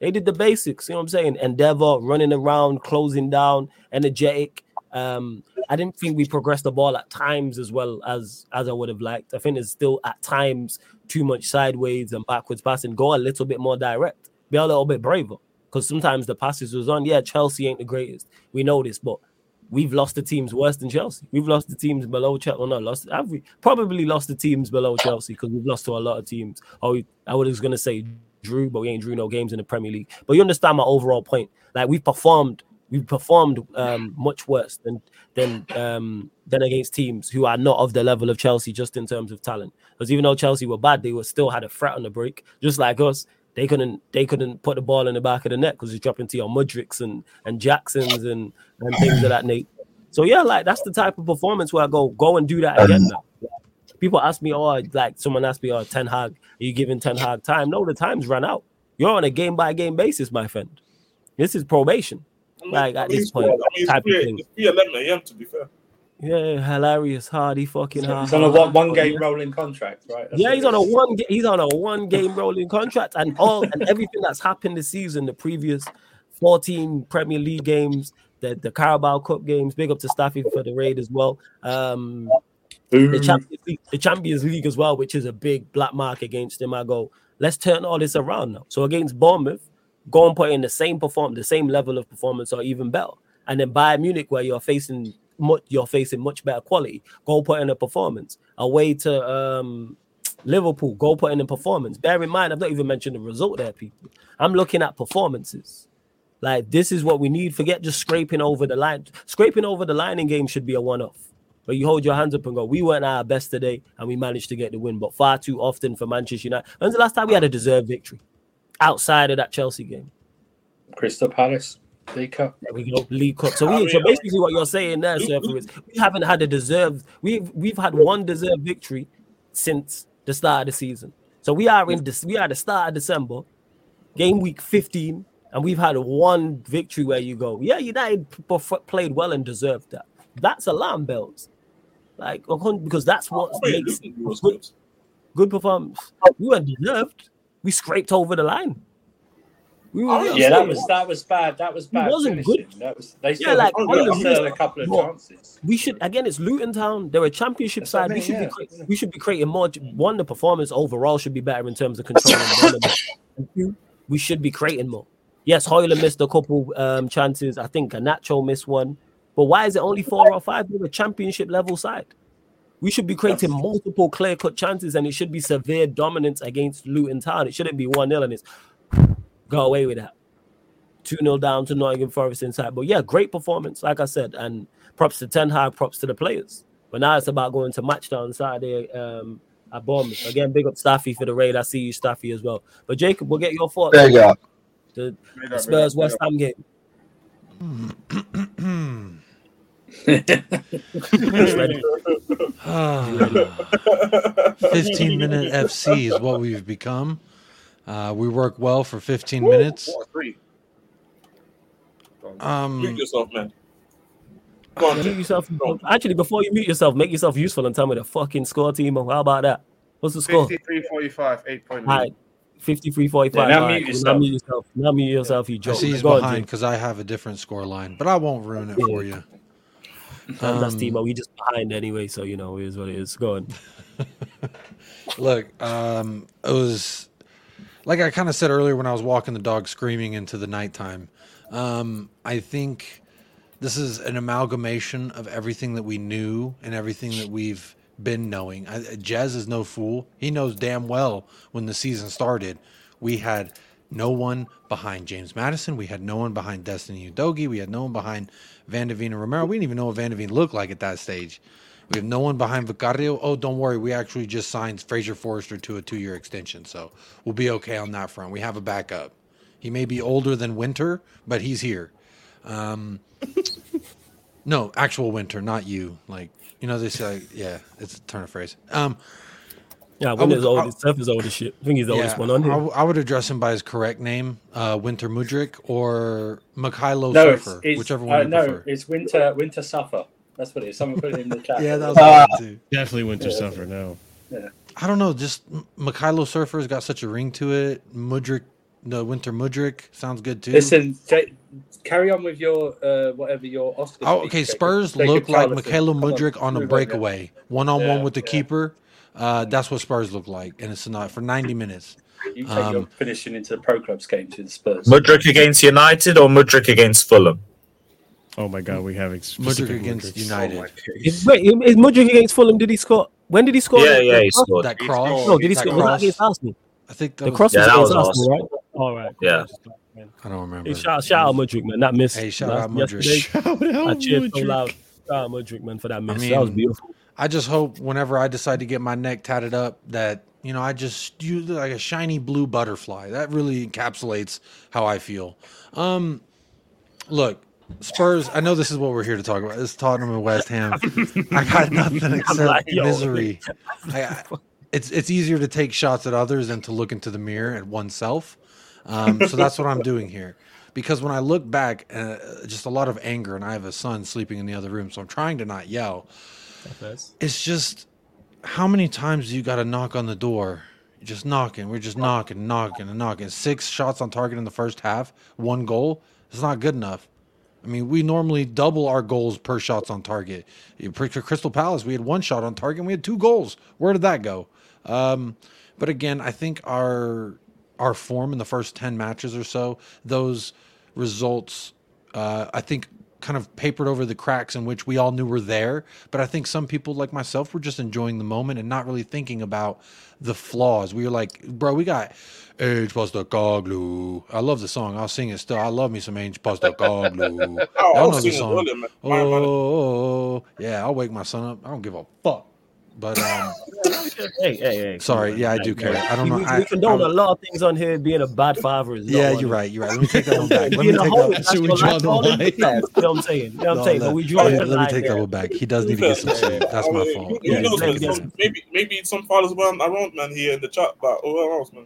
They did the basics. You know what I'm saying? Endeavor, running around, closing down, energetic. Um, I didn't think we progressed the ball at times as well as as I would have liked. I think there's still at times too much sideways and backwards passing. Go a little bit more direct. Be a little bit braver. Because sometimes the passes was on. Yeah, Chelsea ain't the greatest. We know this, but we've lost the teams worse than Chelsea. We've lost the teams below Chelsea. Well, no, lost. Have we probably lost the teams below Chelsea because we've lost to a lot of teams. Oh, I was gonna say drew, but we ain't drew no games in the Premier League. But you understand my overall point. Like we've performed, we've performed um, much worse than than um, than against teams who are not of the level of Chelsea, just in terms of talent. Because even though Chelsea were bad, they were still had a threat on the break, just like us. They couldn't they couldn't put the ball in the back of the net because it's dropping to your Mudryks and and Jacksons and and things of that nature. So yeah, like that's the type of performance where I go go and do that again now. People ask me, oh, like someone asked me, oh, Ten Hag, are you giving Ten Hag time? No, the time's run out. You're on a game by game basis, my friend. This is probation. Like at this point, I mean, it's type of three, thing. it's three eleven a.m. To be fair, Yeah, hilarious, hardy, fucking hard. He's on a one, one game rolling contract, right? That's Yeah, he's on a one. He's on a one game rolling contract, and all and everything that's happened this season, the previous fourteen Premier League games, the the Carabao Cup games. Big up to Staffy for the raid as well. Um, the Champions League, the Champions League as well, which is a big black mark against him. I go, let's turn all this around now. So against Bournemouth, go and put in the same perform, the same level of performance, or even better. And then Bayern Munich, where you're facing much, you're facing much better quality, go put in a performance. Away to um, Liverpool, go put in a performance. Bear in mind, I've not even mentioned the result there, people. I'm looking at performances. Like this is what we need. Forget just scraping over the line. Scraping over the line in game should be a one-off. But you hold your hands up and go, we weren't at our best today and we managed to get the win. But far too often for Manchester United. When's the last time we had a deserved victory? Outside of that Chelsea game. Crystal Palace, League Cup. There we go, League Cup. So we so basically what you're saying there, Surfer, is we haven't had a deserved, we've we've had one deserved victory since the start of the season. So we are in this, we are the start of December, game week 15, and we've had one victory where you go, yeah, United p- p- played well and deserved that. That's alarm bells. Like because that's what I mean, makes Luton good, good. good performance. We weren't deserved. We scraped over the line. We were, Oh, Yeah, that was that was bad. That was bad. wasn't finishing. good. That was they Yeah, like, still had a couple of But chances. We should again. It's Luton Town. They're a championship That's what I side. we mean, should yeah, be we should be creating more. One, the performance overall should be better in terms of controlling the ball. And two, We should be creating more. Yes, Højlund missed a couple um, chances. I think Nacho missed one. But why is it only four or five? We're a championship level side. We should be creating multiple clear cut chances, and it should be severe dominance against Luton Town. It shouldn't be 1 0 and it's go away with that. 2 0 down to Nottingham Forest inside. But yeah, great performance, like I said. And props to Ten Hag, props to the players. But now it's about going to match down Saturday um, at Bournemouth. Again, big up Staffy for the raid. I see you, Staffy, as well. But Jacob, we'll get your thoughts. There you go. The Big up, Spurs big up, West Ham game. Ah. 15 minute FC is what we've become. Uh, we work well for 15 minutes. What a three. Um, Mute yourself, man. Go on, Mute yourself. Actually, before you mute yourself, make yourself useful and tell me the fucking score, Timo. How about that? What's the score? 53 45, 8 point All lead. 53 45. Yeah, now All mute yourself. Now mute yourself. Now mute yourself, you I joke. see he's Go behind because I have a different score line, but I won't ruin it for you. Um, that's Timo. We just behind anyway, so you know it is what it is. Go on. Look, um, it was like I kind of said earlier when I was walking the dog screaming into the nighttime. Um, I think this is an amalgamation of everything that we knew and everything that we've been knowing. I, Jez is no fool. He knows damn well when the season started, we had no one behind James Maddison. We had no one behind Destiny Udogie. We had no one behind Van and Romero. We didn't even know what Van looked like at that stage. We have no one behind Vicario. Oh, don't worry. We actually just signed Fraser Forster to a two year extension. So we'll be okay on that front. We have a backup. He may be older than Winter, but he's here. Um, no, actual Winter, not you. Like, you know, they say, yeah, it's a turn of phrase. Um, Yeah, I when would- is old, I- Steph is old as shit. I think he's the oldest one on I, here. w- I would address him by his correct name, uh, Winter Mudryk or Mykhailo No, Surfer, it's whichever uh, one you no, prefer. it's winter winter suffer. That's what it is. Someone put it in the chat. Yeah, that was Uh, too. Definitely Winter Yeah. No, now. I don't know, just M- Mykhailo Surfer's got such a ring to it. Mudryk, no, Winter Mudryk sounds good too. Listen, J- carry on with your uh, whatever your Oscar. Oh, okay. Spurs Jacob look like Charlton. Mykhailo Come on, Mudryk on a breakaway, one on one with the yeah. keeper. Uh, that's what Spurs look like, and it's not for ninety minutes. You take your Um, finishing into the pro clubs game to the Spurs. Mudryk against United or Mudryk against Fulham? Oh my god, we have ex- Mudryk against Mudryks. United. Is, wait, is Mudryk against Fulham? Did he score? When did he score? Yeah, yeah, he scored. That cross. scored. No, did he that score? Was that cross. against Arsenal? I think that The was- cross Yeah, was that against was Arsenal, Arsenal. right? All right. Yeah. I don't remember. Hey, shout, shout out Mudryk, man. That miss. Hey, shout out Mudryk. yesterday. Shout out I cheered so loud. Shout out Mudryk, man, for that miss. I that was beautiful. I just hope whenever I decide to get my neck tatted up that you know I just you like a shiny blue butterfly. That really encapsulates how I feel. Um, look, Spurs. I know this is what we're here to talk about. It's Tottenham and West Ham. I got nothing except like, misery. I, it's it's easier to take shots at others than to look into the mirror at oneself. Um, so that's what I'm doing here. Because when I look back, uh, just a lot of anger, and I have a son sleeping in the other room, so I'm trying to not yell it's just how many times do you got to knock on the door? You're just knocking. We're just knocking, knocking, and knocking. Six shots on target in the first half, one goal. It's not good enough. I mean, we normally double our goals per shots on target. Pick Crystal Palace, we had one shot on target, and we had two goals. Where did that go? Um, but again, I think our our form in the first ten matches or so, those results, uh, I think, kind of papered over the cracks in which we all knew were there. But I think some people, like myself, were just enjoying the moment and not really thinking about the flaws. We were like, bro, we got Ange Postecoglou. I love the song. I'll sing it still. I love me some Ange Postecoglou. Oh, I Y'all know the song. earlier. Oh, oh, oh, yeah, I'll wake my son up. I don't give a fuck. But um, Hey, hey, hey. sorry, yeah, I do care. I don't know. We, I, we condone I- a lot of things on here. Being a bad father is not yeah, one you're right. You're right. Let me take that one back. Let me take hoe, that. that's Should we your draw life the all in line? You know what I'm saying? You know what I'm No, saying? let- But we draw yeah, the let me line take that one back. He does need to get some sleep. That's my fault. Who, Yeah, who knows, let man? me get Some- Maybe maybe some fathers weren't around, man, here in the chat, but who else, man?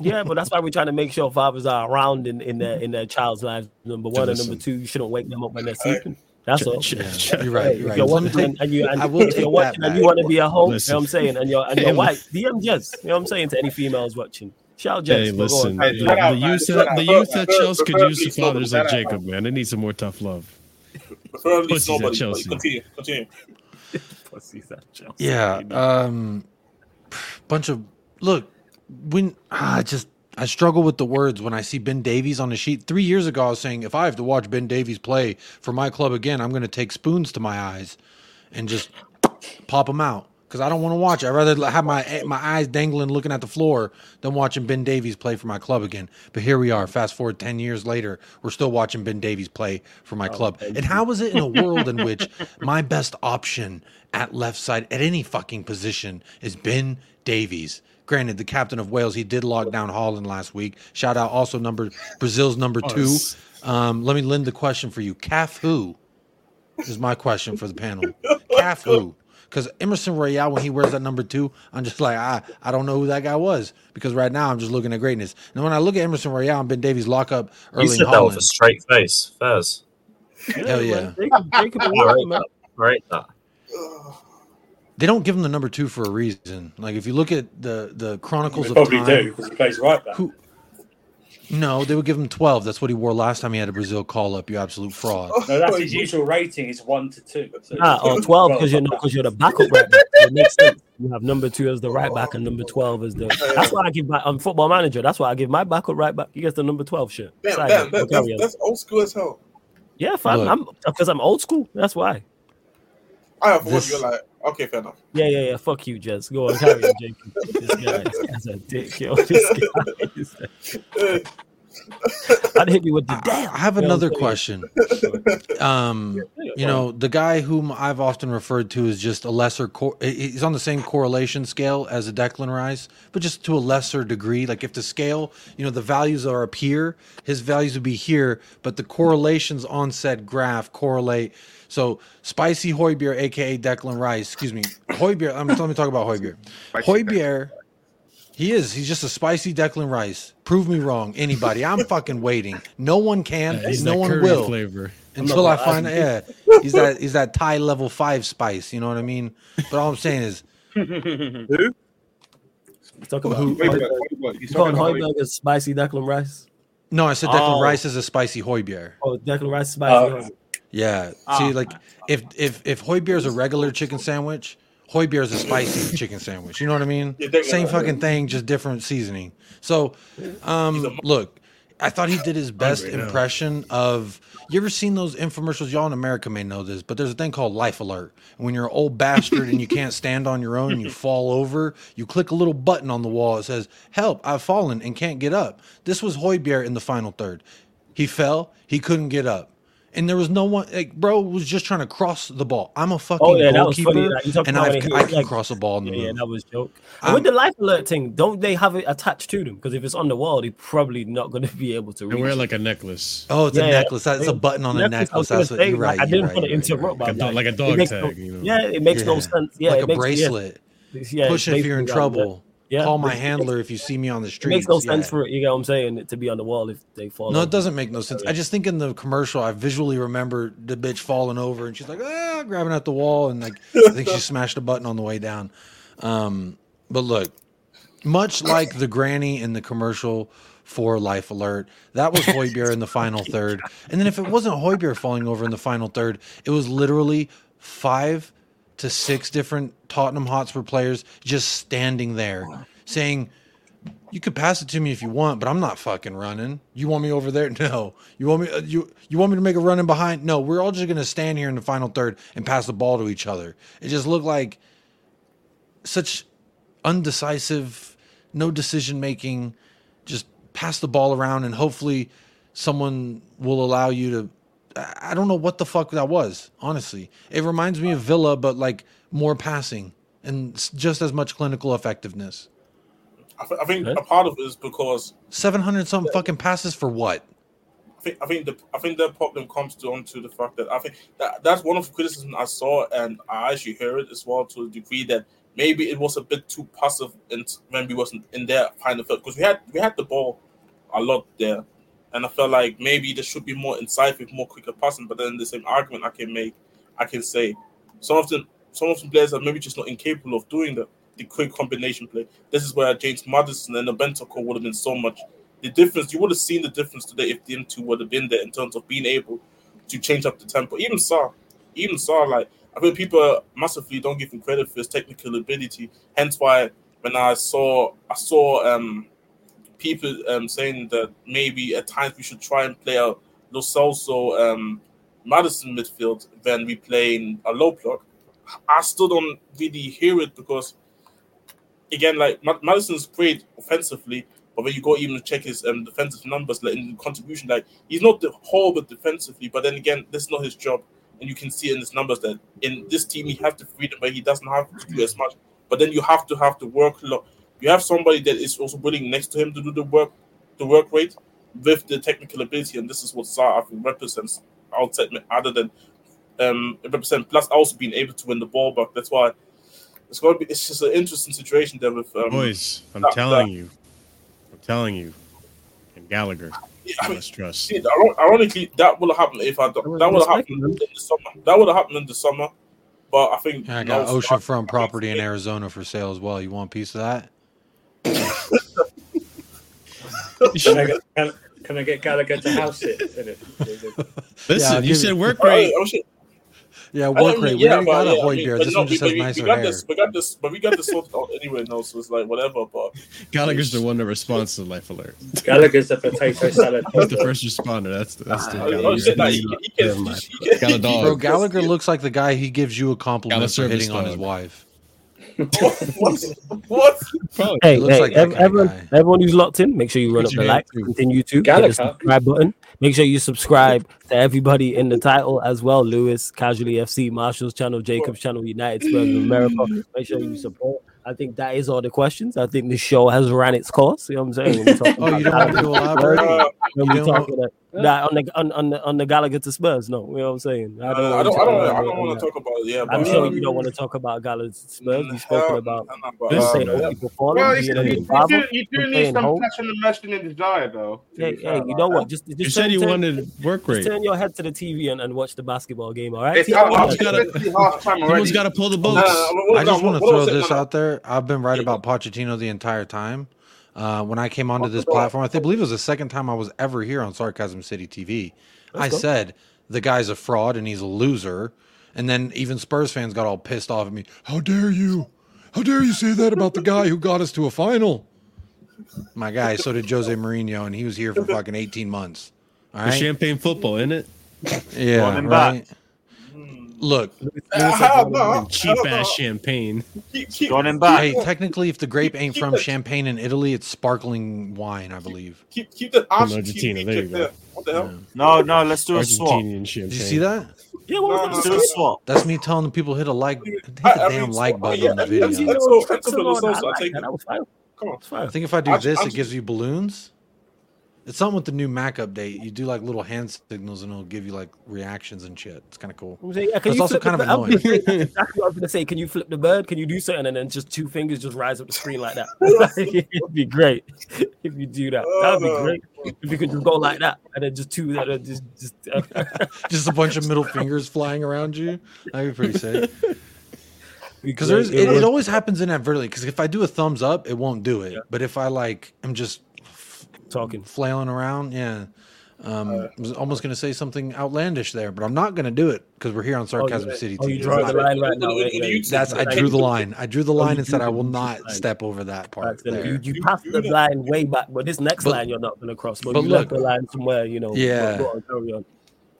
Yeah, but that's why we're trying to make sure fathers are around in, in their in their child's lives. Number one and number two, you shouldn't wake them up when they're sleeping. That's all. Ch- Yeah, you're right. You're if right. you're watching take- and you and if you're watching and you want to be a hoe, you know what I'm saying, and you're and you're white, DM just, you know what I'm saying to any females watching. Shout Jets. Hey, listen, on. the, shout out, the youth Shout at, the youth at Chelsea could use the fathers like Jacob, man. They need some more tough love. Preferably Pussies at. Chelsea. Continue. Continue. Pussies at Chelsea. Yeah. Um, bunch of look when ah, I just I struggle with the words when I see Ben Davies on the sheet. Three years ago, I was saying if I have to watch Ben Davies play for my club again, I'm going to take spoons to my eyes and just pop them out because I don't want to watch. I'd rather have my eh, my eyes dangling, looking at the floor, than watching Ben Davies play for my club again. But here we are. Fast forward ten years later, we're still watching Ben Davies play for my oh, club. And how is it in a world in which my best option at left side at any fucking position is Ben Davies? Granted, the captain of Wales, he did lock down Holland last week. Shout out also number Brazil's number two. Um, let me lend the question for you. Cafu is my question for the panel. Cafu? Because Emerson Royal, when he wears that number two, I'm just like, I, I don't know who that guy was. Because right now I'm just looking at greatness. And when I look at Emerson Royal and Ben Davies lock up You Erling said that with Holland, a straight face. Fairs. hell yeah. Jacob, Jacob is All right, right, man. right. That. They don't give him the number two for a reason. Like if you look at the the Chronicles They of probably Time, do because he plays right back. Who? No, they would give him 12. That's what he wore last time he had a Brazil call up. You absolute fraud. No, that's his usual rating is one to two. So Ah, or 12 because you're not because you're the backup right back. So it makes sense. You have number two as the right back and number 12 as the. That's why I give my on football manager. That's why I give my backup right back. He gets the number 12 shirt. Damn, Side damn, that, that's, that's old school as hell. Yeah, fam. I'm because I'm old school. That's why. I have. This- You're like, okay, fair enough. Yeah, yeah, yeah. Fuck you, Jess. Go on, carry on, Jacob. This guy, this guy's a dick, yo. This guy is a- I'd hit me with the damn. I have another what question. Um, you know, the guy whom I've often referred to as just a lesser, cor- he's on the same correlation scale as a Declan Rice, but just to a lesser degree. Like if the scale, you know, the values are up here, his values would be here, but the correlations on said graph correlate. So Spicy Højbjerg, aka Declan Rice, excuse me, Højbjerg. I'm let me talk about Højbjerg. Højbjerg, he is. He's just a spicy Declan Rice. Prove me wrong, anybody. I'm fucking waiting. No one can. Yeah, he's no one will flavor. until I find lie. yeah he's that he's that Thai level five spice. You know what I mean? But all I'm saying is Who? Talk about Who- Wait, Højbjerg. wait, wait, wait. He's calling talking about Højbjerg as spicy Declan Rice? no, I said Declan Oh. Rice is a spicy Højbjerg. Oh, Declan Rice spicy. Oh. Yeah. Ah. See, like if if if Højbjerg is a regular chicken sandwich, Højbjerg is a spicy chicken sandwich. You know what I mean? Same fucking thing, just different seasoning. So, um, look, I thought he did his best impression of. You ever seen those infomercials? Y'all in America may know this, but there's a thing called Life Alert. When you're an old bastard and you can't stand on your own and you fall over, you click a little button on the wall. It says, Help, I've fallen and can't get up. This was Højbjerg in the final third. He fell, he couldn't get up. And there was no one, like, bro was just trying to cross the ball. I'm a fucking Oh yeah, goalkeeper. Like, and I've, I was, can like- cross a ball in the Yeah, yeah, that was joke. I'm- And with the life alert thing, don't they have it attached to them? Because if it's on the wall, they're probably not going to be able to They reach. wear like a necklace, Oh, it's Yeah, a necklace. That's yeah. a button on a Necklace, necklace. That's what you're like, right. I didn't you're want right, to you're right, you're interrupt, right. like a, but dog, like a dog tag. no- you know? Yeah, it makes no sense. Yeah, like it a makes, bracelet. Yeah, Push if you're in basically, like, trouble. Yeah, Call my handler if you see me on the street. makes no sense for it. You get what I'm saying? To be on the wall if they fall. No, over. it doesn't make no sense. I just think in the commercial, I visually remember the bitch falling over and she's like, ah, grabbing at the wall, and like I think she smashed a button on the way down. Um, but look, much like the granny in the commercial for Life Alert, that was Højbjerg in the final third. And then if it wasn't Højbjerg falling over in the final third, it was literally five to six different Tottenham Hotspur players just standing there saying, you could pass it to me if you want, but I'm not fucking running. You want me over there? No. You want me? uh, You you want me to make a run in behind? No. We're all just gonna stand here in the final third and pass the ball to each other. It just looked like such undecisive, no decision making. Just pass the ball around and hopefully someone will allow you to. I I don't know what the fuck that was. Honestly, it reminds me of Villa, but like more passing and just as much clinical effectiveness. I, th- I think Okay. a part of it is because Seven hundred something fucking passes for what? I think I think the I think the problem comes down to the fact that I think that that's one of the criticisms I saw and I actually heard it as well to a degree that maybe it was a bit too passive in, when we wasn't in their final third because we had we had the ball a lot there and I felt like maybe there should be more incisive, more quicker passing. But then the same argument I can make, I can say some of them some of the players are maybe just not incapable of doing that. the quick combination play. This is where James Maddison and the Bentancur would have been so much. The difference you would have seen the difference today if them two would have been there in terms of being able to change up the tempo. Even Sarr, even Sarr, like I think people massively don't give him credit for his technical ability. Hence why when I saw I saw um people um saying that maybe at times we should try and play a Lo Celso um Maddison midfield than we playing a low block. I still don't really hear it because again, like Maddison's great offensively, but when you go even check his um, defensive numbers, like in contribution, like he's not the whole but defensively. But then again, that's not his job, and you can see in his numbers that in this team he has the freedom, but he doesn't have to do as much. But then you have to have the workload. You have somebody that is also willing next to him to do the work, the work rate with the technical ability, and this is what Sarr I think represents outside other than um represent plus also being able to win the ball back. That's why it's going to be. It's just an interesting situation there with um, Boys, I'm that- telling that- you, I'm telling you, and Gallagher, I mean, must trust. See, ironically, that would have happened if I don't- that would have happened in the summer. That would have happened in the summer, but I think Yeah, I got no, oceanfront property in Arizona for sale as well. You want a piece of that? Can I get, can, can I get Gallagher to house it? Listen, Yeah, you said you- work Right, rate. oh, shit. Yeah, work don't rate. mean- We already got but a yeah, I mean, beard. This no, one just we- has we- nicer we got hair. This, we got this, but we got this sorted out anyway. No, so it's like whatever. But Gallagher's the one that responds to Life Alert. Gallagher's a potato salad. He's the first responder. That's the, that's the oh, Gallagher. shit, nah, he, he can, he, he Got a can, dog. Bro, Gallagher looks like the guy he gives you a Got compliment a for service hitting on his wife. What? What? Probably. Hey, looks hey, like ev- everyone, guy. everyone who's locked in, make sure you run Put up your the like, through. continue to hit the subscribe button. Make sure you subscribe to everybody in the title as well. Lewis, Casually FC, Marshall's channel, Jacob's channel, United Spurs of America. Make sure you support. I think that is all the questions. I think the show has ran its course. You know what I'm saying? When we're talking Oh, you don't about want to Gallagher elaborate? Uh, when You we're don't want- talking uh, nah, on the on, on the on the Gallagher to Spurs. No, you know what I'm saying. I don't. I don't. I don't, I don't want to talk about it. Yeah, I'm but, sure um, you don't want to talk about Gallagher to Spurs. You've spoken hell, about nah, nah, but, you Listen, saying um, all Well, you, a you, you, do, you do need some hope. passion and wrestling and desire, though. to Hey, hey, you know what? Just, just You said you turn- wanted work just rate. turn your head to the TV and, and watch the basketball game. All right? It's, See, I'm, I'm that- gotta- half time Someone's already. got to pull the no, no, boats. I just want to what- what throw this No, no. out there. I've been right about Pochettino the entire time. Uh, when I came onto this platform, I think, believe it was the second time I was ever here on Sarcasm City TV. I go. said the guy's a fraud and he's a loser. And then even Spurs fans got all pissed off at me. How dare you? How dare you say that about the guy who got us to a final? My guy, so did Jose Mourinho, and he was here for fucking 18 months. All The champagne football, isn't it? Yeah, Running back. right. Look, hell no, Cheap ass champagne. Keep- keep- Going in back. hey, technically, if the grape ain't Keep from it- Champagne in Italy, it's sparkling wine, I believe. Keep keep that From Argentine Argentina, there you go. there. What the hell? No, no, let's do a swap. Argentinian. Did you see that? Yeah, what was No. Let's no, do a swap. That's me telling the people hit a like, hit the I- I damn mean, like oh, button yeah, on the video. that's- Little so- tricks that's a and little all that. sauce, I I like take that. it. That was fine. Come on. It's fine. I think if I do this, it gives you balloons. It's something with the new Mac update. You do like little hand signals, and it'll give you like reactions and shit. It's kind of cool. Saying, yeah, can uh, It's you also flip the kind of bird? Annoying. say- exactly what I was gonna say. Can you flip the bird? Can you do something and then just two fingers just rise up the screen like that? It'd be great if you do that. That'd be Oh. great if you could just go like that and then just two that are just just. Uh, just a bunch of middle fingers flying around you. That'd be pretty sick. Because Because it, it always happens inadvertently. Because if I do a thumbs up, it won't do it. But if I like, I'm just talking. flailing around. Yeah. Um, Uh, I was almost going to say something outlandish there, but I'm not going to do it because we're here on Sarcasm yeah. City Oh, you draw the line right now. Right, right. That's I drew the line. I drew the Oh, line you and said I will not step over that part. That's it. There. You, you passed the line way back, but this next But- line you're not going to cross. But, but you look- left the line somewhere, you know. Yeah.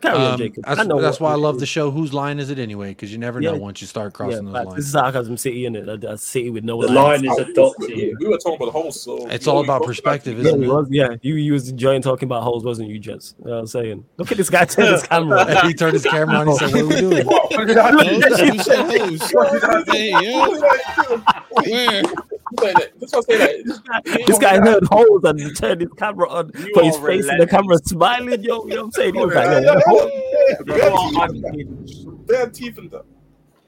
Go on, carry on. Carry on, Um, Jacob. that's I know that's why I love do. the show. Whose line is it anyway? Because you never Yeah. know once you start Yeah, crossing those facts. lines. this is sarcasm city in it. A, a city with no The lines. line is a dot to you. We were talking about the whole, so It's all about perspective, Yeah, isn't it? was, yeah, you, you was enjoying talking about holes, wasn't you, Jets? You know what I'm saying? Look at this guy turn his camera. he turned his camera on. He said, "What are we doing?" Hoes? Who said hoes? Hey, yo. Where? This was saying that. this guy heard holes and turned his camera on, You put his are face in the camera, smiling. Yo, you know what I'm saying? He was like, Yeah, yo, yeah, what yeah, the yeah, yeah. I'm kidding. Bare teeth in that.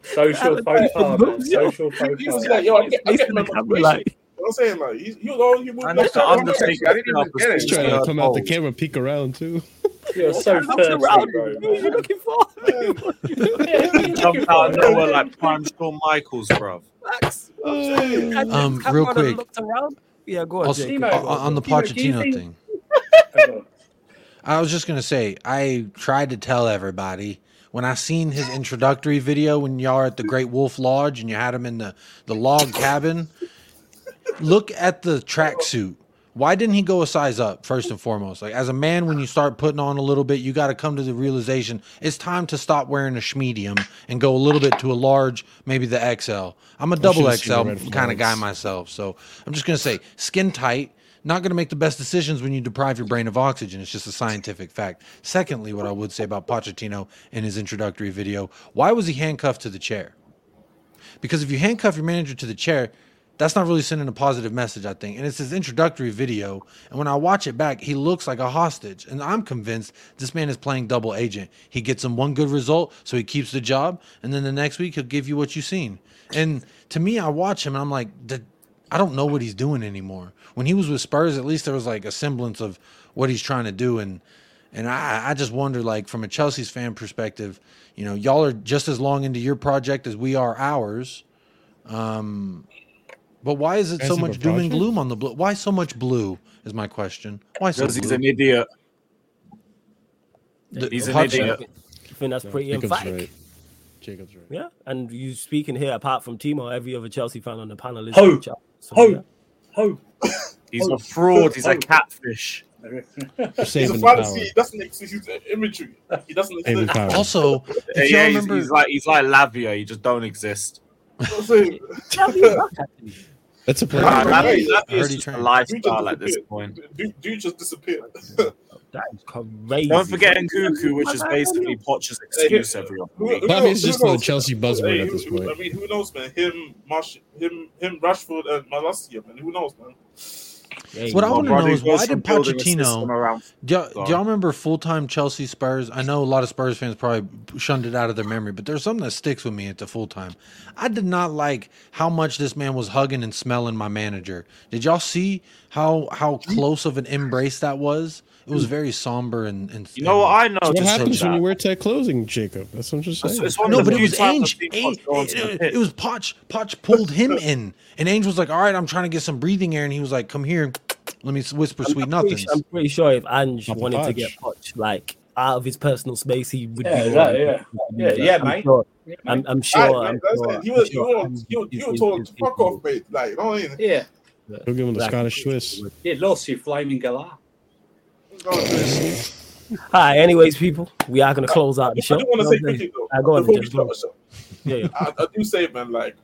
Social Yeah, faux pas, man. Social faux He was like, yo, I get, I get my the camera, like, what I'm saying? Like, he, he was all, he moved And left, the Undertaker I didn't even get it. He's trying to come out the camera, peek around too. You're so looks thirsty, bro. Who are you looking for? Jump out of nowhere like Prime Shawn Michaels, bro. Facts. And Um, real quick. Yeah, go on, Also, Jacob. o- on the Timo, Pochettino think- thing. Go on. I was just gonna say, I tried to tell everybody when I seen his introductory video when y'all are at the Great Wolf Lodge and you had him in the, the log cabin. Look at the tracksuit. Why didn't he go a size up first and foremost? Like as a man, when you start putting on a little bit, you got to come to the realization it's time to stop wearing a schmedium and go a little bit to a large, maybe the XL. I'm a double should've seen the XL kind of guy myself, so I'm just gonna say skin tight. Not going to make the best decisions when you deprive your brain of oxygen. It's just a scientific fact. Secondly, what I would say about Pochettino in his introductory video, why was he handcuffed to the chair? Because if you handcuff your manager to the chair, that's not really sending a positive message, I think. And it's his introductory video. And when I watch it back, he looks like a hostage. And I'm convinced this man is playing double agent. He gets him one good result, so he keeps the job. And then the next week, he'll give you what you've seen. And to me, I watch him and I'm like, I don't know what he's doing anymore. When he was with Spurs, at least there was like a semblance of what he's trying to do. And and I, I just wonder, like, from a Chelsea's fan perspective, you know, y'all are just as long into your project as we are ours. Um, but why is it so much doom and gloom on the blue? Why so much blue? Is my question. Why so Because he's an idiot. The- He's an Poch- idiot. I think that's pretty Jacob's emphatic. right. Jacob's right. Yeah, and you speaking here, apart from Timo, every other Chelsea fan on the panel is Ho. Chelsea. So, Ho. yeah. Ho. He's Oh, a fraud. He's a oh. catfish. He's a saving fantasy. He doesn't exist. He's an imagery. He doesn't exist. Also, if Yeah, y'all yeah, he's, remember, he's like he's like Lavia. He just don't exist. I'm That's a Nah, Nah, perfect. nah, Lavia, nah, Lavia heard is just a lifestyle at this point. Dude, dude just disappeared. That is crazy. Don't forget Nkunku, which is basically Poch's excuse every other Who- week. who Lavia knows- is just who the? Chelsea buzzword Hey, at this who- point. I mean, who knows, man? Him, Marsh, him, him, Rashford, and Malacia, man. Who knows, man? Hey, what I want to know is why did Pochettino? around Do y'all, do y'all remember full time Chelsea Spurs? I know a lot of Spurs fans probably shunned it out of their memory, but there's something that sticks with me at the full time. I did not like how much this man was hugging and smelling my manager. Did y'all see how how close of an embrace that was? It was very somber and, and You know what I know? What to happens when that? you wear tight clothing, Jacob? That's what I'm just saying. it's one No, but it was times Ange. I've seen Ange Poch go onto the it, it was Poch. Poch pulled him in, and Ange was like, "All right, I'm trying to get some breathing air," and he was like, "Come here, let me whisper I'm, sweet I'm pretty, nothings." I'm pretty sure if Ange Papa wanted to get Poch like out of his personal space, he would. Yeah, be that- yeah. Yeah, that. yeah, I'm mate. Sure, Yeah, I'm. I'm sure. Aight, I'm man, that's sure, it. He I'm was, sure he was, Ange he was, is- he is- was told to fuck off, mate. Like, you know what I mean? Yeah. Go give him the Scottish Swiss. You lost your flaming galah. Hi, anyways, people, we are gonna close out the I show. do want to say know what I'm quickly though. Go on, before we go start the show, Yeah, yeah. I, I do say, man, like,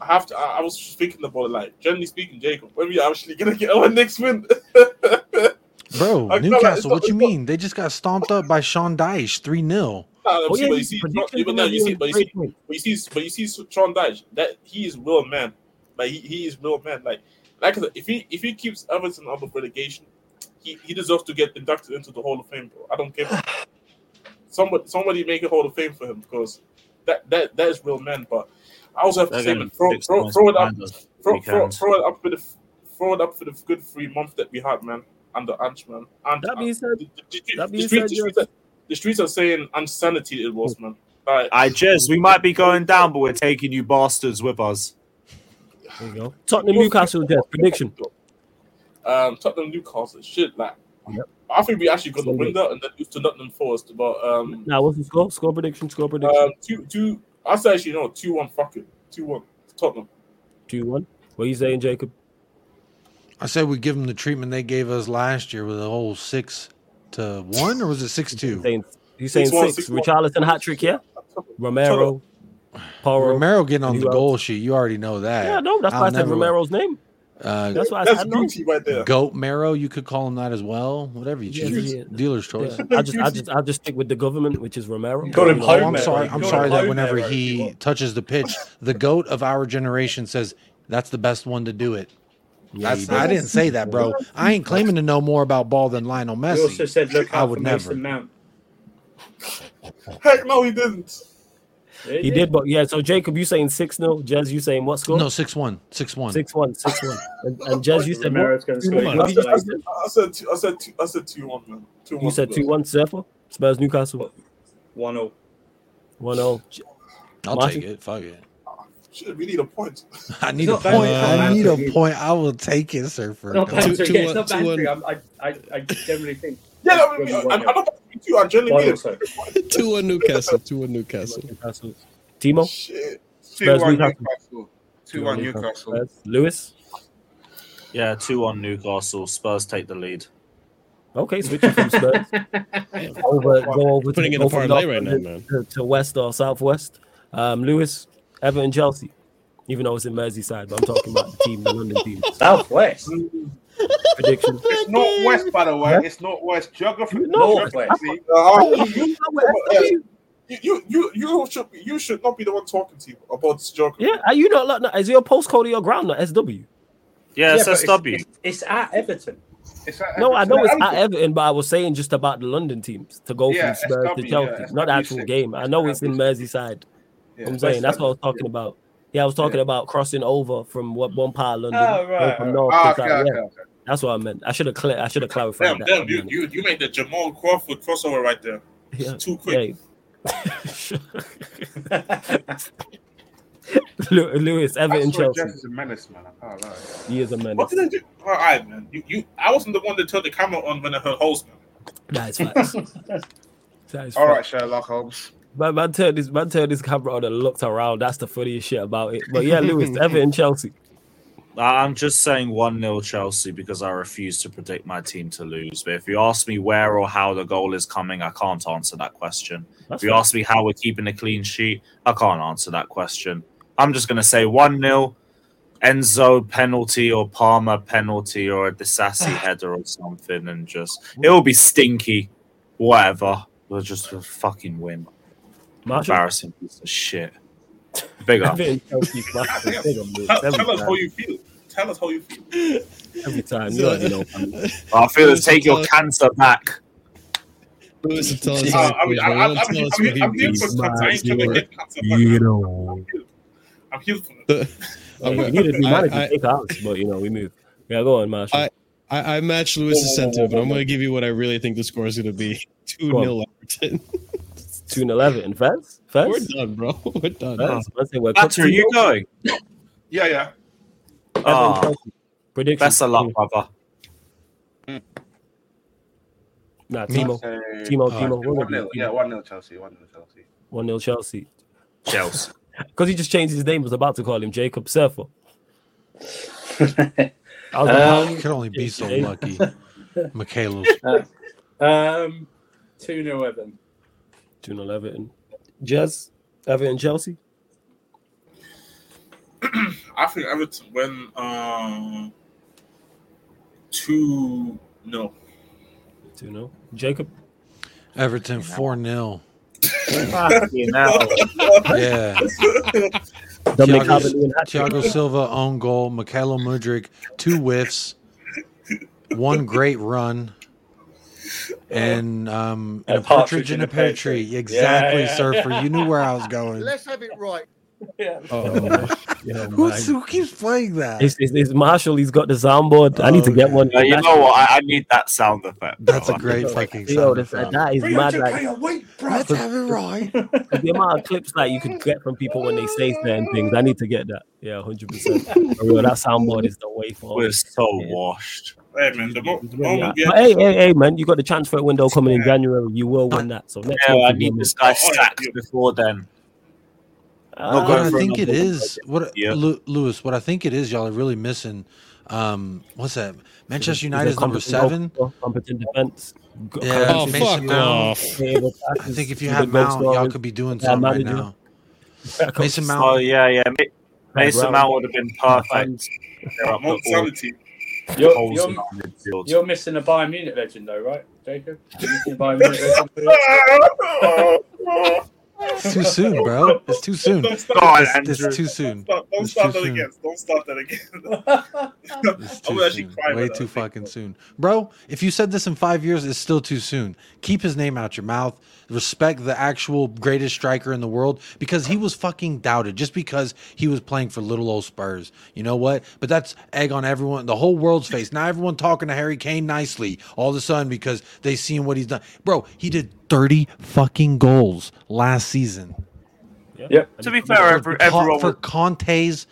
I have to. I, I was thinking about it, like, generally speaking, Jacob, when we actually gonna get our next win? Bro, I feel like Newcastle, not- what you mean? They just got stomped up by Sean Dyche, 3 0. Nah, Oh, yeah, but you see, predictions but you see, but you see, but you see, but you see, Sean Dyche, that he is real man. Like he, he is real man. Like, like if he if he keeps Everton out of relegation, he, he deserves to get inducted into the Hall of Fame, bro. I don't care. somebody somebody make a Hall of Fame for him because that that that is real man. But I also have to They're say, gonna man, throw, throw, throw it up, throw, throw, throw it up for the throw it up for the good three months that we had, man, under Ange, man. And That being uh, said, the, the, the, the streets, the, streets are, the streets are saying insanity it was, man. Like, I just we might be going down, but we're taking you bastards with us. There you go. Tottenham, Newcastle, Jess, prediction. Um, Tottenham, Newcastle, shit. Like, Yep. I think we actually gonna So win good. and then lose to Nottingham Forest. But um, Now, what's the score? Score prediction. Score prediction. um, two, two. I say actually, no, two one. Fuck it, two one. Tottenham. Two one. What are you saying, Jacob? I said we give them the treatment they gave us last year with a whole 6 to 1, or was it 6 2? Saying you saying Six one, six? six one. Richarlison hat trick, yeah. Romero, Porro. Romero getting on the else? goal sheet. You already know that. Yeah, no, that's why I said never- Romero's name. Uh, That's why I That's said. Gucci right there. Goat Marrow, you could call him that as well. Whatever you choose. yeah. Dealer's choice. Yeah. I just, I just, I just stick with the government, which is Romero. Call him You know, Oh, I'm Marrow. sorry. I'm call sorry that whenever Marrow he touches the pitch, the goat of our generation says that's the best one to do it. Yeah, That's I didn't say that, bro. I ain't claiming to know more about ball than Lionel He also said, look I out would for never. Mason Mount. Heck no, he didn't. He did, but yeah. So Jacob, you saying six 0 Jez, you saying what score? No, six one, six one. six one, six one. And, and Jez, you said Romero's what? going to Two score. one. He What got did you I said, I said, two, I said, two, I said two one, man. Two You one. said two one. Surfer. Spurs Newcastle. 1 0. One zero. I'll Martin? take it. Fuck it. Shit, we need a point. I need a point. I need a point. I will take it, Surfer. Not Two- two yeah, it's not two one. I, I, I generally think. Yeah, I, When mean, we I, won I, it. I don't think you. I generally One mean Two one Newcastle. Two one Newcastle. Timo. Shit. Two Spurs, one Newcastle. Newcastle. Two one Newcastle. Spurs. Lewis. Yeah, 2 on Newcastle. Spurs take the lead. Okay, switching from Spurs. over, go over Putting to, in go a parlay right now, man. To, to West or Southwest. Um, Lewis, Everton, Chelsea. Even though it's in Merseyside, but I'm talking about the team, the London team. Southwest. Prediction. It's not west, by the way. It's not west. Geography. Northwest. geography. Uh, you, you, you, you, you should be, you should not be the one talking to you about this joke. Yeah, are you not? like- Is your postcode of your ground not SW? Yeah, it's SW. It's, it's at Everton. It's at No, I know it's Everton. at Everton, but I was saying just about the London teams to go Yeah, from Spurs SW, to yeah, Chelsea, not the actual SW6. game. I know it's in Merseyside. Yeah, I'm saying that's what I was SW, talking about. Yeah, I was talking about crossing over from what one part of London, Oh, right, from north to okay, south. okay, okay. That's what I meant. I should have clear. I should have clarified Damn, that. damn, you, you, you made the Jamal Crawford crossover right there. Yeah. Too quick. Yeah. Lew- Lewis, Everton, That's where Chelsea. Jess is a menace, man. I can't lie. He is a What did I do? All right, man. You, you, I wasn't the one that turned the camera on when I heard host, man. That is facts. That is All right, facts. Sherlock Holmes. Man, man turned his man turned his camera on and looked around. That's the funniest shit about it. But yeah, Lewis, Everton, Chelsea. I'm just saying 1 0 Chelsea because I refuse to predict my team to lose. But if you ask me where or how the goal is coming, I can't answer that question. That's if you ask me how we're keeping a clean sheet, I can't answer that question. I'm just going to say 1 0, Enzo penalty or Palmer penalty or a Disasi header or something, and just it'll be stinky, whatever. We'll just fucking win. Marshall. Embarrassing piece of shit. Big up. Everton, Chelsea, massive. Big on Lewis. Tell, tell us time. how you feel. Tell us how you feel. Every time. You already know. man. I feel to take your cancer back. Lewis will tell us Uh, I he mean, feels, I, bro. I, He'll I'm, tell us I'm, I'm here for cancer. I ain't trying to get cancer. You back. know. I'm healed from it. I'm- needed we managed to take ours, but you know, we moved. Yeah, go on, Marshall. I- I, I match Lewis's sentiment, but I'm going to give you what I really think the score is going to be 2 Go 0 Everton. Two and eleven. Fez? Fez? We're done, bro. We're done. Fez? I say we're Matter, are you going? Yeah, yeah. Ah, Prediction. best of luck, brother. Nah, Timo. Say- Timo, Uh, Timo. One nil. Yeah, one nil Chelsea. One nil Chelsea. One 0 Chelsea. Chelsea. Because he just changed his name. Was about to call him Jacob Surfer. I was Um, You could only be so Hey. lucky. Michaela. Um, 2 0 Everton. Two 0 Everton. Jazz, Everton, Chelsea. I think Everton win uh, 2 no. Two 0 Jacob. Everton 4 0. Yeah. Thiago, Thiago Silva own goal. Mykhailo Mudryk, two whiffs, one great run, and um, And a partridge in a pear tree. Exactly, Yeah, yeah, Surfer. yeah. You knew where I was going. Let's have it right. Yeah. Oh, yeah, Who's, who keeps playing that? It's, it's, it's Marshall. He's got the soundboard. I need to get one. Uh, you know what? I, I need that sound effect. That's a great fucking Yo, sound that's, effect. that is mad. Like Let's have it right. the amount of clips that you could get from people when they say certain things. I need to get that. Yeah, hundred percent. That soundboard is the way for you. We're forward. so washed. Hey, man, the mo- Yeah. moment we But hey, hey, hey, man! You got the transfer window coming in January. You will win that. So next Yeah, month I need this guy Oh, yeah, sacked yeah. before then. Uh, What I think it is another- what Yeah. Lu- Lewis, what I think it is, y'all are really missing. Um, what's that? Manchester United is number seven. Competent defense. Yeah, Oh, Mason fuck Mount. off. I think if you had goal Mount, y'all could be doing Yeah, something right now. Coach Mason is- Mount. Oh yeah, yeah. Mason Mount would have been perfect. Fans. They're up Mo the Sanity. You're, you're, in our midfield. you're missing a Bayern Munich legend, though, right, Jacob? You're missing a Bayern Munich legend. It's too soon, bro. It's too soon. Don't It's, start, God, it's Andrew. too soon. don't, don't start too that soon. again. Don't start that again. It's I too would actually soon. Way too fucking soon, bro. If you said this in five years, it's still too soon. Keep his name out your mouth. Respect the actual greatest striker in the world because he was fucking doubted just because he was playing for little old Spurs. You know what? But that's egg on everyone, the whole world's face. Now everyone talking to Harry Kane nicely all of a sudden because they seen what he's done, bro. He did thirty fucking goals last season. Yeah. Yep. To be fair, got- every, for, everyone for Conte's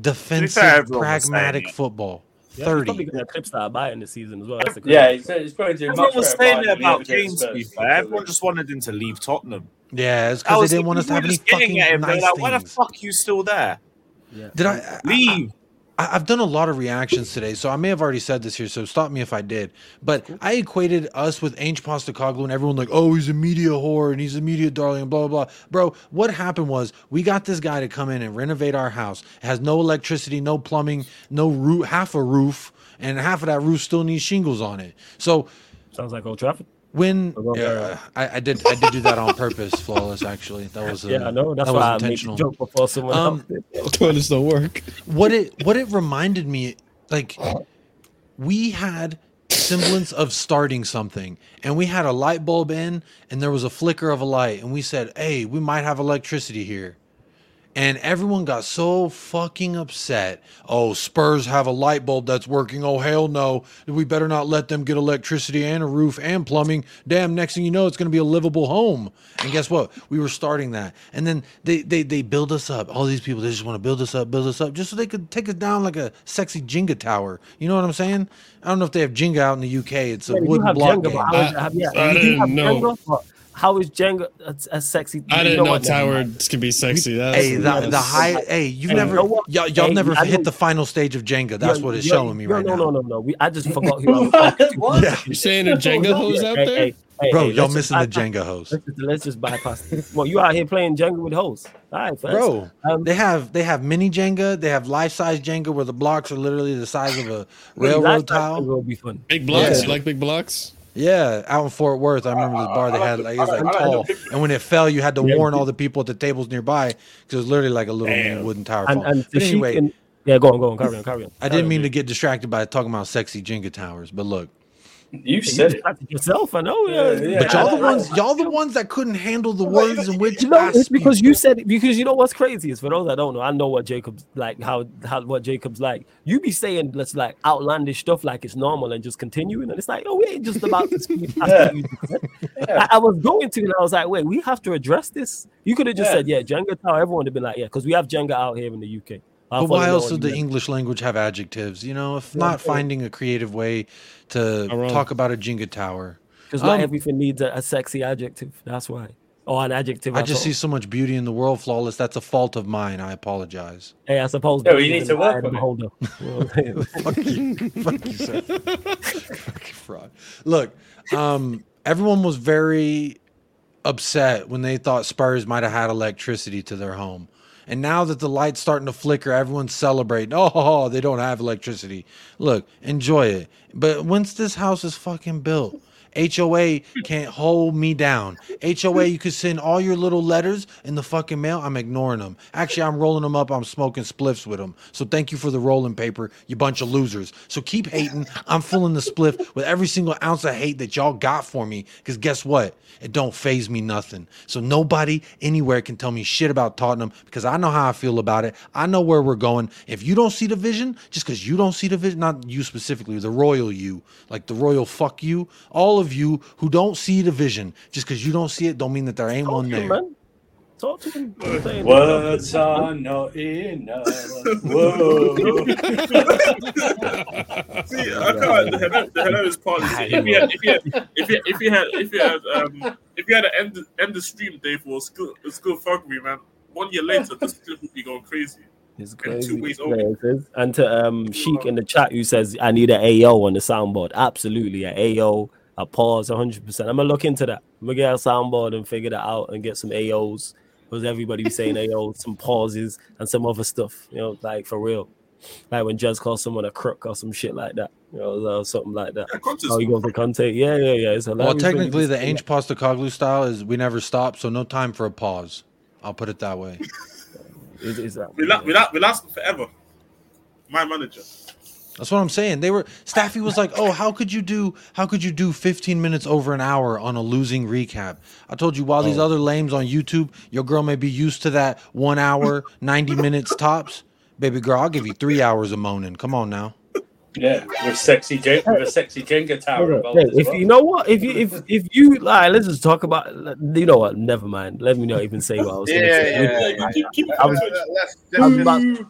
defensive, everyone was saying pragmatic it. football. Yeah, he's probably Thirty. going to clip that Bayern this season as well. That's the Yeah, crazy he's, he's probably doing everyone was saying Bayern it than he about ever Kane. To be fair, everyone just wanted him to leave Tottenham. Yeah, it's because they didn't want us to have people any were fucking at him. Nice like, "Why the fuck are you still there? Yeah. Did I, I- Leave." I, I've done a lot of reactions today, so I may have already said this here. So stop me if I did. But I equated us with Ange Postecoglou, and everyone like, oh, he's a media whore and he's a media darling, and blah blah blah. Bro, what happened was we got this guy to come in and renovate our house. It has no electricity, no plumbing, no roof, half a roof, and half of that roof still needs shingles on it. So Sounds like Old Trafford. When Well, yeah, I, I did I did do that on purpose, flawless. Actually, that was uh, Yeah, I know. That's that why was I made the intentional. joke before someone Um, else did. Toilets don't work. what it what it reminded me like we had semblance of starting something and we had a light bulb in and there was a flicker of a light and we said hey we might have electricity here and everyone got so fucking upset. Oh spurs have a light bulb that's working. Oh hell no. We better not let them get electricity and a roof and plumbing. Damn next thing you know it's going to be a livable home. And guess what? We were starting that. And then they they they build us up. All these people they just want to build us up build us up just so they could take us down like a sexy jenga tower. You know what i'm saying? I don't know if they have jenga out in the uk it's a Yeah, wooden block Jenga, game. but how is, I- have, yeah, I didn't know. Jenga, but how is Jenga a, a sexy? I you didn't know what, never mind. towers can be sexy. That's, Hey, the, that's- the high. Hey, you Hey, never. You know y'all, y'all Hey, never I hit the final stage of Jenga. That's Yo, what it's yo, showing me yo, right no, now. No, no, no, We, I just forgot who I was talking to. What? Yeah. You're saying a Jenga hose out there? hey, hey, Bro, hey, y'all let's just missing the bypass- Jenga host. Let's just, let's just bypass this. Well, you out here playing Jenga with hoes. All right, first. Bro, Um, they have they have mini Jenga. They have life size Jenga where the blocks are literally the size of a railroad time tile. Will be fun. Big blocks. Yeah. You like big blocks? Yeah, out in Fort Worth, I remember this bar they had like it was like- like I like the tall, and when it fell, you had to Yeah, warn all the people at the tables nearby because it was literally like a little Damn. wooden tower. And, and But anyway, Sheik and, yeah, go on, go on, carry on, carry on. I didn't mean to get distracted by talking about sexy Jenga towers, but look, You You said it. yourself. I know. Yeah, Yeah, yeah. but y'all the I- I- ones, y'all the ones that couldn't handle the words in which You know, it's because you said it. Because you know what's crazy is for those that don't know, I know what Jacob's like. How how what Jacob's like. You be saying let's like outlandish stuff like it's normal and just continuing, and it's like, oh, we ain't just about to speed past Yeah. I, I was going to, and I was like, wait, we have to address this. You could have just Yeah. said, yeah, Jenga Tower. Everyone would have been like, yeah, because we have Jenga out here in the UK. I'll But follow why you else on would the. English language have adjectives? You know, if Yeah, not finding a creative way to talk about a Jenga tower. Because not Um, everything needs a, a sexy adjective. That's why. Or an adjective. I at just all. see so much beauty in the world, flawless. That's a fault of mine. I apologize. Hey, I suppose. Yeah, that we need to work I am on the it. holder. You know what I'm saying? Fuck you, fuck you, sir. Fucking fraud. Look, um, everyone was very upset when they thought Spurs might have had electricity to their home. And now that the light's starting to flicker, everyone's celebrating. Oh, they don't have electricity. Look, enjoy it. But once this house is fucking built, HOA can't hold me down. HOA, you could send all your little letters in the fucking mail. I'm ignoring them. Actually, I'm rolling them up. I'm smoking spliffs with them. So thank you for the rolling paper, you bunch of losers. So keep hating. I'm filling the spliff with every single ounce of hate that y'all got for me. Because guess what? It don't phase me nothing. So nobody anywhere can tell me shit about Tottenham because I know how I feel about it. I know where we're going. If you don't see the vision, just because you don't see the vision, not you specifically, the royal you, like the royal fuck you, all of you who don't see the vision, just because you don't see it, don't mean that there ain't Talk one to there. man. Talk to him. I'm saying- Words are not enough. Whoa. See, I can't. The, hila- the hilarious part is if you had, if you had, if you, if you had, if you had, um, if you had to end end the stream day for school, school fuckery, man. One year later, this clip would be going crazy. It's crazy. two ways Yeah, over. it is. And to um Sheik in the chat who says I need an AO on the soundboard. Absolutely, an AO, a pause, 100. percent I'm gonna look into that. I'm gonna get a soundboard and figure that out and get some AOs because everybody be saying AO, some pauses and some other stuff. You know, like for real. Like when Jez calls someone a crook or some shit like that. You know, or something like that. Yeah, Oh, he goes to Conte. Yeah, yeah, yeah. It's Well, hilarious when you technically, the just say Ange Postecoglou style is we never stop, so no time for a pause. I'll put it that way. that. It's- it's that. we la- we la- we last forever. My manager. That's what I'm saying. They were Staffy was like, "Oh, how could you do? How could you do 15 minutes over an hour on a losing recap?" I told you while these Oh. other lames on YouTube, your girl may be used to that one hour, 90 minutes tops. Baby girl, I'll give you three hours of moaning. Come on now. Yeah, with sexy Jen- with a sexy Jenga tower Hey, involved as if well. you know what, if you if if you like, let's just talk about. You know what? Never mind. Let me not even say what I was. gonna Yeah, say. yeah, yeah. Keep, keep it I was- on Twitch. Let's, I was let's about- just,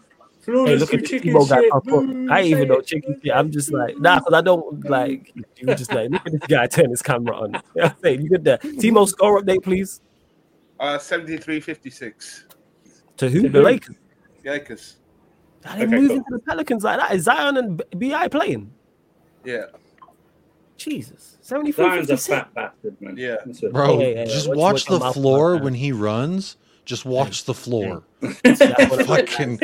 Hey, Flawless look at with chicken Tebow guy shit. pop up. Boo, I ain't even know it. chicken shit. I'm just like, nah, because I don't like. You just like, look at this guy turn his camera on. Yeah, hey, you good there? Timo score update, please. uh, 73-56. To who? To The who? Lakers. Lakers. Are they Okay, moving cool. to the Pelicans like that? Is Zion and Bi playing? Yeah. Jesus, 73 Zion's a fat bastard, man. Yeah. Bro, Yeah, yeah, yeah. just Watch- watch watch the floor when he runs. Just watch the floor. That's what I'm Fucking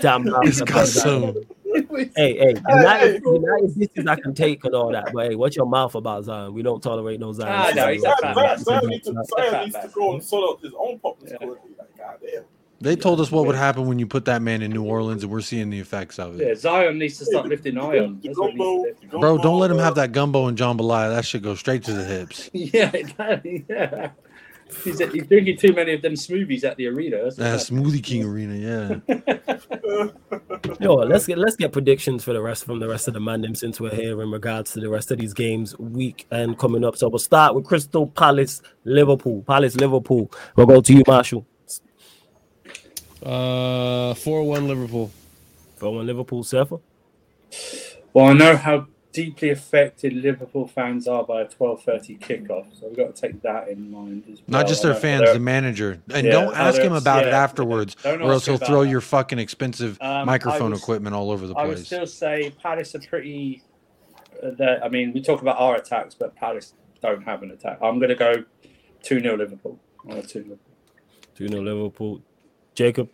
Damn mouth it's about Zion. Kasum. Hey, hey, United, United dishes I can take and all that, but hey, what's your mouth about Zion? We don't tolerate no Zion. Ah, no, he's a Zion, Zion. Zion needs to, Zion needs to go and sort out his own problems. Yeah. Like, God damn. They told us what would happen when you put that man in New Orleans, and we're seeing the effects of it. Yeah. Zion needs to start lifting iron. The That's what he gumbo, needs Bro, don't let him have that gumbo and jambalaya. That should go straight to the hips. Yeah, exactly, yeah. He's, he's drinking too many of them smoothies at the arena. That's That Smoothie King arena, yeah. Yo, let's get let's get predictions for the rest from the rest of the man them since we're here in regards to the rest of these games week and coming up. So we'll start with Crystal Palace, Liverpool, Palace, Liverpool. We'll go to you, Marshall. Uh, four one Liverpool. For one Liverpool surfer. Well, I know how deeply affected Liverpool fans are by a twelve thirty kickoff, so we've got to take that in mind as well. Not just their fans, the manager. And Yeah, don't ask him others, about it afterwards, don't or else he'll throw that. your fucking expensive Um, microphone was- equipment all over the place. I would still say Palace are pretty. Uh, that I mean, we talk about our attacks, but Palace don't have an attack. I'm going to go two 0 Liverpool. Or two 0 2 0 Liverpool. Jacob.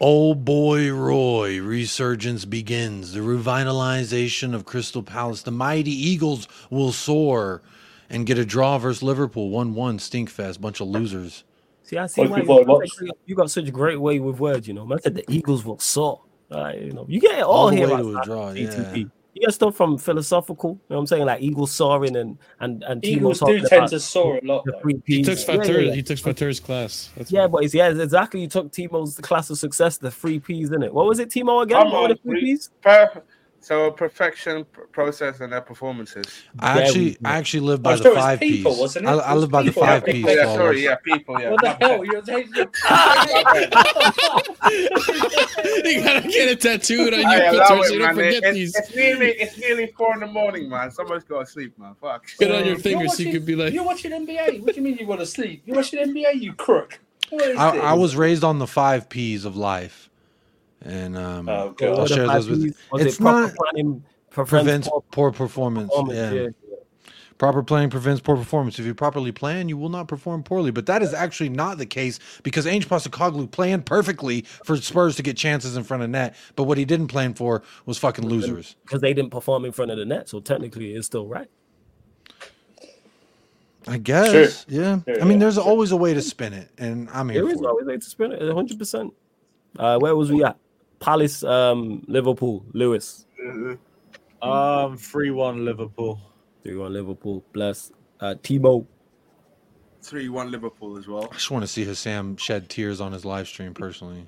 Old boy Roy, resurgence begins. The revitalization of Crystal Palace. The mighty Eagles will soar and get a draw versus Liverpool. 1 1 stinkfest. Bunch of losers. See, I see What why you, you got such a great way with words, you know. Man said the Eagles will soar. Right, you know, you get it all, All the here way to a draw, yeah. ATP. You get stuff from philosophical, you know what I'm saying? Like Eagles soaring and and and Timo Eagles do talking tend to soar a lot. the Though. three He Ps. took Yeah, yeah, yeah. He took Fatur's class. That's Yeah, why. boys. Yeah, exactly. You took Timo's class of success, the three P's in it. What was it, Timo again? Come What were the three. P's? Per- so perfection, pr- process, and their performances. I actually. I actually live by was the sure it was five people, P's. wasn't it? I, It I was live by the five Yeah, P's. Oh, yeah, Flawless. sorry, yeah, people, yeah. What the hell? You're taking. you gotta get it tattooed on your I allow pictures. it, You don't man. forget It's, these. it's nearly it's nearly four in the morning, man. Somebody's got to sleep, man. Fuck. Get it on your You're finger so you watching- could be like. You're watching NBA. What do you mean you want to sleep? You're watching NBA, you crook. I. I was raised on the five P's of life, and um, Oh, What God. I'll share those with you. It's it proper not- planning prevents prevents poor poor performance. performance? Yeah. Yeah. Proper planning prevents poor performance. If you properly plan, you will not perform poorly. But that is actually not the case because Ange Postecoglou planned perfectly for Spurs to get chances in front of net. But what he didn't plan for was fucking losers. Because they didn't perform in front of the net, so technically it's still right. I guess. Yeah. Sure, I mean, there's sure. always a way to spin it, and I'm here There is for it. always way to spin it, 100. percent Uh, where was we at? Palace, um, Liverpool, Lewis. Um, three one Liverpool. Three one Liverpool. Bless. Uh, Timo. Three one Liverpool as well. I just want to see Hassam shed tears on his live stream personally.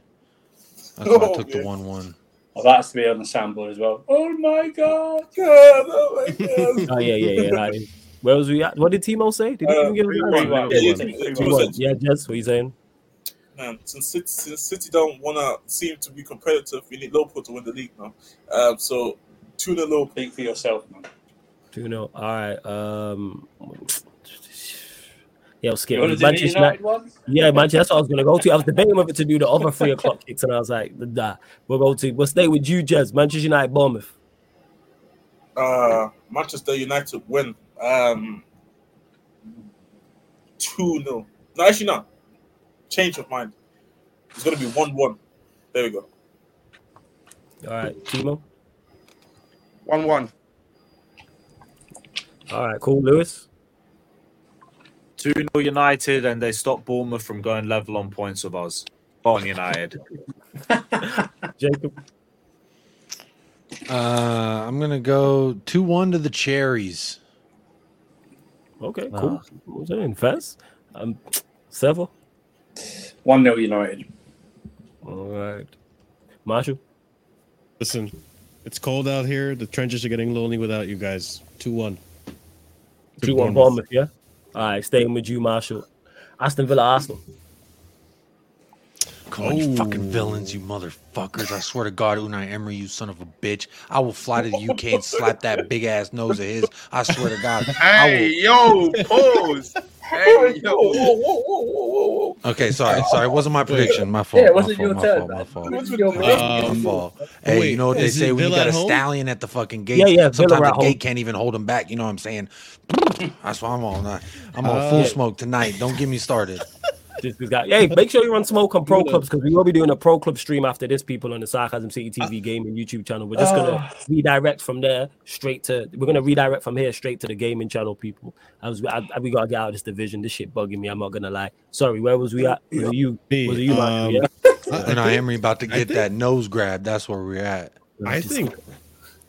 That's why I Oh, took the yeah. one-one. Oh, that has to be on the soundboard as well. Oh my god! God, oh my God. Oh yeah, yeah, yeah. that is- Where was we at? What did Timo say? Did he Uh, even give us three one, yeah, Yeah, yeah, three one. two Three one. percent. Yeah, Jess, what you saying? Man, since City, since City don't want to seem to be competitive, we need Liverpool to win the league now. Um, so two to Liverpool. Speak for yourself, man. Two no. All right. Um. Yeah, I'll skip. You want to do the Manchester United United. one? Yeah, Manchester. That's what I was gonna go to. I was debating whether to do the other three o'clock kicks, and I was like, nah. We'll go to. We'll stay with you, Jez. Manchester United, Bournemouth. Uh, Manchester United win. Um, two 0 No, actually not. Change of mind. It's gonna be one one. There we go. All right, Timo. One one. All right, cool. Lewis. 2 0 United, and they stop Bournemouth from going level on points with us. Go on, United. Jacob. Uh, I'm gonna go two-one to the Cherries. Okay, cool. What was saying? Fez. Um, Several. One 0 United. All right. Marshall. Listen, it's cold out here. The trenches are getting lonely without you guys. Two one. Two one Bournemouth, yeah. All right, staying with you, Marshall. Aston Villa, Arsenal. Come on, you fucking villains, you motherfuckers. I swear to God, Unai Emery, you son of a bitch. I will fly to the UK and slap that big ass nose of his. I swear to God. I will- Hey, yo, pause. hey, yo. Okay, sorry, sorry. It wasn't my prediction. My fault. Yeah, it wasn't fault, your my turn, fault, my fault. It My fault. Hey, wait, you know what they say when you got a home? stallion at the fucking gate? Yeah, yeah, Sometimes the home. gate can't even hold him back. You know what I'm saying? That's why I'm on. I'm on Uh, full smoke tonight. Don't get me started. Just this guy. Hey, make sure you run smoke on pro clubs because we will be doing a pro club stream after this. People on the Sarcasm City TV gaming YouTube channel. We're just gonna redirect from there straight to. We're gonna redirect from here straight to the gaming channel. People, I was. I, I- we gotta get out of this division. This shit bugging me. I'm not gonna lie. Sorry, where was we at? Was it you? Me, Was it you, um, Yeah. I, I Unai think, Emery about to get think- that nose grab. That's where we're at. I think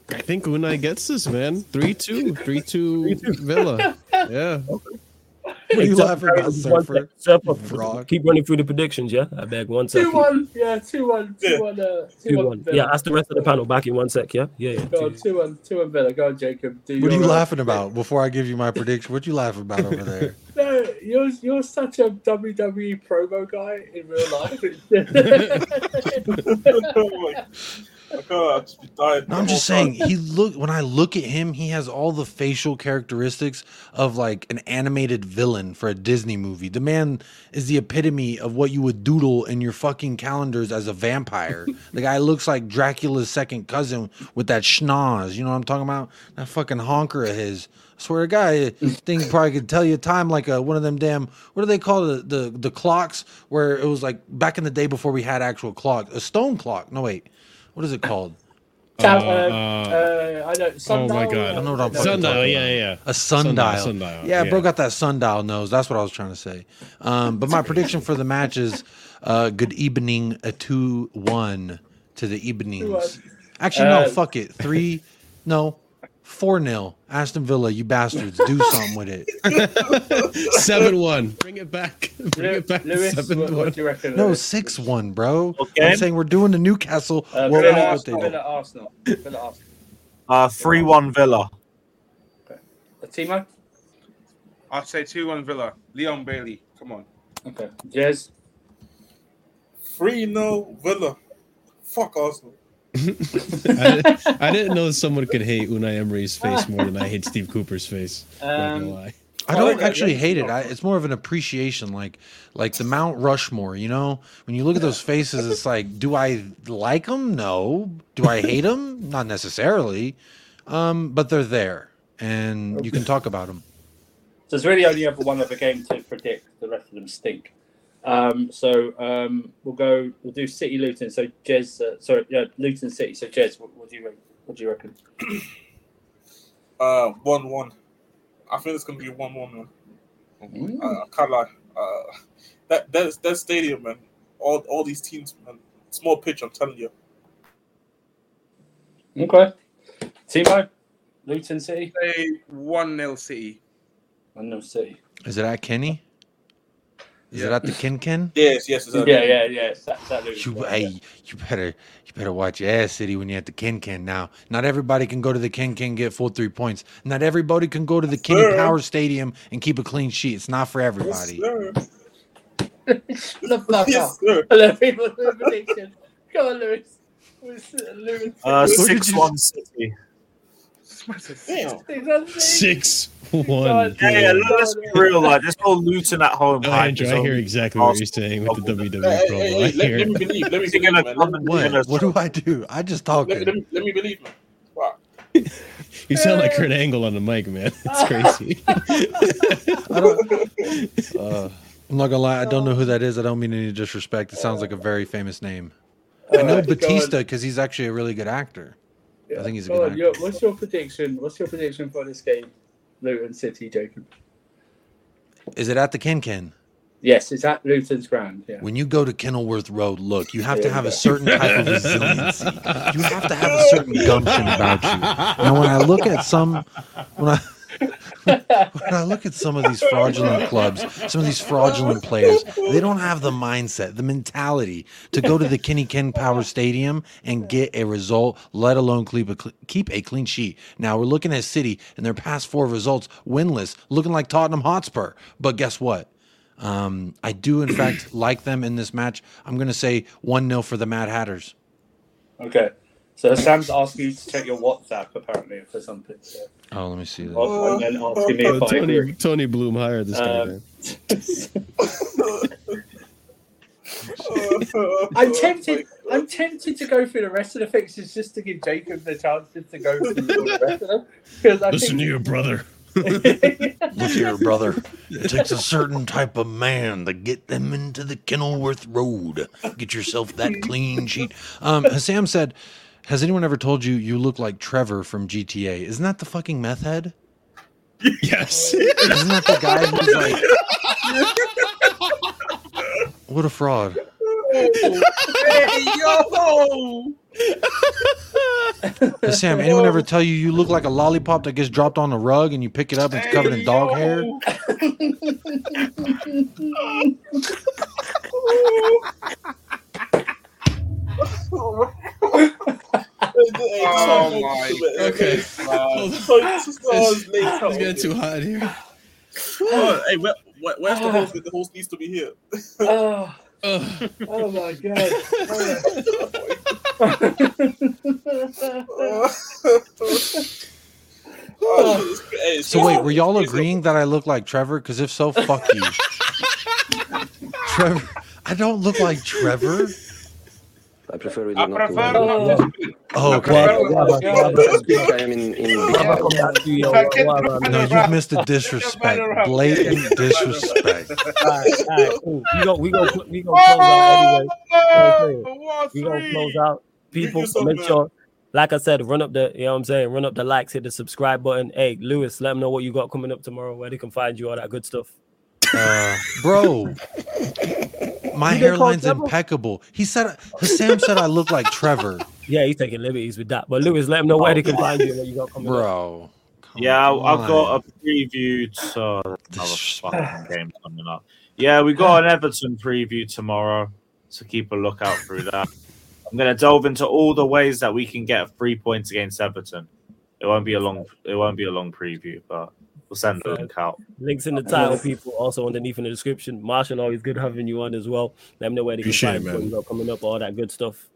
I think Unai gets this, man. 3-2. 3-2 Villa. Yeah. What are you laughing about, Surfer? Surfer, Frog. Keep running through the predictions, yeah. I beg one Two second. one, yeah, two one, two one, uh, two, Two one. one. Villa. Yeah, ask the rest of the panel back in one sec. Yeah, yeah, yeah. Go on, two one, two one Villa. Go on, Jacob. Do What are you uh, laughing about? Before I give you my prediction, what you laughing about over there? No, you're you're such a WWE promo guy in real life. my I can't just be dying. No, I'm just saying he look when I look at him, he has all the facial characteristics of like an animated villain for a Disney movie. The man is the epitome of what you would doodle in your fucking calendars as a vampire. the guy looks like Dracula's second cousin with that schnoz. You know what I'm talking about? That fucking honker of his. I swear to God, thing probably could tell you time like a, one of them damn what do they call? The, the the clocks where it was like back in the day before we had actual clocks. A stone clock. No wait. What is it called? Cal- Uh, uh, uh, uh, I know. oh Sundial, my god. I know what I'm Sundial, talking yeah, about. yeah, yeah. A sundial. Sundial. Yeah, bro got that sundial nose. That's what I was trying to say. Um, but my prediction for the match is uh, good evening, a 2 1 to the evenings. Actually, no, Uh, fuck it. Three, no, 4 0. Aston Villa, you bastards. Do something with it. Seven one. Bring it back. Bring Lew- it back. Lewis, Seven what, one. what do you reckon? No, Lewis? 6 1, bro. Okay. I'm saying we're doing the Newcastle. Uh, what, Villa, what they Arsenal, do. Villa, Arsenal, Villa, Arsenal. Uh, 3 1 Villa. Uh, Timo. I'd say 2 1 Villa. Leon Bailey. Come on. Okay. Jez. 3 0 Villa. Fuck Arsenal. I, didn't, I didn't know someone could hate Unai Emery's face more than I hate Steve Cooper's face. Um, lie. I don't yeah, actually yeah. hate it. I, it's more of an appreciation, like like the Mount Rushmore. You know, when you look at those faces, it's like, do I like them? No. Do I hate them? Not necessarily. Um, but they're there, and you can talk about them. So there's really only ever one other game to predict. The rest of them stink. Um, so um, we'll go. We'll do City Luton. So Jez, uh, sorry, yeah, Luton City. So Jez, what, what do you re- what do you reckon? Uh, 1 1. I think it's going to be 1 1, man. Mm. Uh, I can't lie. Uh, that, that, that stadium, man. All, all these teams, man. Small pitch, I'm telling you. Okay. Timo, Luton City. Say 1 0 City. One nil City. Is it at Kenny? Is it Yeah. at the Ken Ken? Yes, yes. It's Yeah, yeah, yeah. It's that, that You, yeah. hey, you better you better watch your ass, City, when you're at the Ken Ken. Now, not everybody can go to the Ken Ken get full three points. Not everybody can go to the Kenny Sir. Power Stadium and keep a clean sheet. It's not for Yes, everybody. sir. the fuck Yes, up. sir. Let me look at the prediction. Go on, Lewis. Who's, uh, Lewis. Uh, 6 1 City. Damn. Six one. Yeah, yeah, let's be real. Like, this whole Luton at home. No, Andrew, I hear exactly what you're saying with the Hey, WWE hey, promo. hey, I let, let me believe. Let me believe, gonna man. come Let, and What? What do I do? I just let, let, me, let me believe, man. Wow. You sound like Kurt Angle on the mic, man. It's crazy. I don't, uh, I'm not gonna lie. I don't know who that is. I don't mean any disrespect. It sounds like a very famous name. I know Alright, go on. Batista because he's actually a really good actor. I think he's a good on, your- what's your prediction? What's your prediction for this game, Luton City, Jacob? Is it at the Ken Ken? Yes, it's at Luton's ground. Yeah. When you go to Kenilworth Road, look, you have to Yeah. have a certain type of resiliency. You have to have a certain gumption about you. Now, when I look at some, when I when I look at some of these fraudulent clubs, some of these fraudulent players, they don't have the mindset, the mentality to go to the Kenny Ken Power Stadium and get a result, let alone keep a, keep a clean sheet. Now we're looking at City and their past four results winless, looking like Tottenham Hotspur. But guess what? Um, I do, in fact, like them in this match. I'm going to say 1 0 for the Mad Hatters. Okay. So Sam's asking you to check your WhatsApp apparently for something. So. Oh, let me see that. And then asking me if I Tony, agree. Tony Bloom hired this guy. Um, man. I'm tempted. I'm tempted to go through the rest of the fixes just to give Jacob the chance just to go through the rest of them. I Listen think to your brother. Look here, brother. It takes a certain type of man to get them into the Kenilworth Road. Get yourself that clean sheet. Um, Sam said, "Has anyone ever told you you look like Trevor from GTA? Isn't that the fucking meth head? Yes. Isn't that the guy who's like, what a fraud? hey, yo! Has Sam, anyone ever tell you you look like a lollipop that gets dropped on a rug and you pick it up and it's covered in dog hair? oh my Okay. Hold Hold on. on. It's, it's, It's getting too hot here. Oh, hey, where, where, where's the host? The host needs to be here. oh, oh my god. Oh, hey, So wait, were y'all agreeing that I look like Trevor? Because if so, fuck you. Trevor, I don't look like Trevor. I prefer really I not prefer to. not to oh. speak. Oh, I okay. prefer not to speak. I am in, in Brother, come back to you, If I get wow, to wow, find No, you've missed the disrespect. get to find a rap- Blatant disrespect. Alright, alright, cool. We go, we go, we go Oh, close out anyway. no, Okay. what We gonna close out. People, yourself make back. sure, uh, like I said, run up the, you know what I'm saying, run up the likes, hit the subscribe button. Hey, Lewis, let them know what you got coming up tomorrow, where they can find you, all that good stuff. Uh, bro, my You didn't call hairline's impeccable. He said, Sam said I look like Trevor. Yeah, he's taking liberties with that. But Lewis, let him know where they can find you, and you got coming. Bro. come Yeah, I- I've got a preview to another fucking game coming up. Yeah, we got an Everton preview tomorrow, so keep a lookout through that. I'm going to delve into all the ways that we can get three points against Everton. It won't be a long, it won't be a long preview, but we'll send the link out. Links in the title, people. Also underneath in the description. Marshall, always good having you on as well. Let me know where they can Appreciate find it, you, what man. you got coming up, all that good stuff.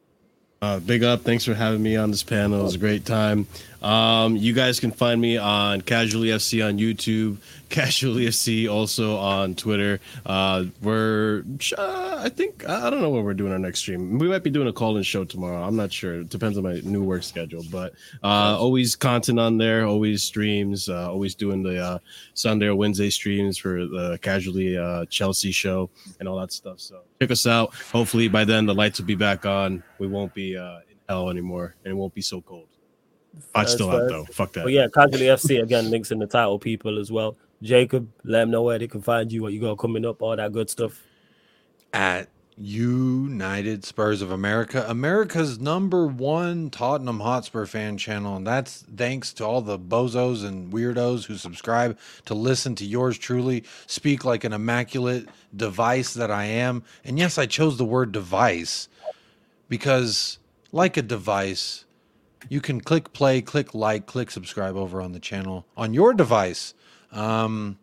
Uh, big up. Thanks for having me on this panel. It was a great time. Um, you guys can find me on Casually FC on YouTube, Casually FC also on Twitter. Uh, we're, uh, I think, I don't know when we're doing our next stream. We might be doing a call in show tomorrow. I'm not sure. It depends on my new work schedule, but uh, always content on there, always streams, uh, always doing the uh, Sunday or Wednesday streams for the Casually Chelsea show and all that stuff. So check us out. Hopefully by then the lights will be back on. We won't be uh, in hell anymore, and it won't be so cold. Hot First, still hot first. though. Fuck that. But yeah, Casually FC again, links in the title, people as well. Jacob, let them know where they can find you, what you got coming up, all that good stuff. at United Spurs of America, America's number one Tottenham Hotspur fan channel. And that's thanks to all the bozos and weirdos who subscribe to listen to yours truly speak like an immaculate device that I am. And yes, I chose the word device because, like a device, you can click play, click like, click subscribe over on the channel on your device. Um,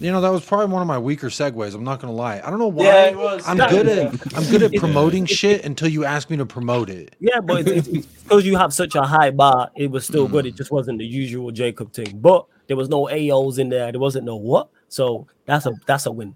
you know that was probably one of my weaker segues. I'm not gonna lie. I don't know why. Yeah, it was. I'm good at I'm good at promoting shit until you ask me to promote it. Yeah, but it's, it's because you have such a high bar, it was still Mm. good. It just wasn't the usual Jacob thing. But there was no AOs in there. There wasn't no what. So that's a that's a win.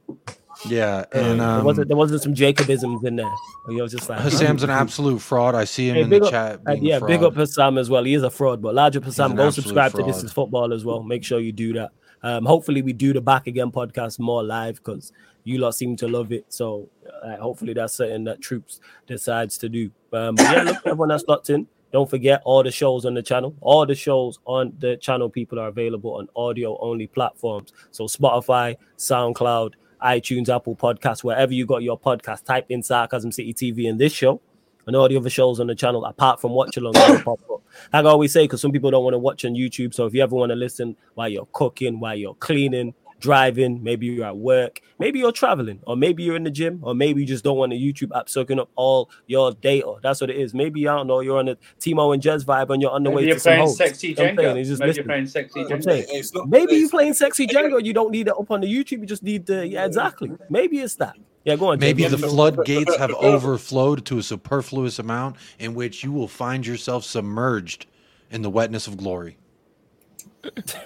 Yeah, and there um, wasn't there wasn't some Jacobisms in there. You know, just like Hassam's an absolute fraud. I see him Hey, in the up- chat. uh, yeah, a fraud. big up Hassam as well. He is a fraud, but large up Hassam. Go absolute subscribe to This. Is Football as well. Make sure you do that. Um, hopefully we do the back again podcast more live because you lot seem to love it. So uh, hopefully that's something that Troops decides to do. Um, but yeah, look, everyone that's locked in. Don't forget all the shows on the channel. All the shows on the channel, people are available on audio only platforms. So Spotify, SoundCloud, iTunes, Apple Podcasts, wherever you got your podcast, type in Sarcasm City TV in this show and all the other shows on the channel, apart from Watch Along, pop up. Like I always say, because some people don't want to watch on YouTube. So if you ever want to listen while you're cooking, while you're cleaning, driving, maybe you're at work, maybe you're traveling, or maybe you're in the gym, or maybe you just don't want the YouTube app soaking up all your data. That's what it is. Maybe I don't know, you're on a Timo and Jez vibe and you're on the Maybe way you're to some playing hoes. sexy You know what I'm saying? Jenga. It's just Maybe you're playing sexy You know I'm Jenga. saying? It's not- Maybe you're playing sexy Jenga, you don't need it up on the YouTube, you just need the yeah, exactly. Maybe it's that. Yeah, go on. Maybe Jenga. the floodgates have overflowed to a superfluous amount in which you will find yourself submerged in the wetness of glory.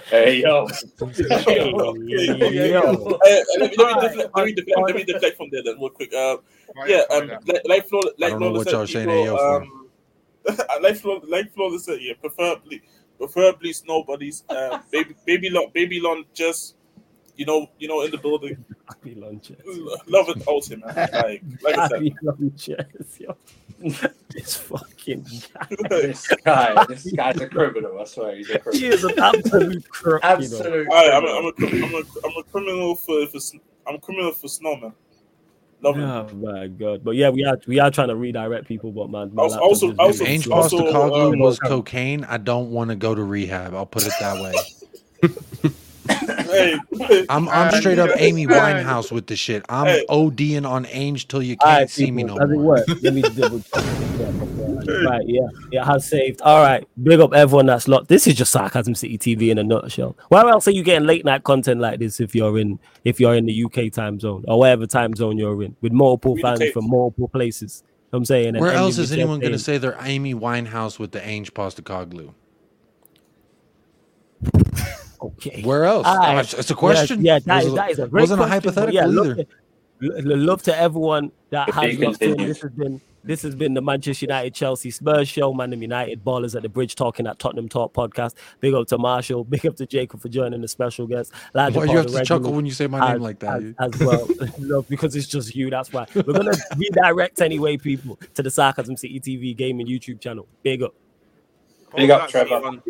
Hey yo. Uh, let, me, let, me deflect, let, me deflect, let me deflect from there then, real quick. Uh, yeah, um, like, like Flo, like don't know Flo what said, y'all saying people, AO for. um, like Flo, like Flo said, yeah, preferably, preferably snowbodies. Uh, baby, baby, Lon, baby, Lon, just you know, you know, in the building. Happy lunches. Love it, out him. Like, like I said, Happy lunches, yo. This fucking guy. this guy, this guy's a criminal. I swear, he's a criminal. He criminal. is an absolute crook, you know. Absolute. I, I'm, a, criminal. I'm, a, crim- I'm, a, I'm a criminal for, for I'm a criminal for snowman. Love it. Oh my god! But yeah, we are we are trying to redirect people, but man, my Also- laptop also- is also- really also, Postecoglou um, was cocaine. I don't want to go to rehab. I'll put it that way. Hey, I'm I'm straight up Amy Winehouse with the shit. I'm Hey. ODing on Ange till you can't right, see me no does more. work? Let me double check. Right, yeah, yeah, has saved. All right, big up everyone that's locked. This is just sarcasm city TV in a nutshell. Where else are you getting late night content like this if you're in if you're in the UK time zone or whatever time zone you're in with multiple fans from multiple places? You know I'm saying. Where else is anyone going to say they're Amy Winehouse with the Ange Postecoglou? Okay. Where else? All right. Oh, it's, it's a question. Yeah, that, was, that is a great wasn't a question, but hypothetical yeah, love either. To, love to everyone that To has be in. This has been this has been the Manchester United Chelsea Spurs show, Man United Ballers at the Bridge talking at Tottenham Talk podcast. Big up to Marshall, big up to Jacob for joining the special guest. Larger Why you have to the chuckle when you say my as- name like that? as, as well. no, because it's just you. That's why we're gonna redirect anyway, people, to the Sarcasm City TV gaming YouTube channel. Big up. Big up, Trevor.